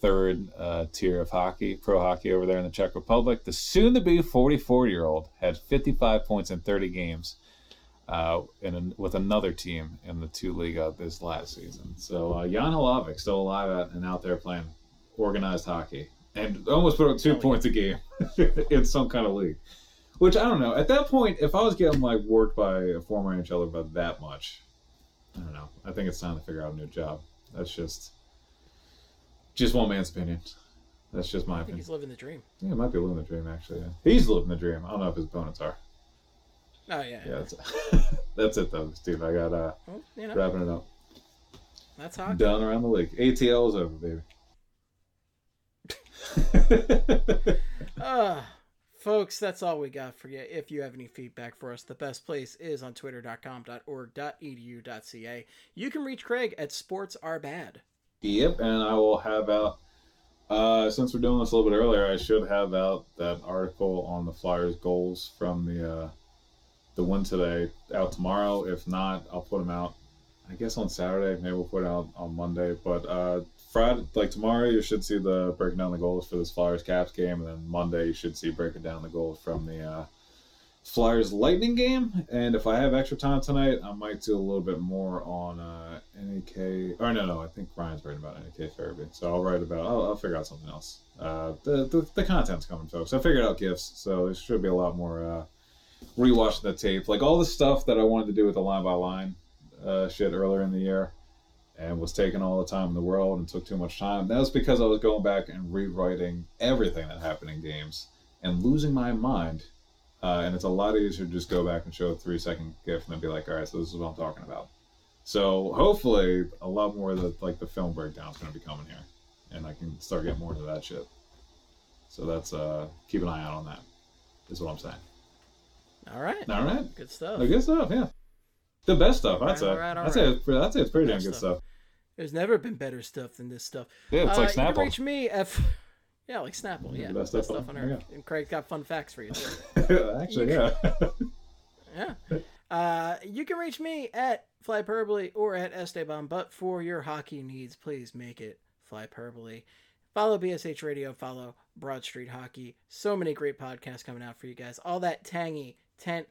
third uh, tier of hockey, pro hockey over there in the Czech Republic. The soon-to-be 44-year-old had 55 points in 30 games uh, in an, with another team in the two Liga this last season. So uh, Jan Hlavac still alive and out there playing organized hockey and almost put up two points a game in some kind of league. Which I don't know. At that point, if I was getting like worked by a former NHLer about that much, I don't know. I think it's time to figure out a new job. That's just just one man's opinion. That's just my I think opinion. he's living the dream. Yeah, it might be living the dream actually. Yeah. He's living the dream. I don't know if his opponents are. Oh yeah. Yeah, that's, that's it though, Steve. I got uh Well, you know, wrapping it up. that's hockey. Done around the league. ATL is over, baby. Uh, folks, that's all we got for you. If you have any feedback for us, the best place is on twitter.com.org.edu.ca. You can reach Craig at Sports Are Bad. Yep, and I will have out. Uh, since we're doing this a little bit earlier, I should have out that article on the Flyers' goals from the uh, the win today out tomorrow. If not, I'll put them out. I guess on Saturday. Maybe we'll put it out on Monday. But uh, Friday, like tomorrow, you should see the breaking down the goals for this Flyers Caps game, and then Monday you should see breaking down the goals from the uh, Flyers Lightning game. And if I have extra time tonight, I might do a little bit more on uh, NEK. Or no, no, I think Ryan's writing about NEK therapy, so I'll write about. I'll, I'll figure out something else. Uh, the, the the content's coming, folks. I figured out gifts, so there should be a lot more uh, rewatching the tape, like all the stuff that I wanted to do with the line by line shit earlier in the year. And was taking all the time in the world and took too much time. That was because I was going back and rewriting everything that happened in games and losing my mind uh, and it's a lot easier to just go back and show a three second gif and then be like, all right, so this is what I'm talking about. So hopefully, a lot more of the like the film breakdown is going to be coming here, and I can start getting more into that shit. So that's uh, keep an eye out on that. Is what I'm saying. All right. All right, Good stuff. good stuff, yeah. The best stuff, I'd say. All right, all I'd say right. it's, I'd say it's pretty damn good stuff. stuff. There's never been better stuff than this stuff. Yeah, it's Uh, like You can Snapple. reach me at. Yeah, like Snapple. Yeah, the best best stuff, stuff on on- earth. And Craig's got fun facts for you. Actually, You yeah. Yeah. Uh, you can reach me at Flyperbole or at Esteban, but for your hockey needs, please make it Flyperbole. Follow BSH Radio, follow Broad Street Hockey. So many great podcasts coming out for you guys. All that tangy tent.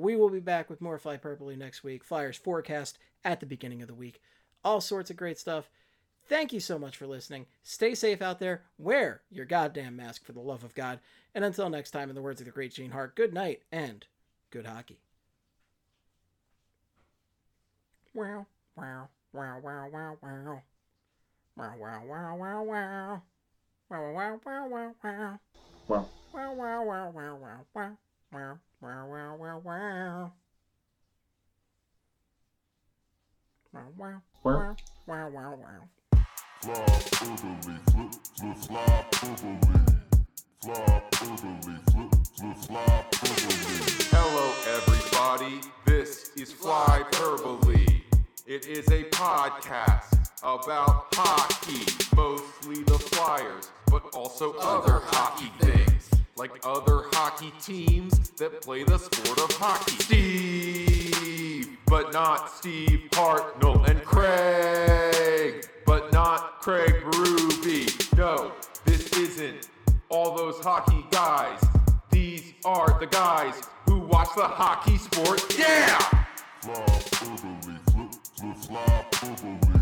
We will be back with more Flyperbole next week. Flyers forecast at the beginning of the week. All sorts of great stuff. Thank you so much for listening. Stay safe out there. Wear your goddamn mask for the love of God. And until next time, in the words of the great Gene Hart, good night and good hockey. Wow, wow, wow, wow, wow, wow. Wow, wow, wow, wow, wow. Wow, wow, wow, wow, wow. Well, Wow, wow, wow, wow, wow, wow. Wow, wow, wow, wow, wow. Wow, wow, Wow. wow, wow, wow, wow. flop orderly, flip, flip, flop orderly, flop orderly, flip, flip, flop orderly. Hello, everybody. This is Flyperbole. It is a podcast about hockey, mostly the Flyers, but also other hockey things, like other hockey teams that play the sport of hockey. Steve, but not Steve Hartnell, and Craig, but not Craig Ruby. No, this isn't all those hockey guys. These are the guys who watch the hockey sport. Yeah! Flip, flip, flop orderly.